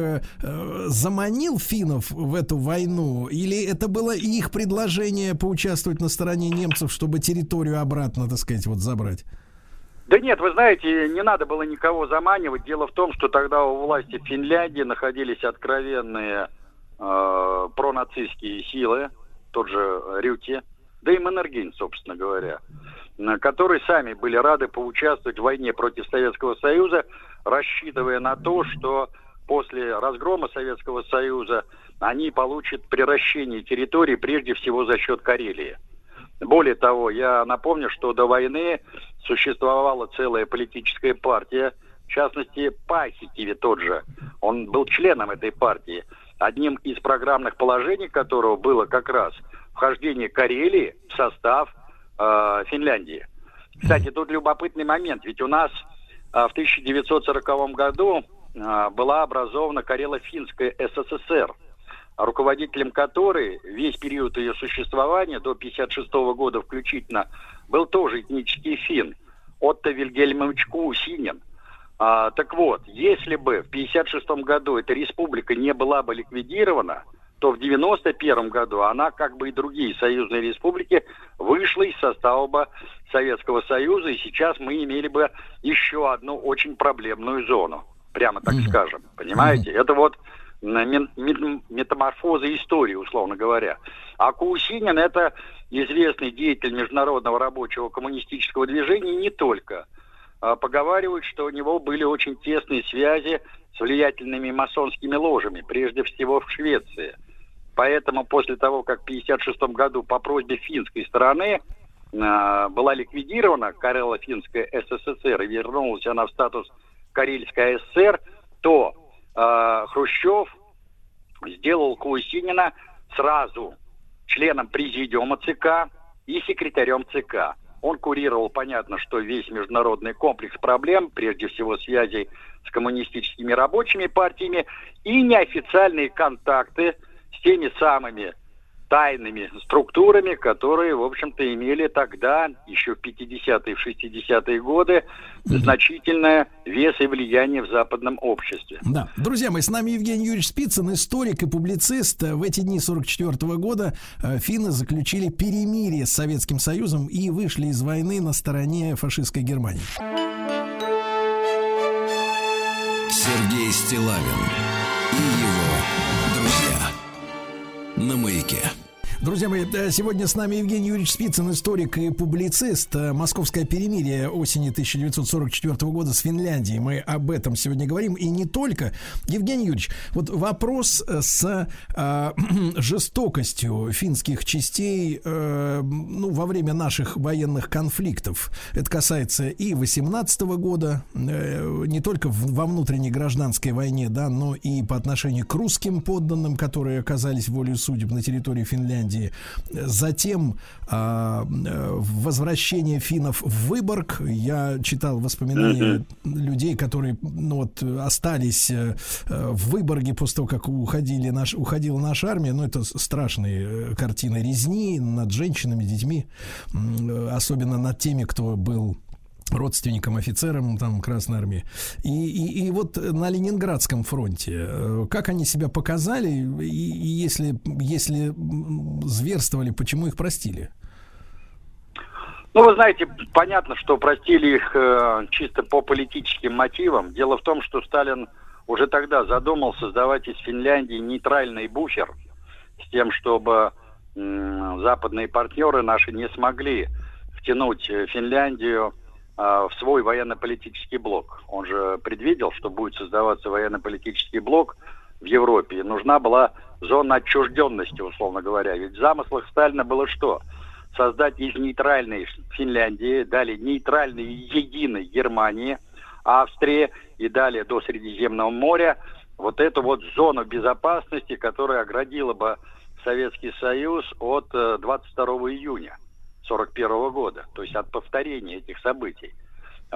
заманил финнов в эту войну, или это было их предложение поучаствовать на стороне немцев, чтобы территорию обратно, так сказать, вот забрать?
Да нет, вы знаете, не надо было никого заманивать. Дело в том, что тогда у власти Финляндии находились откровенные э, пронацистские силы, тот же Рюти, да и Маннергейм, собственно говоря, которые сами были рады поучаствовать в войне против Советского Союза, рассчитывая на то, что после разгрома Советского Союза они получат приращение территории прежде всего за счет Карелии. Более того, я напомню, что до войны существовала целая политическая партия, в частности, Пахикиви тот же. Он был членом этой партии. Одним из программных положений которого было как раз вхождение Карелии в состав э, Финляндии. Кстати, тут любопытный момент, ведь у нас э, в 1940 году э, была образована Карело-Финская СССР руководителем которой весь период ее существования, до 1956 года включительно, был тоже этнический фин, Отто Вильгельмович Кусинин. А, так вот, если бы в 1956 году эта республика не была бы ликвидирована, то в 1991 году она, как бы и другие союзные республики, вышла из состава бы Советского Союза, и сейчас мы имели бы еще одну очень проблемную зону, прямо так скажем. Понимаете? Это вот метаморфоза истории, условно говоря. А Каусинин это известный деятель международного рабочего коммунистического движения не только. А, Поговаривают, что у него были очень тесные связи с влиятельными масонскими ложами, прежде всего в Швеции. Поэтому после того, как в 1956 году по просьбе финской стороны э, была ликвидирована Карело-Финская СССР и вернулась она в статус Карельская ССР, то э, Хрущев сделал Кусинина сразу членом президиума ЦК и секретарем ЦК. Он курировал, понятно, что весь международный комплекс проблем, прежде всего связей с коммунистическими рабочими партиями и неофициальные контакты с теми самыми тайными структурами, которые, в общем-то, имели тогда, еще в 50-е, в 60-е годы, значительное вес и влияние в западном обществе.
Да. Друзья мои, с нами Евгений Юрьевич Спицын, историк и публицист. В эти дни 44 года э, финны заключили перемирие с Советским Союзом и вышли из войны на стороне фашистской Германии.
Сергей Стилавин и его. На маяке.
Друзья мои, э, сегодня с нами Евгений Юрьевич Спицын, историк и публицист. Э, Московское перемирие осени 1944 года с Финляндией. Мы об этом сегодня говорим. И не только. Евгений Юрьевич, вот вопрос э, с э, [clears throat] жестокостью финских частей э, ну, во время наших военных конфликтов. Это касается и 18 года, э, не только в- во внутренней гражданской войне, да, но и по отношению к русским подданным, которые оказались волею судеб на территории Финляндии. Затем а, э, возвращение финнов в Выборг. Я читал воспоминания людей, которые ну, вот, остались э, в Выборге после того, как уходили наш, уходила наша армия. Ну, это страшные э, картины резни над женщинами, детьми, э, особенно над теми, кто был родственникам, офицерам там Красной Армии. И, и, и вот на Ленинградском фронте, э, как они себя показали, и, и если, если зверствовали, почему их простили?
Ну, вы знаете, понятно, что простили их э, чисто по политическим мотивам. Дело в том, что Сталин уже тогда задумал создавать из Финляндии нейтральный буфер с тем, чтобы м, западные партнеры наши не смогли втянуть э, Финляндию э, в свой военно-политический блок. Он же предвидел, что будет создаваться военно-политический блок в Европе. И нужна была зона отчужденности, условно говоря. Ведь в замыслах Сталина было что? Создать из нейтральной Финляндии, далее нейтральной единой Германии, Австрии и далее до Средиземного моря вот эту вот зону безопасности, которая оградила бы Советский Союз от э, 22 июня 41 года, то есть от повторения этих событий.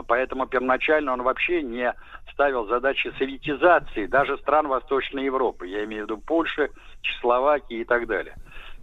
Поэтому первоначально он вообще не ставил задачи советизации даже стран Восточной Европы. Я имею в виду Польши, Чехословакии и так далее.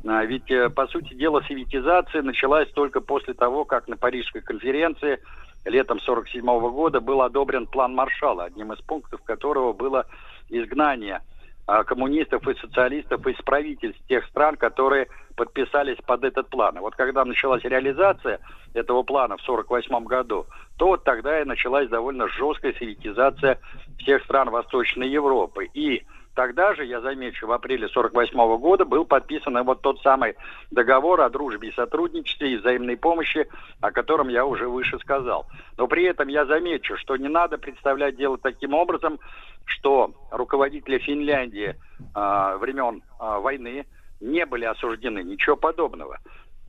А Ведь, э, по сути дела, советизация началась только после того, как на Парижской конференции летом 1947 года был одобрен план Маршалла, одним из пунктов которого было изгнание а, коммунистов и социалистов из правительств тех стран, которые подписались под этот план. И вот когда началась реализация этого плана в 1948 году, то вот тогда и началась довольно жесткая советизация всех стран Восточной Европы. И тогда же, я замечу, в апреле 1948 года был подписан вот тот самый договор о дружбе и сотрудничестве и взаимной помощи, о котором я уже выше сказал. Но при этом я замечу, что не надо представлять дело таким образом, что руководители Финляндии а, времен а, войны не были осуждены, ничего подобного.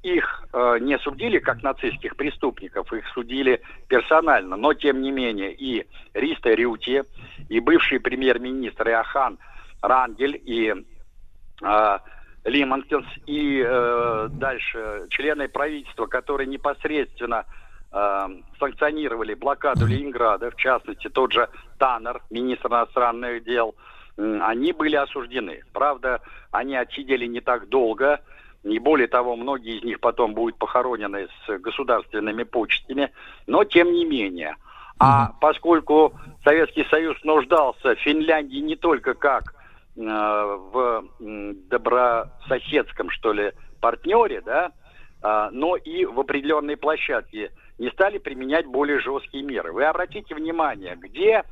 Их э, не судили как нацистских преступников, их судили персонально, но тем не менее и Риста Рюти, и бывший премьер-министр Иохан Рангель, и э, Лимонкинс, и э, дальше члены правительства, которые непосредственно э, санкционировали блокаду Ленинграда, в частности тот же Таннер, министр иностранных дел, м, они были осуждены. Правда, они отсидели не так долго, и более того, многие из них потом будут похоронены с государственными почестями, но тем не менее. А поскольку Советский Союз нуждался в Финляндии не только как э, в добрососедском, что ли, партнере, да, а, но и в определенной площадке не стали применять более жесткие меры. Вы обратите внимание, где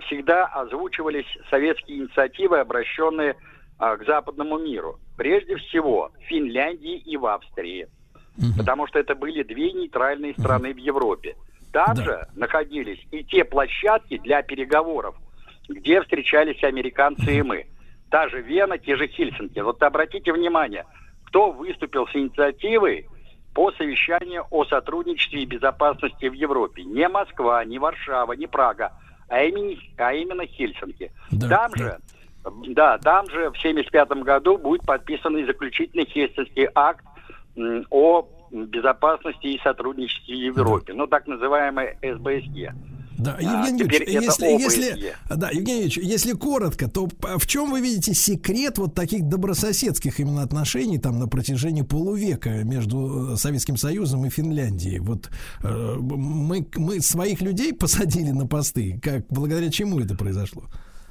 всегда озвучивались советские инициативы, обращенные а, к западному миру. Прежде всего, в Финляндии и в Австрии. Потому что это были две нейтральные страны в Европе. Там
Да.
же находились и те площадки для переговоров, где встречались американцы и мы. та же Вена, те же Хельсинки. Вот обратите внимание, кто выступил с инициативой по совещанию о сотрудничестве и безопасности в Европе. Не Москва, не Варшава, не Прага, а именно, а именно Хельсинки.
Да,
там
да.
же, да, там же в 1975 году будет подписан и заключительный Хельсинский акт о безопасности и сотрудничестве в Европе, ну так называемый СБСЕ.
Да,
А,
Евгений
теперь
Юрьевич,
это
если, если, да, Евгений Юрьевич, если коротко, то п- в чем вы видите секрет вот таких добрососедских именно отношений там на протяжении полувека между э, Советским Союзом и Финляндией? Вот э, мы, мы своих людей посадили на посты, как благодаря чему это произошло?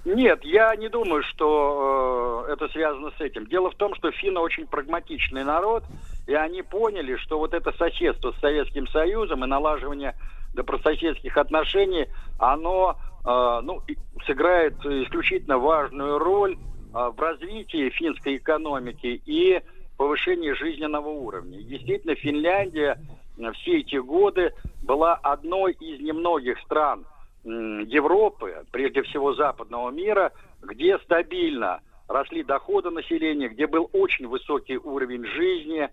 Нет, я не думаю, что э, это связано с этим. Дело в том, что финны очень прагматичный народ, и они поняли, что вот это соседство с Советским Союзом и налаживание добрососедских отношений, оно э, ну, сыграет исключительно важную роль э, в развитии финской экономики и повышении жизненного уровня. Действительно, Финляндия э, все эти годы была одной из немногих стран Европы, прежде всего западного мира, где стабильно росли доходы населения, где был очень высокий уровень жизни,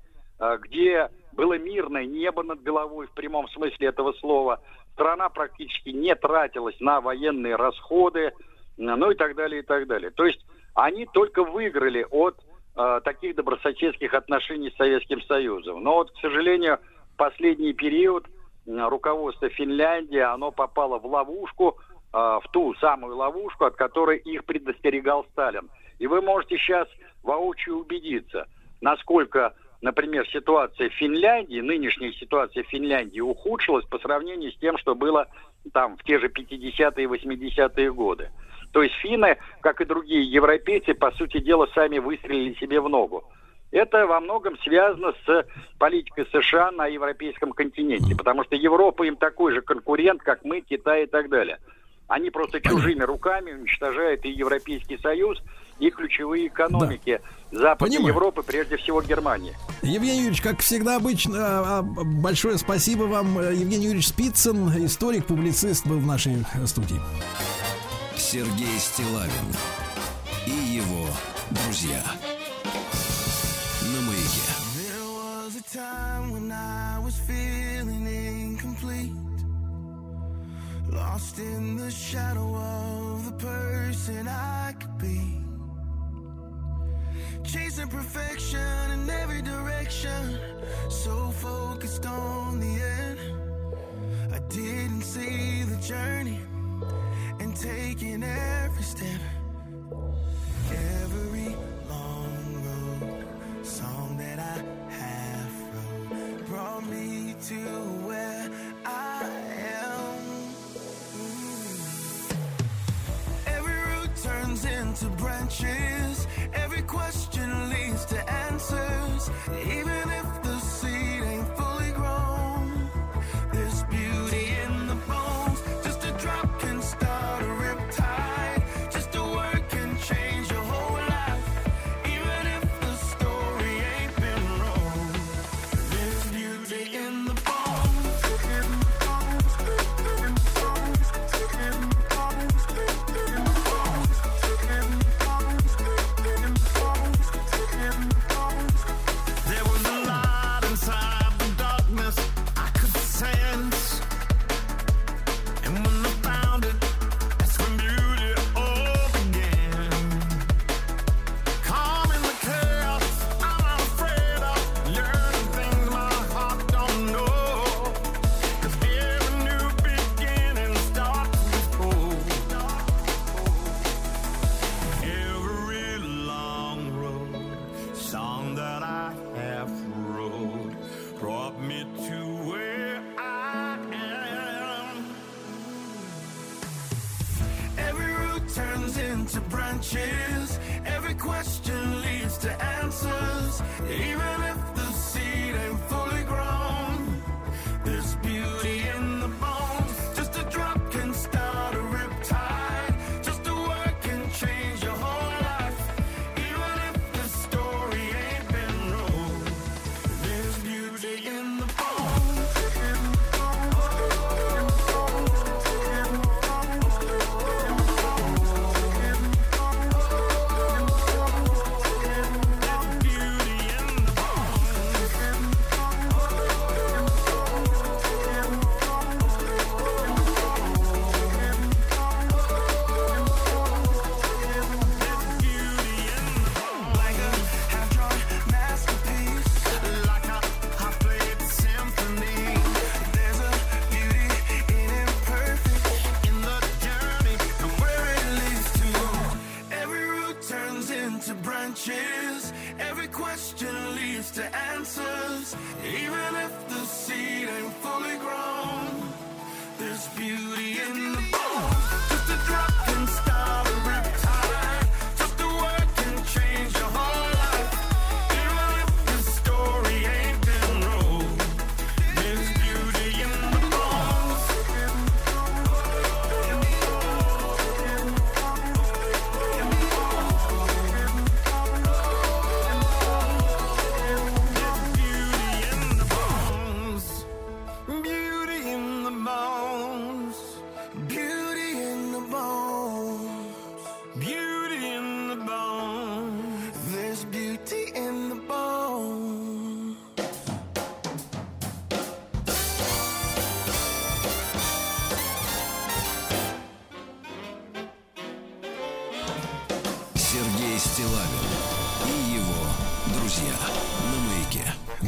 где было мирное небо над головой в прямом смысле этого слова. Страна практически не тратилась на военные расходы, ну и так далее, и так далее. То есть они только выиграли от э, таких добрососедских отношений с Советским Союзом. Но вот, к сожалению, последний период руководство Финляндии, оно попало в ловушку, э, в ту самую ловушку, от которой их предостерегал Сталин. И вы можете сейчас воочию убедиться, насколько, например, ситуация в Финляндии, нынешняя ситуация в Финляндии ухудшилась по сравнению с тем, что было там в те же 50-е и 80-е годы. То есть финны, как и другие европейцы, по сути дела, сами выстрелили себе в ногу. Это во многом связано с политикой США на европейском континенте, потому что Европа им такой же конкурент, как мы, Китай и так далее. Они просто чужими руками уничтожают и Европейский Союз, и ключевые экономики Западной
Понимаю.
Европы, прежде всего Германии.
Евгений Юрьевич, как всегда, обычно, а, а, большое спасибо вам. Евгений Юрьевич Спицын, историк, публицист, был в нашей студии.
Сергей Стилавин и его друзья.
Time when I was feeling incomplete. Lost in the shadow of the person I could be. Chasing perfection in every direction. So focused on the end. I didn't see the journey and taking every step.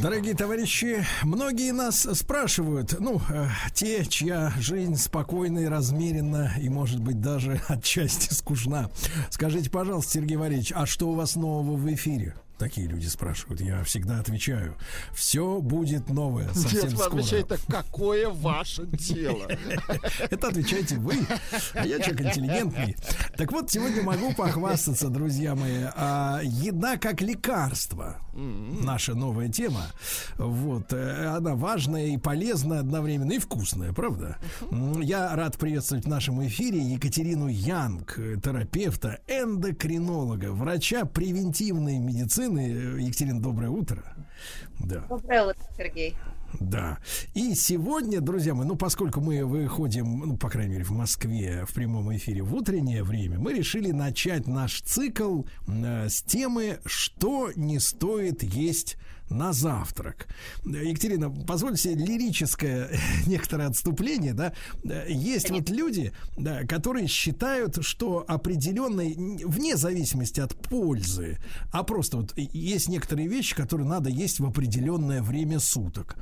Дорогие товарищи, многие нас спрашивают, ну, э, те, чья жизнь спокойна и размеренна, и, может быть, даже [laughs] отчасти скучна. Скажите, пожалуйста, Сергей Валерьевич, а что у вас нового в эфире? Такие люди спрашивают. Я всегда отвечаю. Все будет новое совсем
вы
скоро.
отвечаете, какое ваше дело? [laughs]
Это отвечаете вы, а я человек интеллигентный. Так вот, сегодня могу похвастаться, друзья мои. а, еда как лекарство. Наша новая тема. Вот. э, Она важная и полезная одновременно, и вкусная, правда? Я рад приветствовать в нашем эфире Екатерину Янг, э, терапевта, эндокринолога, врача превентивной медицины. Екатерина, доброе утро. Да.
Доброе утро, Сергей.
Да. И сегодня, друзья мои, ну, поскольку мы выходим, ну, по крайней мере, в Москве в прямом эфире в утреннее время, мы решили начать наш цикл э, с темы «Что не стоит есть на завтрак. Екатерина, позвольте себе лирическое [laughs] некоторое отступление, да. Э, Есть вот люди, да, которые считают, что определенной, вне зависимости от пользы, а просто вот есть некоторые вещи, которые надо есть в определенное время суток.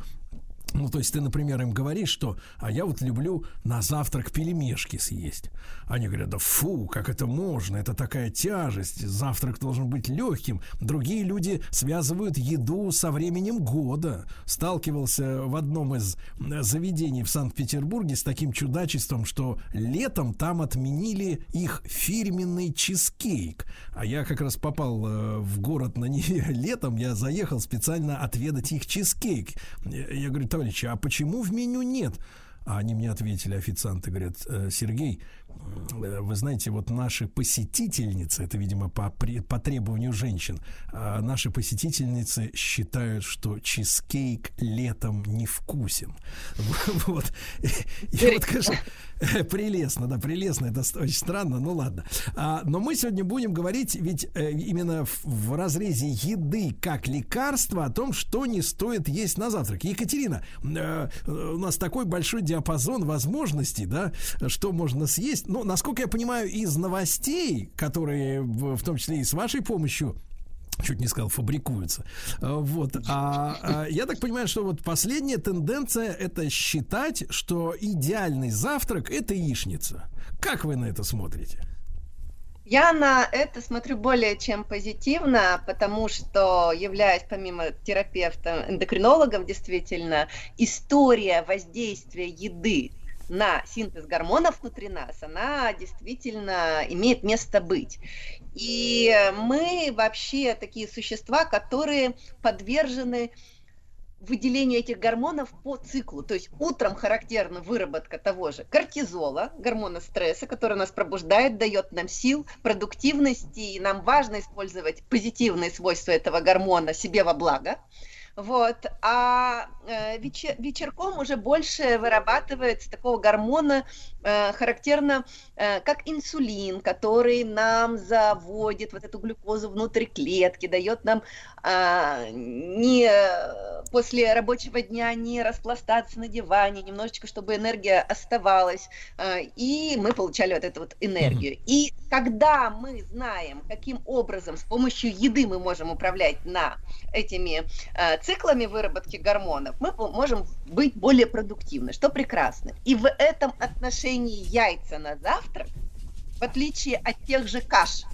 Ну, то есть ты, например, им говоришь, что а я вот люблю на завтрак пельмешки съесть. Они говорят, да фу, как это можно, это такая тяжесть, завтрак должен быть легким. Другие люди связывают еду со временем года. Сталкивался в одном из э, заведений в Санкт-Петербурге с таким чудачеством, что летом там отменили их фирменный чизкейк. А я как раз попал э, в город на не [laughs] летом, я заехал специально отведать их чизкейк. Я говорю, товарищи, а почему в меню нет? А они мне ответили, официанты говорят, «Э, Сергей, вы знаете, вот наши посетительницы, это, видимо, по, при- по требованию женщин, а наши посетительницы считают, что чизкейк летом невкусен. [laughs] Вот. И вот, конечно, [laughs] прелестно, да, прелестно, это очень странно, ну ладно. А, но мы сегодня будем говорить ведь э, именно в, в разрезе еды как лекарства о том, что не стоит есть на завтрак. Екатерина, э, э, у нас такой большой диапазон возможностей, да, что можно съесть. Ну, насколько я понимаю, из новостей, которые в, том числе и с вашей помощью чуть не сказал, фабрикуются. А, Вот. А, а, я так понимаю, что вот последняя тенденция это считать, что идеальный завтрак это яичница. Как вы на это смотрите?
Я на это смотрю более чем позитивно, потому что, являясь помимо терапевта, эндокринологом, действительно, история воздействия еды на синтез гормонов внутри нас, она действительно имеет место быть. И мы вообще такие существа, которые подвержены выделению этих гормонов по циклу. То есть утром характерна выработка того же кортизола, гормона стресса, который нас пробуждает, дает нам сил, продуктивности, и нам важно использовать позитивные свойства этого гормона себе во благо. Вот. А э, вече- вечерком уже больше вырабатывается такого гормона, характерно э, как инсулин, который нам заводит вот эту глюкозу внутрь клетки, дает нам а, не э, после рабочего дня не распластаться на диване, немножечко, чтобы энергия оставалась, и мы получали вот эту вот энергию. И когда мы знаем, каким образом с помощью еды мы можем управлять на этими э, циклами выработки гормонов, мы можем быть более продуктивны, что прекрасно. И в этом отношении яйца на завтрак, в отличие от тех же каш,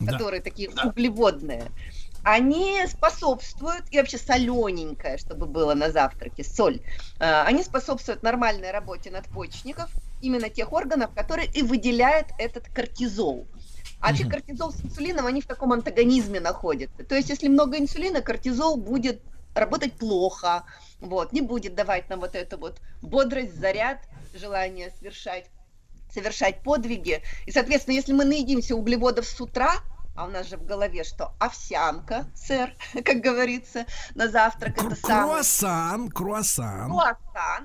Да.
которые такие углеводные, они способствуют, и вообще солененькое, чтобы было на завтраке, соль, э, они способствуют нормальной работе надпочечников, именно тех органов, которые и выделяют этот кортизол. А вообще кортизол с инсулином, они в таком антагонизме находятся. То есть, если много инсулина, кортизол будет работать плохо, вот, не будет давать нам вот эту вот бодрость, заряд, желание совершать совершать подвиги. И, соответственно, если мы наедимся углеводов с утра, а у нас же в голове что? Овсянка, сэр, [laughs] как говорится, на завтрак
Кру-
это самое.
Круассан, круассан.
Круассан,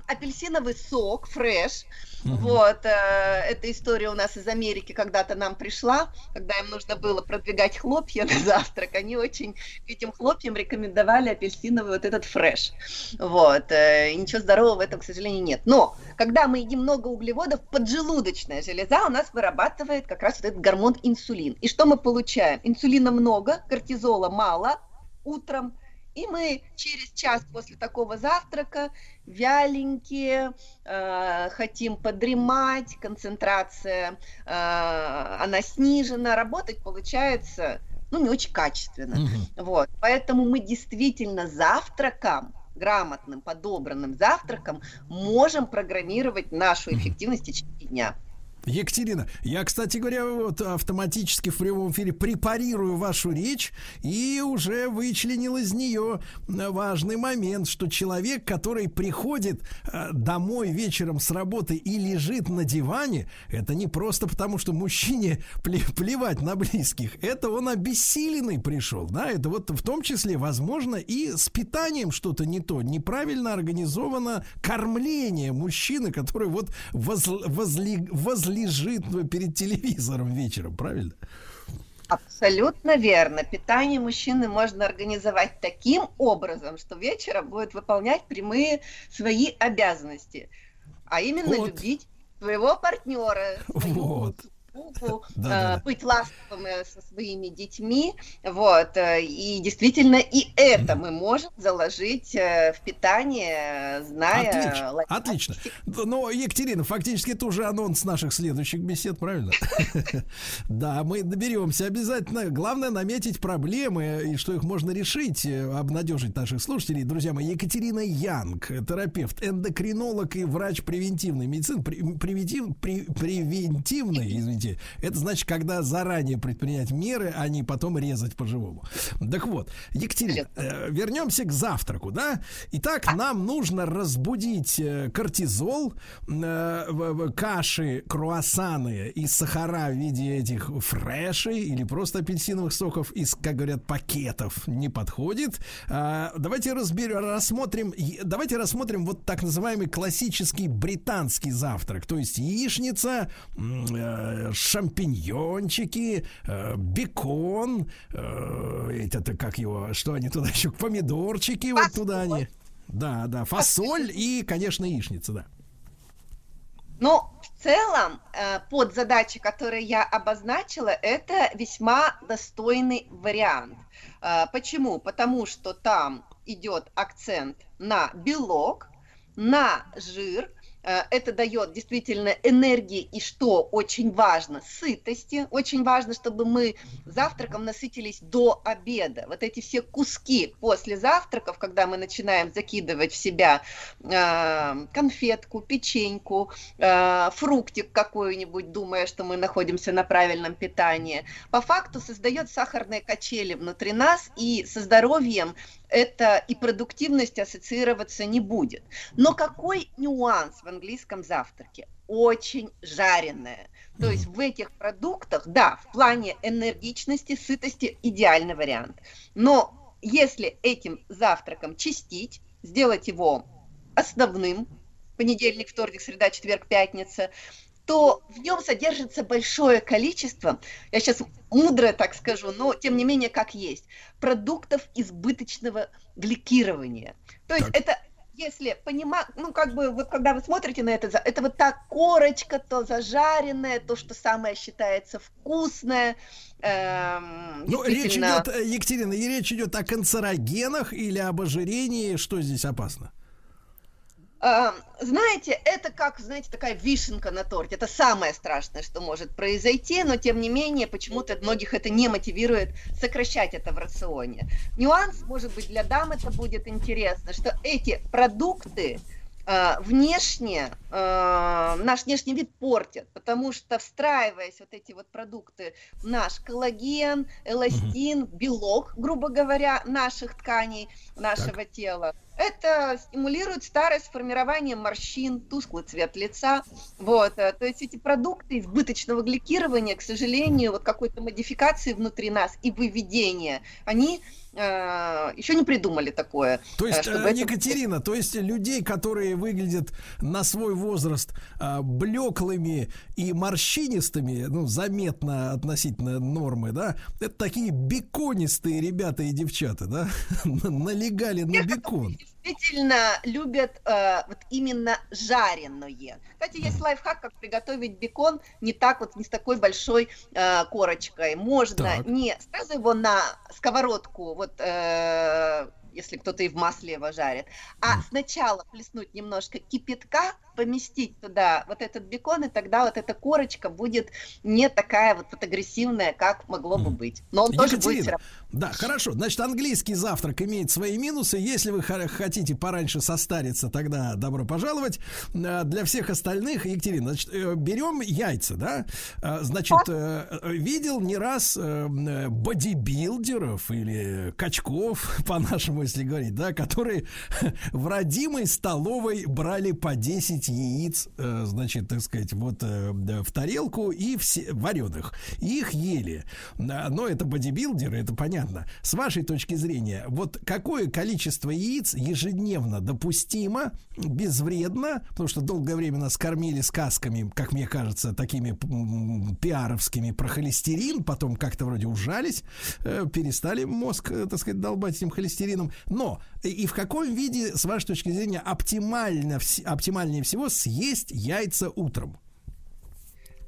апельсиновый сок, фреш.
Мгм.
Вот, э, эта история у нас из Америки когда-то нам пришла, когда им нужно было продвигать хлопья [laughs] на завтрак, они очень к этим хлопьям рекомендовали апельсиновый вот этот фреш. Вот, э, и ничего здорового в этом, к сожалению, нет. Но, когда мы едим много углеводов, поджелудочная железа у нас вырабатывает как раз вот этот гормон инсулин. И что мы получаем? Инсулина много, кортизола мало утром, И мы через час после такого завтрака вяленькие, э, хотим подремать, концентрация, э, она снижена, работать получается, ну, не очень качественно.
Мгм.
Вот, поэтому мы действительно завтраком, грамотным, подобранным завтраком можем программировать нашу эффективность в течение дня.
Екатерина, я, кстати говоря, вот автоматически в прямом эфире препарирую вашу речь и уже вычленил из нее важный момент, что человек, который приходит э, домой вечером с работы и лежит на диване, это не просто потому, что мужчине пле- плевать на близких, это он обессиленный пришел, да, это вот в том числе, возможно, и с питанием что-то не то, неправильно организовано кормление мужчины, который вот возл- возли- возлежит перед телевизором вечером, правильно?
Абсолютно верно. Питание мужчины можно организовать таким образом, что вечером будет выполнять прямые свои обязанности. А именно
Вот.
любить своего партнера, свою
Вот. Да-да-да.
э, быть ласковым э, со своими детьми. Вот. э, И действительно, и это мы можем заложить в питание, зная...
Отлично, отлично. Но, Екатерина, фактически это уже анонс наших следующих бесед, правильно? [laughs] Да, мы доберемся обязательно. Главное наметить проблемы и что их можно решить, обнадежить наших слушателей. Друзья мои, Екатерина Янг, терапевт, эндокринолог и врач превентивной медицины. Пре- Превентив, пре- превентивной, извините. Это значит, когда заранее предпринять меры, а не потом резать по-живому. Так вот, Екатерина, э, вернемся к завтраку, да? Итак, нам нужно разбудить э, кортизол, э, каши, круассаны и сахара в виде этих фрешей или просто апельсиновых соков из, как говорят, пакетов не подходит. А, давайте разберем, рассмотрим, давайте рассмотрим вот так называемый классический британский завтрак, то есть яичница, э, шампиньончики, э, бекон, э, это как его, что они туда [laughs] еще, помидорчики вот туда они. Да, да, фасоль и, конечно, яичница, да.
Но в целом э, под задачи, которые я обозначила, это весьма достойный вариант. Почему? Потому что там идет акцент на белок, на жир. Э, Это дает действительно энергии и, что очень важно, сытости. Очень важно, чтобы мы завтраком насытились до обеда. Вот эти все куски после завтраков, когда мы начинаем закидывать в себя э, конфетку, печеньку, э, фруктик какой-нибудь, думая, что мы находимся на правильном питании, по факту создает сахарные качели внутри нас, и со здоровьем это и продуктивность ассоциироваться не будет. Но какой нюанс в английском завтраке? Очень жареное. То есть в этих продуктах, да, в плане энергичности, сытости идеальный вариант. Но если этим завтраком чистить, сделать его основным, понедельник, вторник, среда, четверг, пятница, то в нем содержится большое количество, я сейчас мудро так скажу, но тем не менее как есть, продуктов избыточного гликирования. То есть
Так.
это если понимать, ну как бы вот когда вы смотрите на это, это вот та корочка, то зажаренное, то, что самое считается вкусное. эм,
Ну, речь идет, Екатерина, и речь идет о канцерогенах или об ожирении. Что здесь опасно?
А, Знаете, это как, знаете, такая вишенка на торте. Это самое страшное, что может произойти, но тем не менее, почему-то многих это не мотивирует сокращать это в рационе. Нюанс, может быть, для дам это будет интересно, что эти продукты внешне, а, наш внешний вид портят, потому что встраиваясь вот эти вот продукты наш коллаген, эластин, белок, грубо говоря, наших тканей, нашего тела, это стимулирует старость, формирование морщин, тусклый цвет лица. Вот. э, То есть эти продукты избыточного гликирования, к сожалению, вот какой-то модификации внутри нас и выведения, они э, еще не придумали такое.
То есть,
э, чтобы
э,
это-
Екатерина, то есть людей, которые выглядят на свой возраст блеклыми и морщинистыми, ну, заметно относительно нормы, да, это такие беконистые ребята и девчата, да, [laughs] налегали на бекон.
Действительно любят э, вот именно жареное. Кстати, есть лайфхак, как приготовить бекон не так вот, не с такой большой э, корочкой. Можно
Так.
не сразу его на сковородку вот э, если кто-то и в масле его жарит. А сначала плеснуть немножко кипятка, поместить туда вот этот бекон, и тогда вот эта корочка будет не такая вот, агрессивная, как могло бы быть. Но он тоже будет
Екатерина,
всё равно
да, хорошо. Значит, английский завтрак имеет свои минусы. Если вы хотите пораньше состариться, тогда добро пожаловать. А, Для всех остальных, Екатерина, значит, э, берем яйца, да? Значит, э, э, видел не раз э, э, бодибилдеров или качков, [laughs] по-нашему, если говорить, да, которые [laughs] в родимой столовой брали по 10 яиц, э, значит, так сказать, вот э, в тарелку и все вареных. И их ели. Но это бодибилдеры, это понятно. С вашей точки зрения, вот какое количество яиц ежедневно допустимо, безвредно, потому что долгое время нас кормили сказками, как мне кажется, такими пиаровскими про холестерин, потом как-то вроде ужались, э, перестали мозг, э, так сказать, долбать этим холестерином. Но и- в каком виде, с вашей точки зрения, оптимально, оптимальнее всего съесть яйца утром?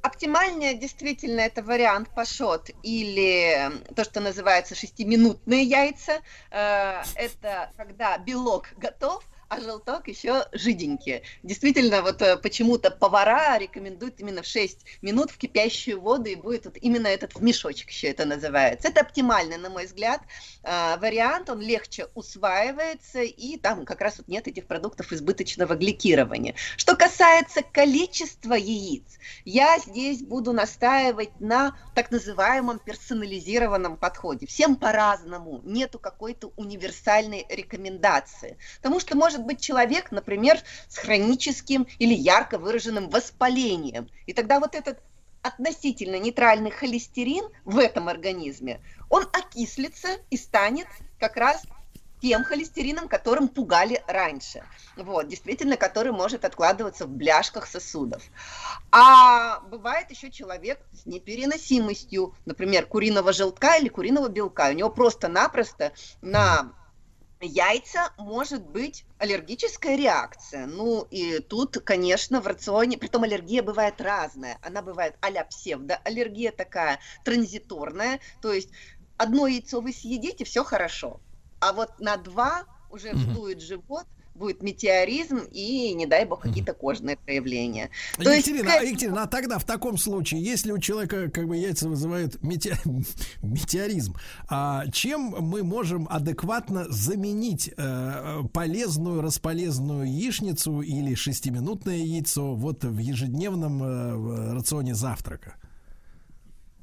Оптимальнее действительно это вариант пашот или то, что называется шестиминутные яйца. Э, Это когда белок готов, а желток еще жиденький. Действительно, вот э, почему-то повара рекомендуют именно в 6 минут в кипящую воду, и будет вот именно этот в мешочек еще это называется. Это оптимальный, на мой взгляд, э, вариант, он легче усваивается, и там как раз вот нет этих продуктов избыточного гликирования. Что касается количества яиц, я здесь буду настаивать на так называемом персонализированном подходе. Всем по-разному, нету какой-то универсальной рекомендации. Потому что может быть человек, например, с хроническим или ярко выраженным воспалением. И тогда вот этот относительно нейтральный холестерин в этом организме, он окислится и станет как раз тем холестерином, которым пугали раньше. Вот, действительно, который может откладываться в бляшках сосудов. А бывает еще человек с непереносимостью, например, куриного желтка или куриного белка. У него просто-напросто на яйца может быть аллергическая реакция. Ну и тут, конечно, в рационе, притом аллергия бывает разная. Она бывает а-ля псевдоаллергия такая транзиторная, то есть одно яйцо вы съедите, все хорошо. А вот на два уже вздует живот, будет метеоризм и, не дай бог, какие-то кожные проявления. То есть
Екатерина,
к
а, Екатерина, а тогда в таком случае, если у человека как бы яйца вызывают мете- [laughs] метеоризм, а чем мы можем адекватно заменить э, полезную, располезную яичницу или шестиминутное яйцо вот в ежедневном э, рационе завтрака?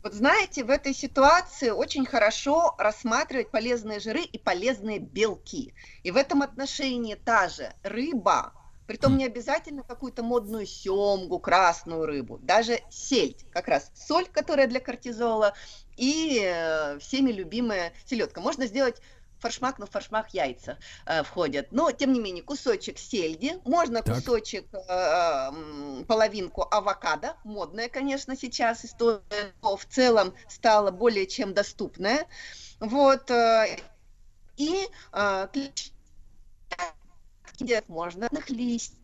Вот знаете, в этой ситуации очень хорошо рассматривать полезные жиры и полезные белки. И в этом отношении та же рыба, притом не обязательно какую-то модную семгу, красную рыбу, даже сельдь, как раз соль, которая для кортизола, и э, всеми любимая селедка. Можно сделать форшмак, но в форшмак яйца э, входят. Но, тем не менее, кусочек сельди, можно
Так.
кусочек, э, половинку авокадо, модная, конечно, сейчас история, но в целом стала более чем доступная. Вот, э, и э, клетчатки можно нахлесть.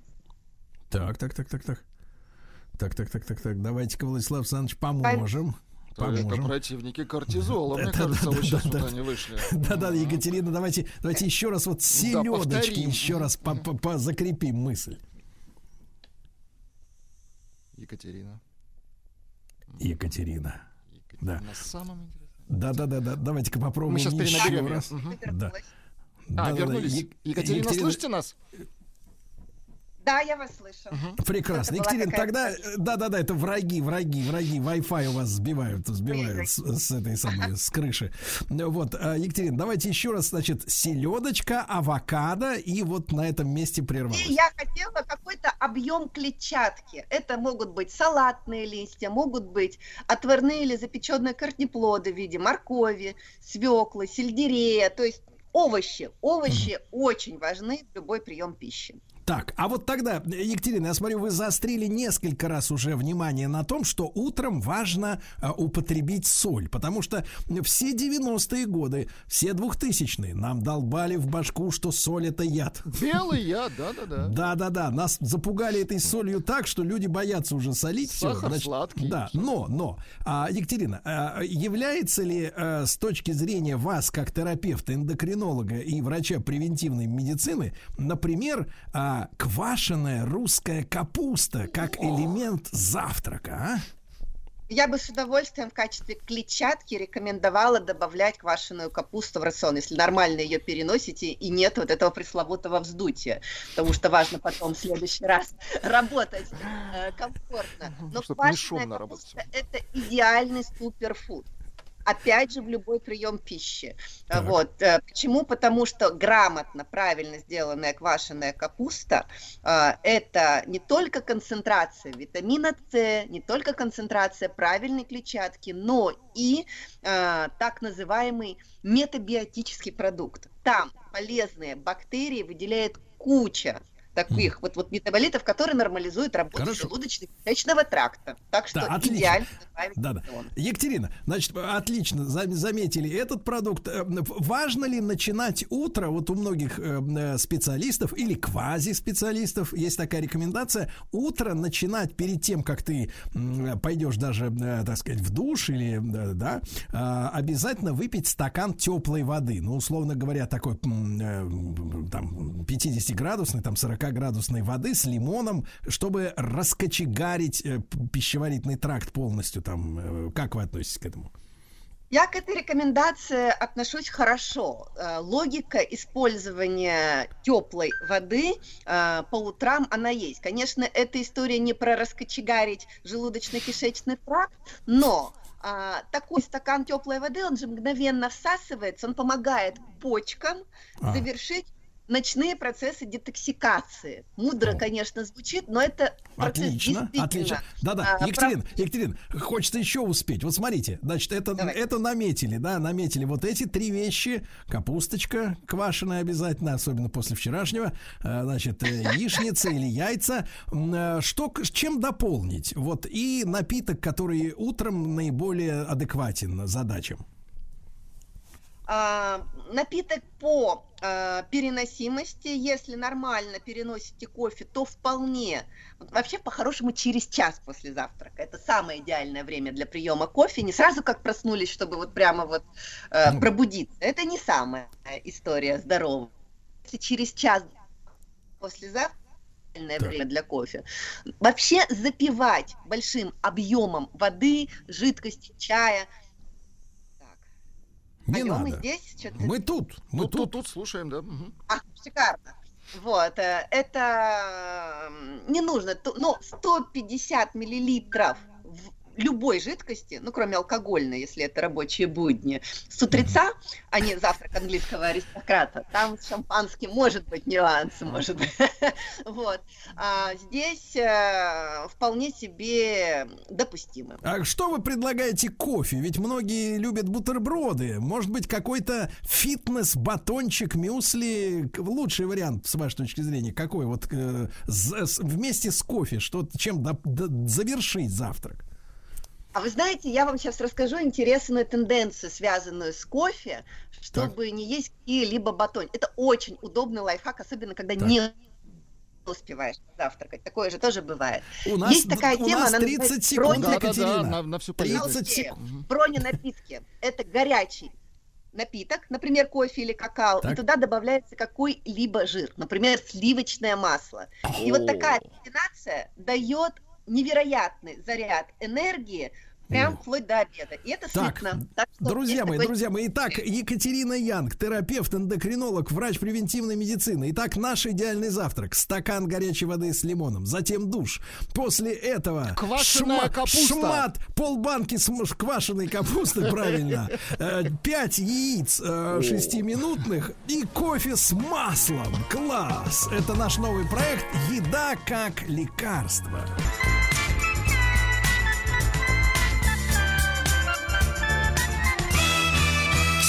Так, так, так, так, так. Так, так, так, так, так. Давайте-ка, Владислав Александрович, поможем.
Это
Поможем.
противники кортизола. [laughs] Мне
Это
кажется,
да,
вы
да,
сейчас
да,
вот
да.
они вышли.
Да-да, Екатерина, давайте, давайте еще раз вот селедочки, еще раз закрепим мысль.
Екатерина.
Екатерина. Да.
На самом интересном.
Да-да-да, давайте-ка попробуем
Мы сейчас
еще
перенаберем
раз. Да.
А,
Да-да-да,
вернулись.
Е-
Екатерина, слышите нас?
Да, я вас слышу.
Прекрасно.
Это
Екатерина, тогда, э, да-да-да, это враги, враги, враги. Wi-Fi у вас сбивают, сбивают с, с этой самой, с крыши. Вот, а, Екатерина, давайте еще раз, значит, селедочка, авокадо, и вот на этом месте прервалось.
И я хотела какой-то объем клетчатки. Это могут быть салатные листья, могут быть отварные или запеченные корнеплоды в виде моркови, свеклы, сельдерея. То есть овощи. Овощи очень важны в любой прием пищи.
Так, а вот тогда, Екатерина, я смотрю, вы заострили несколько раз уже внимание на том, что утром важно а, употребить соль, потому что все 90-е годы, все 2000-е нам долбали в башку, что соль это яд.
Белый яд, да-да-да. [laughs]
Да-да-да, нас запугали этой солью так, что люди боятся уже солить.
Сахар сладкий.
Да, но, но, а, Екатерина, а, является ли а, с точки зрения вас, как терапевта, эндокринолога и врача превентивной медицины, например, а, квашеная русская капуста как элемент завтрака, а?
Я бы с удовольствием в качестве клетчатки рекомендовала добавлять квашеную капусту в рацион, если нормально ее переносите и нет вот этого пресловутого вздутия, потому что важно потом в следующий раз [laughs] работать э, комфортно. Но
Чтоб не
квашеная капуста – это идеальный суперфуд. Опять же, в любой прием пищи.
Так.
Вот. э, Почему? Потому что грамотно, правильно сделанная квашеная капуста а, это не только концентрация витамина С, не только концентрация правильной клетчатки, но и а, так называемый метабиотический продукт. Там полезные бактерии выделяют куча таких вот, вот метаболитов, которые нормализуют работу
Хорошо.
желудочно-кишечного тракта. Так что
Да, отлично.
идеально
Да-да.
рацион.
Екатерина, значит, отлично за- заметили этот продукт. Э, Важно ли начинать утро, вот у многих э, э, специалистов или квази-специалистов, есть такая рекомендация, утро начинать перед тем, как ты пойдешь даже, так сказать, в душ или, да, а, обязательно выпить стакан теплой воды. Ну, условно говоря, такой там 50-градусной, там 40-градусной воды с лимоном, чтобы раскочегарить э, пищеварительный тракт полностью. Там, э, как вы относитесь к этому?
Я к этой рекомендации отношусь хорошо. Э, Логика использования теплой воды по утрам она есть. Конечно, эта история не про раскочегарить желудочно-кишечный тракт, но а, такой стакан теплой воды, он же мгновенно всасывается, он помогает почкам
А.
завершить ночные процессы детоксикации. Мудро,
О.
конечно, звучит, но это
Отлично, отлично. Да-да,
а,
Екатерин, Екатерин, хочется еще успеть. Вот смотрите, значит, это,
Давай.
это наметили, да, наметили вот эти три вещи. Капусточка квашеная обязательно, особенно после вчерашнего. э, Значит, э, [laughs] яичница или яйца. Э, Что, чем дополнить? Вот и напиток, который утром наиболее адекватен задачам.
А, напиток по а, переносимости, если нормально переносите кофе, то вполне. Вообще, по-хорошему, через час после завтрака. Это самое идеальное время для приема кофе. Не сразу как проснулись, чтобы вот прямо вот э,
Ну.
пробудиться. Это не самая история здоровая. Если через час после завтрака идеальное
Так.
время для кофе. Вообще запивать большим объемом воды, жидкости, чая.
Не
мы
надо.
здесь? Чё-то-
Мы тут, мы
тут,
тут.
тут слушаем, да. мгм.
А, шикарно. Вот, э, это не нужно, ту- ну, 150 миллилитров любой жидкости, ну, кроме алкогольной, если это рабочие будни, с утреца, а не завтрак английского аристократа, там с шампанским может быть нюансы, может быть. [laughs] Вот. А здесь э, вполне себе допустимо.
А что вы предлагаете кофе? Ведь многие любят бутерброды. Может быть, какой-то фитнес, батончик, мюсли. Лучший вариант, с вашей точки зрения, какой? Вот э, вместе с кофе, что чем доп- д- завершить завтрак?
А вы знаете, я вам сейчас расскажу интересную тенденцию, связанную с кофе, чтобы не есть какие-либо батон. Это очень удобный лайфхак, особенно когда
Так.
не успеваешь завтракать. Такое же тоже бывает.
У нас,
Есть такая
у
тема,
нас
она
30
называется
секунд,
Да-да-да,
Екатерина.
на, на всю
30
полезность.
секунд. [laughs]
Напитки. Броненапитки. Это горячий напиток, например, кофе или какао,
Так.
и туда добавляется какой-либо жир, например, сливочное масло. И вот такая комбинация дает невероятный заряд энергии прям вплоть до обеда. И это
Так,
сытно. Так что
Друзья мои,
такой-
друзья мои, итак, Екатерина Янг, терапевт, эндокринолог, врач превентивной медицины. Итак, наш идеальный завтрак. Стакан горячей воды с лимоном, затем душ. После этого
Квашеная
шма-
капуста.
шмат, полбанки см- квашеной капусты, [laughs] правильно, э, пять яиц э, шестиминутных и кофе с маслом. Класс! Это наш новый проект «Еда как лекарство».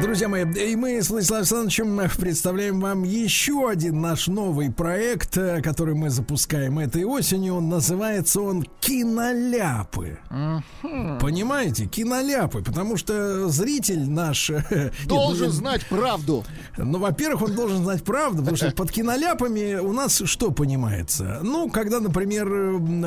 Друзья мои, и мы с Владиславом Александровичем представляем вам еще один наш новый проект, э, который мы запускаем этой осенью. Называется он «Киноляпы». Понимаете? «Киноляпы», потому что зритель наш... э, [laughs] нет,
Должен
ну,
знать правду.
ну, во-первых, он должен знать правду, потому что под киноляпами у нас что понимается? Ну, когда, например, м,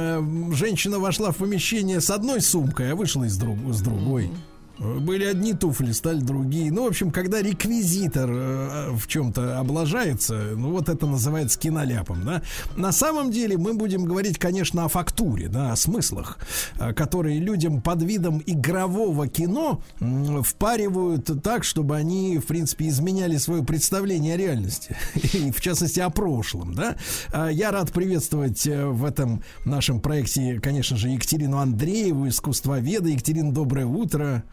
э, женщина вошла в помещение с одной сумкой, а вышла из друг- с другой. Были одни туфли, стали другие. Ну, в общем, когда реквизитор э, в чем-то облажается, ну, вот это называется киноляпом, да. На самом деле мы будем говорить, конечно, о фактуре, да, о смыслах, э, которые людям под видом игрового кино м, впаривают так, чтобы они, в принципе, изменяли свое представление о реальности. [laughs] И, в частности, о прошлом, да. А Я рад приветствовать э, в этом нашем проекте, конечно же, Екатерину Андрееву, искусствоведа. Екатерина, доброе утро.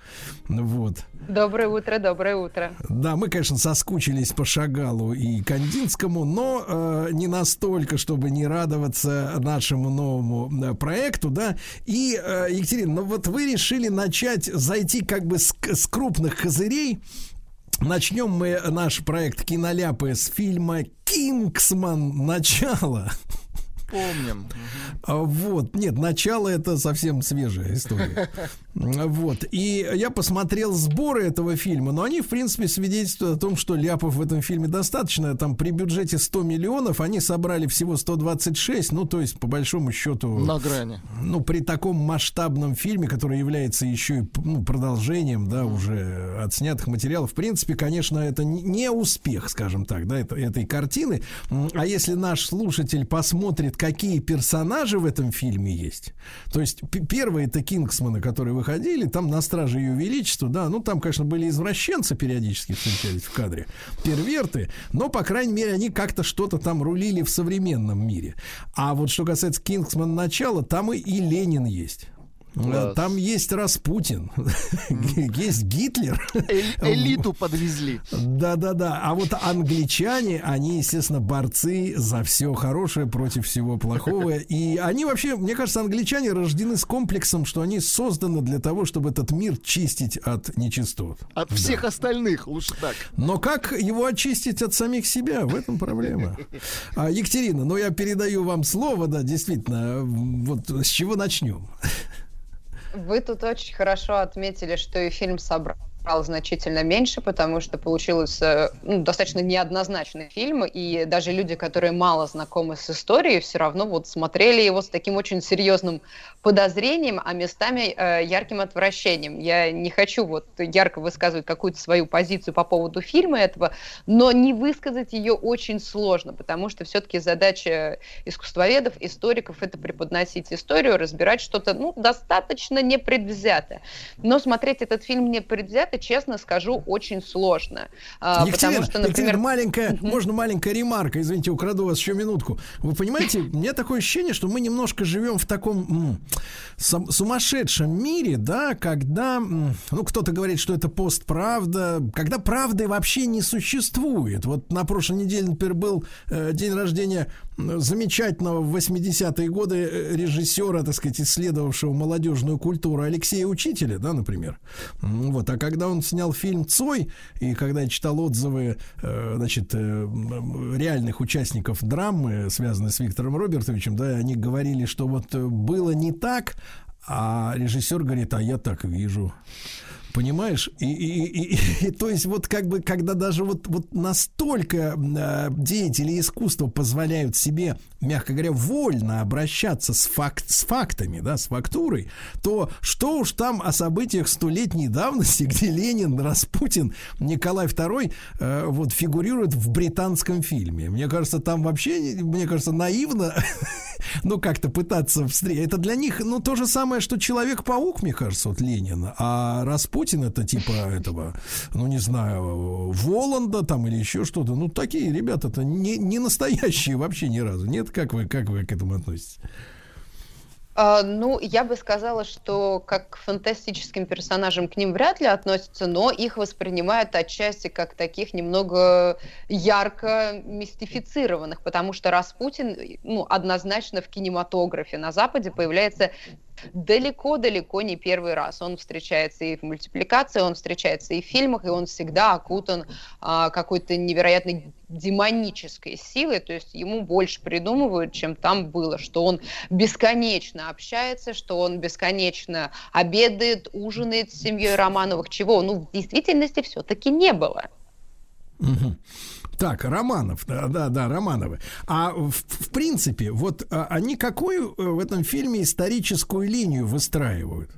Вот.
Доброе утро, доброе утро.
Да, мы, конечно, соскучились по Шагалу и Кандинскому, но э, не настолько, чтобы не радоваться нашему новому э, проекту, да. И, э, Екатерина, ну вот вы решили начать зайти как бы с, с крупных козырей. Начнем мы наш проект Киноляпы с фильма Кингсман. Начало.
Помним.
А, Вот, нет, начало это совсем свежая история. [laughs] Вот, и я посмотрел сборы этого фильма, но они, в принципе, свидетельствуют о том, что ляпов в этом фильме достаточно. Там при бюджете 100 миллионов они собрали всего 126, ну, то есть, по большому счету...
На грани.
Ну, при таком масштабном фильме, который является еще и ну, продолжением, да, уже отснятых материалов, в принципе, конечно, это не- успех, скажем так, да, это- этой картины. А если наш слушатель посмотрит, какие персонажи в этом фильме есть, то есть первые это Кингсманы, которые выходили, там на страже ее величества, да, ну там, конечно, были извращенцы периодически встречались в кадре, перверты, но, по крайней мере, они как-то что-то там рулили в современном мире. А вот что касается Кингсмана начала, там и, и Ленин есть.
Класс.
Там есть Распутин, есть Гитлер.
Элиту подвезли.
Да-да-да. А вот англичане, они, естественно, борцы за все хорошее против всего плохого. [laughs] И они вообще, мне кажется, англичане рождены с комплексом, что они созданы для того, чтобы этот мир чистить от нечистот.
От всех остальных, лучше так.
Но как его очистить от самих себя? В этом проблема. А, Екатерина, ну я передаю вам слово, да, действительно. Вот с чего начнем?
Вы тут очень хорошо отметили, что и фильм собрал значительно меньше, потому что получился ну, достаточно неоднозначный фильм, и даже люди, которые мало знакомы с историей, все равно вот смотрели его с таким очень серьезным подозрением, а местами э, ярким отвращением. Я не хочу вот ярко высказывать какую-то свою позицию по поводу фильма этого, но не высказать ее очень сложно, потому что все-таки задача искусствоведов, историков это преподносить историю, разбирать что-то ну, достаточно непредвзято. Но смотреть этот фильм непредвзято, честно скажу, очень сложно. А,
Екатерина,
потому что,
Екатерина,
например,
маленькая, можно маленькая ремарка, извините, украду вас еще минутку. Вы понимаете, у меня такое ощущение, что мы немножко живем в таком м, сумасшедшем мире, да, когда, м, ну, кто-то говорит, что это постправда, когда правды вообще не существует. Вот на прошлой неделе, например, был э, день рождения замечательного в 80-е годы э, режиссера, так сказать, исследовавшего молодежную культуру Алексея Учителя, да, например. Вот, а когда он снял фильм Цой, и когда я читал отзывы, э, значит, э, реальных участников драмы, связанной с Виктором Робертовичем, да, они говорили, что вот э, было не так, а режиссер говорит, а я так вижу. Понимаешь? И, и- и- и- и то есть вот как бы, когда даже вот, вот настолько э, деятели искусства позволяют себе, мягко говоря, вольно обращаться с, факт, с фактами, да, с фактурой, то что уж там о событиях столетней давности, [laughs] где Ленин, Распутин, Николай II э, вот фигурируют в британском фильме. Мне кажется, там вообще, мне кажется, наивно, [laughs] ну, как-то пытаться встретить. Это для них, ну, то же самое, что Человек-паук, мне кажется, вот Ленина, а Распутин это типа этого, ну, не знаю, Воланда там или еще что-то. Ну, такие ребята-то не, не настоящие вообще ни разу. Нет, как вы, как вы к этому относитесь?
А, ну, я бы сказала, что как к фантастическим персонажам к ним вряд ли относятся, но их воспринимают отчасти как таких немного ярко мистифицированных, потому что Распутин, ну, однозначно в кинематографе на Западе появляется далеко-далеко не первый раз. Он встречается и в мультипликации, он встречается и в фильмах, и он всегда окутан а, какой-то невероятной демонической силой, то есть ему больше придумывают, чем там было, что он бесконечно общается, что он бесконечно обедает, ужинает с семьей Романовых, чего, ну, в действительности все-таки не было.
Мгм. Так, Романов, да, да, да, Романовы. А в, в принципе, вот а, они какую э, в этом фильме историческую линию выстраивают?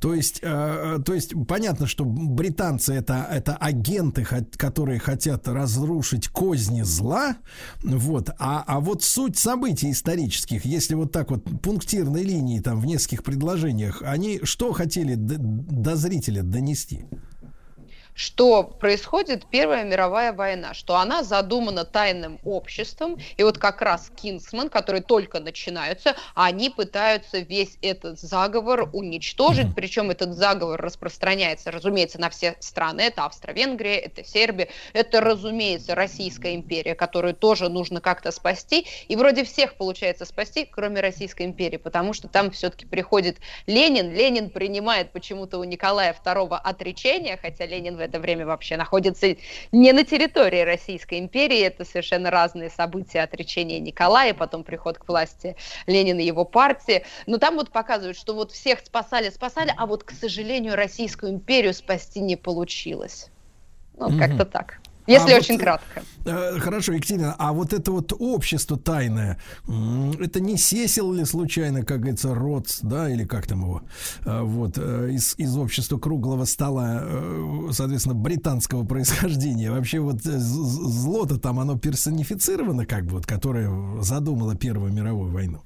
То есть, э, то есть понятно, что британцы это, это агенты, которые хотят разрушить козни зла, вот, а, а вот суть событий исторических, если вот так вот пунктирной линии там в нескольких предложениях, они что хотели д- до зрителя донести?
Что происходит Первая мировая война, что она задумана тайным обществом, и вот как раз Кингсман, которые только начинаются, они пытаются весь этот заговор уничтожить, причем этот заговор распространяется, разумеется, на все страны, это Австро-Венгрия, это Сербия, это, разумеется, Российская империя, которую тоже нужно как-то спасти, и вроде всех получается спасти, кроме Российской империи, потому что там все-таки приходит Ленин, Ленин принимает почему-то у Николая II отречение, хотя Ленин в это время вообще находится не на территории Российской империи, это совершенно разные события отречения Николая, потом приход к власти Ленина и его партии, но там вот показывают, что вот всех спасали, спасали, а вот, к сожалению, Российскую империю спасти не получилось. Ну,
Мгм.
как-то так. Если
А
очень
вот,
кратко.
Э, Хорошо, Екатерина, а вот это вот общество тайное, это не сесил ли случайно, как говорится, Ротс, да, или как там его, э, вот, э, из, из общества круглого стола, соответственно, британского [laughs] происхождения. Вообще вот зло-то там, оно персонифицировано, как бы, вот, которое задумало Первую мировую войну.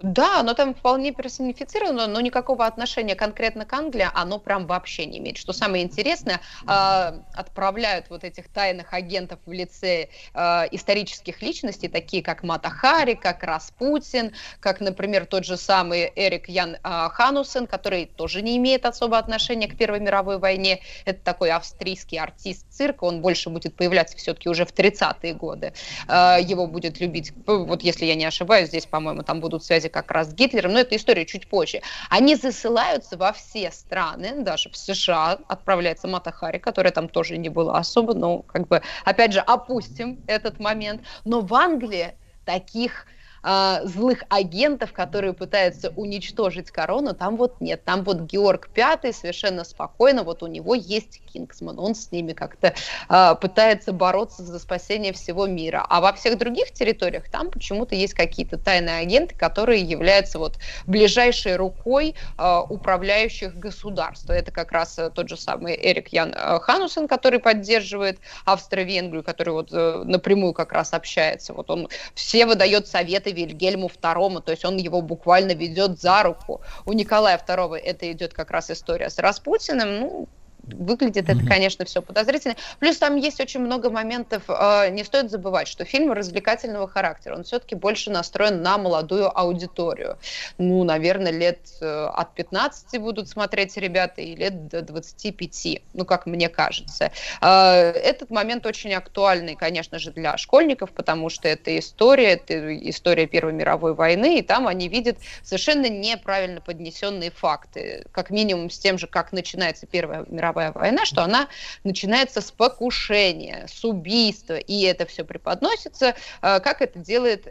Да, оно там вполне персонифицировано, но никакого отношения конкретно к Англии оно прям вообще не имеет. Что самое интересное, э, отправляют вот этих тайных агентов в лице э, исторических личностей, такие как Мата Хари, как Распутин, как, например, тот же самый Эрик Ян э, Ханусен, который тоже не имеет особо отношения к Первой мировой войне. Это такой австрийский артист цирка, он больше будет появляться все-таки уже в 30-е годы. Его будет любить, вот если я не ошибаюсь, здесь, по-моему, там будут связи как раз с Гитлером, но это история чуть позже. Они засылаются во все страны, даже в США отправляется Мата Хари, которая там тоже не была особо, но как бы, опять же, опустим этот момент. Но в Англии таких а, злых агентов, которые пытаются уничтожить корону, там вот нет. Там вот Георг Пятый совершенно спокойно, вот у него есть Кингсман, он с ними как-то а, пытается бороться за спасение всего мира. А во всех других территориях там почему-то есть какие-то тайные агенты, которые являются вот ближайшей рукой а, управляющих государств. Это как раз э, тот же самый Эрик Ян э, Ханусен, который поддерживает Австро-Венгрию, который вот э, напрямую как раз общается. Вот он все выдает советы Вильгельму II, то есть он его буквально ведет за руку. У Николая II это идет как раз история с Распутиным, ну, выглядит это, конечно, все подозрительно. Плюс там есть очень много моментов. э, Не стоит забывать, что фильм развлекательного характера. Он все-таки больше настроен на молодую аудиторию. Ну, наверное, лет э, от 15 будут смотреть ребята и лет до 25, ну, как мне кажется. Э, Этот момент очень актуальный, конечно же, для школьников, потому что это история, это история Первой мировой войны, и там они видят совершенно неправильно поднесенные факты, как минимум с тем же, как начинается Первая мировая война, что она начинается с покушения, с убийства, и это все преподносится, э, как это делает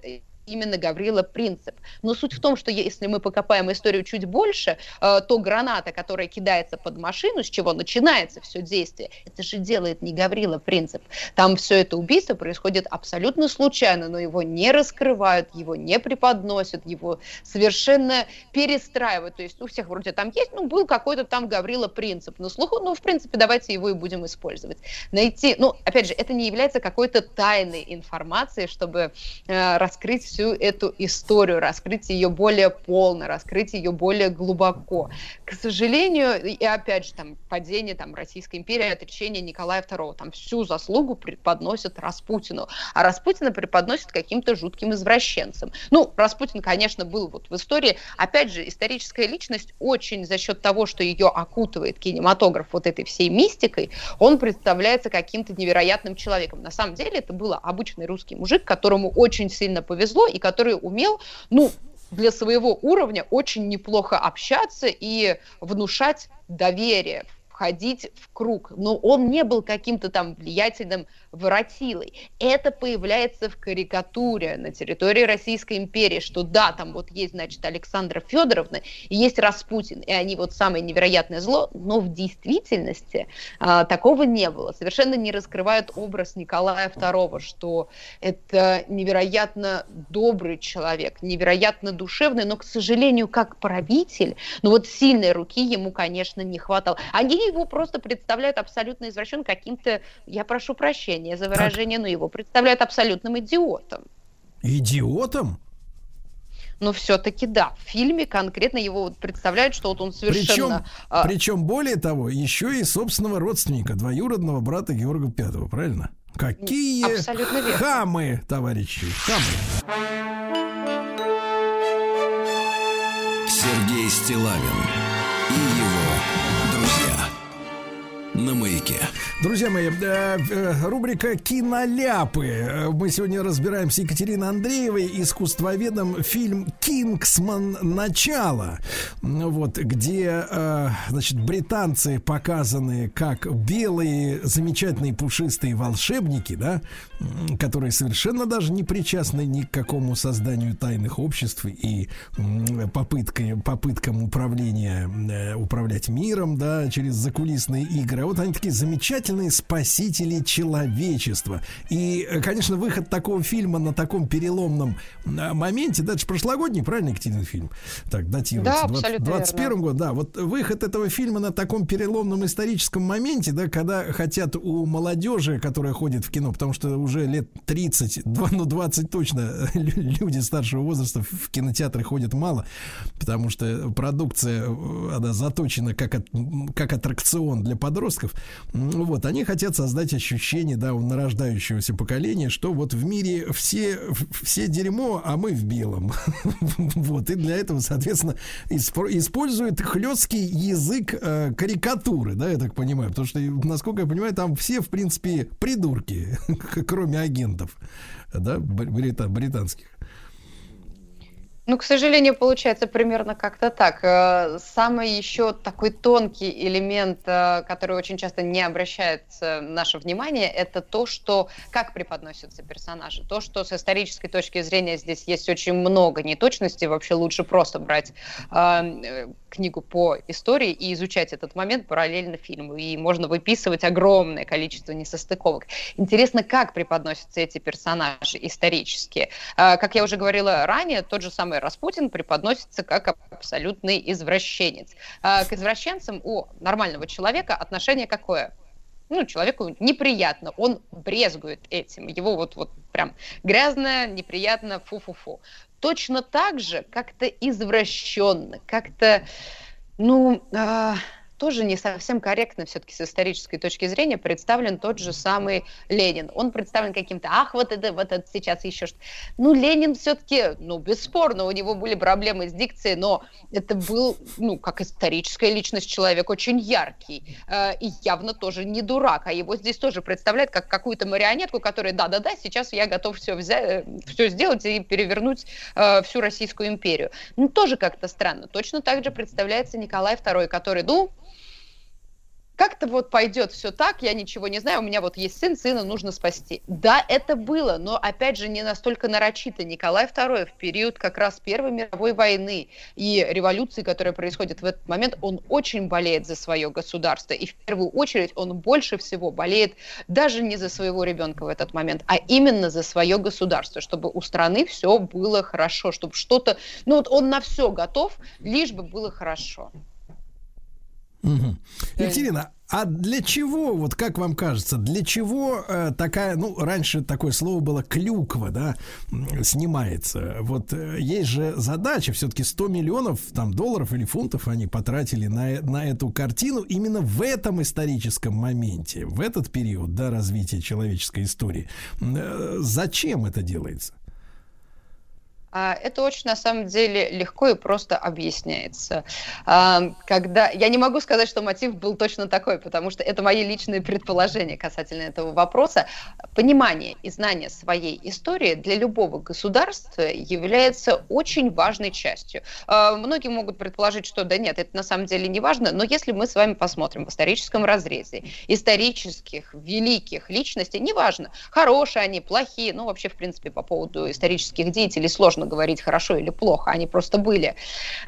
именно Гаврила Принцип. Но суть в том, что если мы покопаем историю чуть больше, э, то граната, которая кидается под машину, с чего начинается все действие, это же делает не Гаврила Принцип. Там все это убийство происходит абсолютно случайно, но его не раскрывают, его не преподносят, его совершенно перестраивают. То есть у всех вроде там есть, ну, был какой-то там Гаврила Принцип на слуху, ну, в принципе, давайте его и будем использовать. Найти, ну, опять же, это не является какой-то тайной информацией, чтобы э, раскрыть всю эту историю, раскрыть ее более полно, раскрыть ее более глубоко. К сожалению, и опять же, там, падение там, Российской империи, отречение Николая II, там всю заслугу преподносят Распутину, а Распутина преподносят каким-то жутким извращенцем. Ну, Распутин, конечно, был вот в истории, опять же, историческая личность очень за счет того, что ее окутывает кинематограф вот этой всей мистикой, он представляется каким-то невероятным человеком. На самом деле это был обычный русский мужик, которому очень сильно повезло и который умел, ну, для своего уровня очень неплохо общаться и внушать доверие, входить в круг. Но он не был каким-то там влиятельным воротилой. Это появляется в карикатуре на территории Российской империи, что да, там вот есть, значит, Александра Федоровна и есть Распутин, и они вот самое невероятное зло, но в действительности а, такого не было. Совершенно не раскрывают образ Николая II, что это невероятно добрый человек, невероятно душевный, но, к сожалению, как правитель, ну вот сильной руки ему, конечно, не хватало. Они его просто представляют абсолютно извращен каким-то, я прошу прощения за выражение, но его представляют абсолютным идиотом.
Идиотом?
Но все-таки да, в фильме конкретно его вот представляют, что вот он
Причем,
совершенно... а,
причем более того, еще и собственного родственника, двоюродного брата Георга Пятого, правильно? Какие
Абсолютно верно.
хамы, товарищи, хамы.
Сергей Стилавин На маяке.
Друзья мои, э, э, рубрика «Киноляпы». Э, Мы сегодня разбираем с Екатериной Андреевой, искусствоведом, фильм «Кингсман. Начало». Ну Вот, где, значит, британцы показаны как белые, замечательные, пушистые волшебники, да, которые совершенно даже не причастны ни к какому созданию тайных обществ и м, попыткой, попыткам управления, управлять миром, да, через закулисные игры. А вот они такие замечательные спасители человечества. И, э, конечно, выход такого фильма на таком переломном э, моменте, да, это же прошлогодний, правильно, Екатерина, фильм? Так, датируется.
Да,
20-
абсолютно
21
верно.
год, да. Вот выход этого фильма на таком переломном историческом моменте, да, когда хотят у молодежи, которая ходит в кино, потому что уже лет 30, [laughs] два- ну 20 точно лю- люди старшего возраста в кинотеатры ходят мало, потому что продукция, э, она заточена как, как аттракцион для подростков. М, Вот, они хотят создать ощущение, да, у нарождающегося поколения, что вот в мире все, все дерьмо, а мы в белом. [laughs] Вот, и для этого, соответственно, используют хлесткий язык э, карикатуры, да, я так понимаю, потому что, насколько я понимаю, там все, в принципе, придурки, [laughs] кроме агентов, да, бри- брита- британских.
Ну, к сожалению, получается примерно как-то так. Э, Самый еще такой тонкий элемент, э, который очень часто не обращается наше внимание, это то, что как преподносятся персонажи. То, что с исторической точки зрения здесь есть очень много неточностей. Вообще лучше просто брать э, книгу по истории и изучать этот момент параллельно фильму. И можно выписывать огромное количество несостыковок. Интересно, как преподносятся эти персонажи исторически. Э, Как я уже говорила ранее, тот же самый Распутин преподносится как абсолютный извращенец. А К извращенцам у нормального человека отношение какое? Ну, человеку неприятно, он брезгует этим, его вот, вот прям грязно, неприятно, фу-фу-фу. Точно так же как-то извращенно, как-то, ну, а, тоже не совсем корректно все-таки с исторической точки зрения представлен тот же самый Ленин. Он представлен каким-то, ах, вот это, вот это сейчас еще что Ну, Ленин все-таки, ну, бесспорно, у него были проблемы с дикцией, но это был, ну, как историческая личность, человек очень яркий э, и явно тоже не дурак, а его здесь тоже представляют как какую-то марионетку, которая, да-да-да, сейчас я готов все взять, все сделать и перевернуть э, всю Российскую империю. Ну, тоже как-то странно. Точно так же представляется Николай II, который, ну, как-то вот пойдет все так, я ничего не знаю, у меня вот есть сын, сына нужно спасти. Да, это было, но опять же не настолько нарочито. Николай II в период как раз Первой мировой войны и революции, которая происходит в этот момент, он очень болеет за свое государство. И в первую очередь он больше всего болеет даже не за своего ребенка в этот момент, а именно за свое государство, чтобы у страны все было хорошо, чтобы что-то... Ну вот он на все готов, лишь бы было хорошо.
Мгм. Екатерина, а для чего, вот как вам кажется, для чего э, такая, ну, раньше такое слово было клюква, да, снимается. Вот э, есть же задача, все-таки 100 миллионов там долларов или фунтов они потратили на, на эту картину именно в этом историческом моменте, в этот период, да, развития человеческой истории. Э, зачем это делается?
А, Это очень, на самом деле, легко и просто объясняется. А, Когда... Я не могу сказать, что мотив был точно такой, потому что это мои личные предположения касательно этого вопроса. Понимание и знание своей истории для любого государства является очень важной частью. А, Многие могут предположить, что да нет, это на самом деле не важно, но если мы с вами посмотрим в историческом разрезе исторических, великих личностей, неважно, хорошие они, плохие, ну вообще, в принципе, по поводу исторических деятелей сложно говорить хорошо или плохо, они просто были.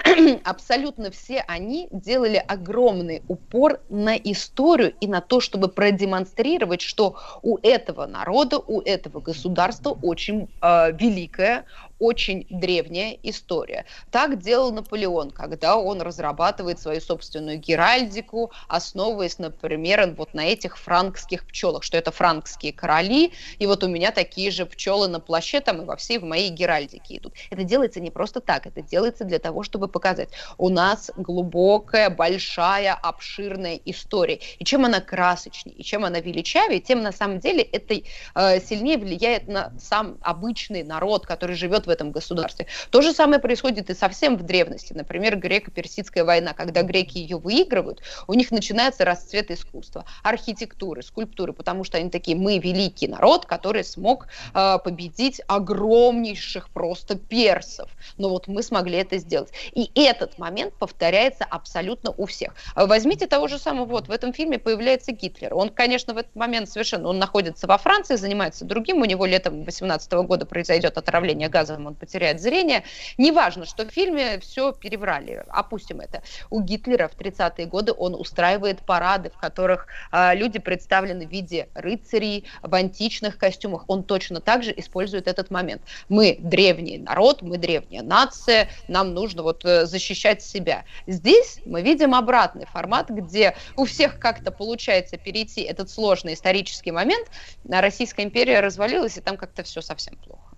[clears throat] Абсолютно все они делали огромный упор на историю и на то, чтобы продемонстрировать, что у этого народа, у этого государства очень э, великая, очень древняя история. Так делал Наполеон, когда он разрабатывает свою собственную геральдику, основываясь, например, вот на этих франкских пчелах, что это франкские короли, и вот у меня такие же пчелы на плаще там и во всей в моей геральдике идут. Это делается не просто так, это делается для того, чтобы показать, у нас глубокая, большая, обширная история. И чем она красочнее, и чем она величавее, тем на самом деле это э, сильнее влияет на сам обычный народ, который живет в этом государстве. То же самое происходит и совсем в древности. Например, греко-персидская война. Когда греки ее выигрывают, у них начинается расцвет искусства, архитектуры, скульптуры, потому что они такие, мы великий народ, который смог э, победить огромнейших просто персов. Но вот мы смогли это сделать. И этот момент повторяется абсолютно у всех. Возьмите того же самого, вот в этом фильме появляется Гитлер. Он, конечно, в этот момент совершенно, он находится во Франции, занимается другим, у него летом 18 года произойдет отравление газом, он потеряет зрение. Неважно, что в фильме все переврали, опустим это. У Гитлера в 30-е годы он устраивает парады, в которых а, люди представлены в виде рыцарей в античных костюмах. Он точно так же использует этот момент. Мы древний народ, мы древняя нация, нам нужно вот э, защищать себя. Здесь мы видим обратный формат, где у всех как-то получается перейти этот сложный исторический момент, Российская империя развалилась, и там как-то все совсем плохо.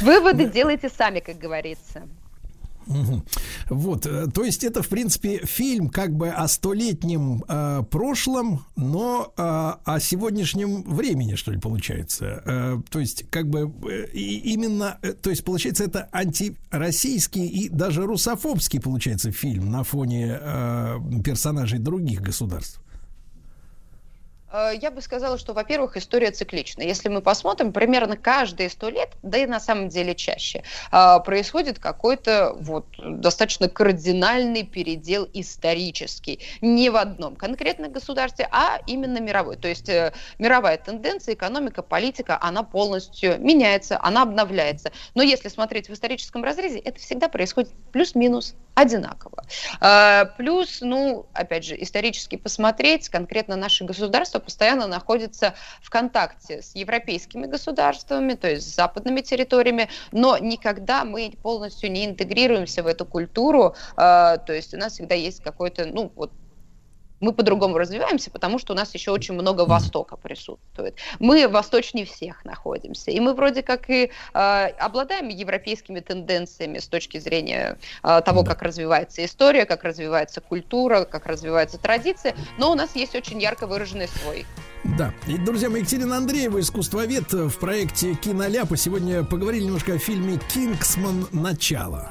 Выводы делайте сами, как говорится.
Вот, э, то есть это, в принципе, фильм как бы о столетнем э, прошлом, но э, о сегодняшнем времени, что ли, получается. Э, то есть, как бы э, именно, э, то есть, получается, это антироссийский и даже русофобский, получается, фильм на фоне э, персонажей других государств.
Э, Я бы сказала, что, во-первых, история циклична. Если мы посмотрим, примерно каждые сто лет, да и на самом деле чаще, э, происходит какой-то вот достаточно кардинальный передел исторический. Не в одном конкретном государстве, а именно мировой. То есть э, мировая тенденция, экономика, политика, она полностью меняется, она обновляется. Но если смотреть в историческом разрезе, это всегда происходит плюс-минус одинаково. Э, Плюс, ну, опять же, исторически посмотреть, конкретно наши государства постоянно находятся в контакте с европейскими государствами, то есть с западными территориями, но никогда мы полностью не интегрируемся в эту культуру, э, то есть у нас всегда есть какой-то, ну, вот мы по-другому развиваемся, потому что у нас еще очень много Востока присутствует. Мы восточнее всех находимся. И мы вроде как и э, обладаем европейскими тенденциями с точки зрения э, того, как развивается история, как развивается культура, как развивается традиция, но у нас есть очень ярко выраженный свой.
Да. И, друзья мои, Екатерина Андреева, искусствовед в проекте «Киноляпа». Сегодня поговорили немножко о фильме «Кингсман. Начало».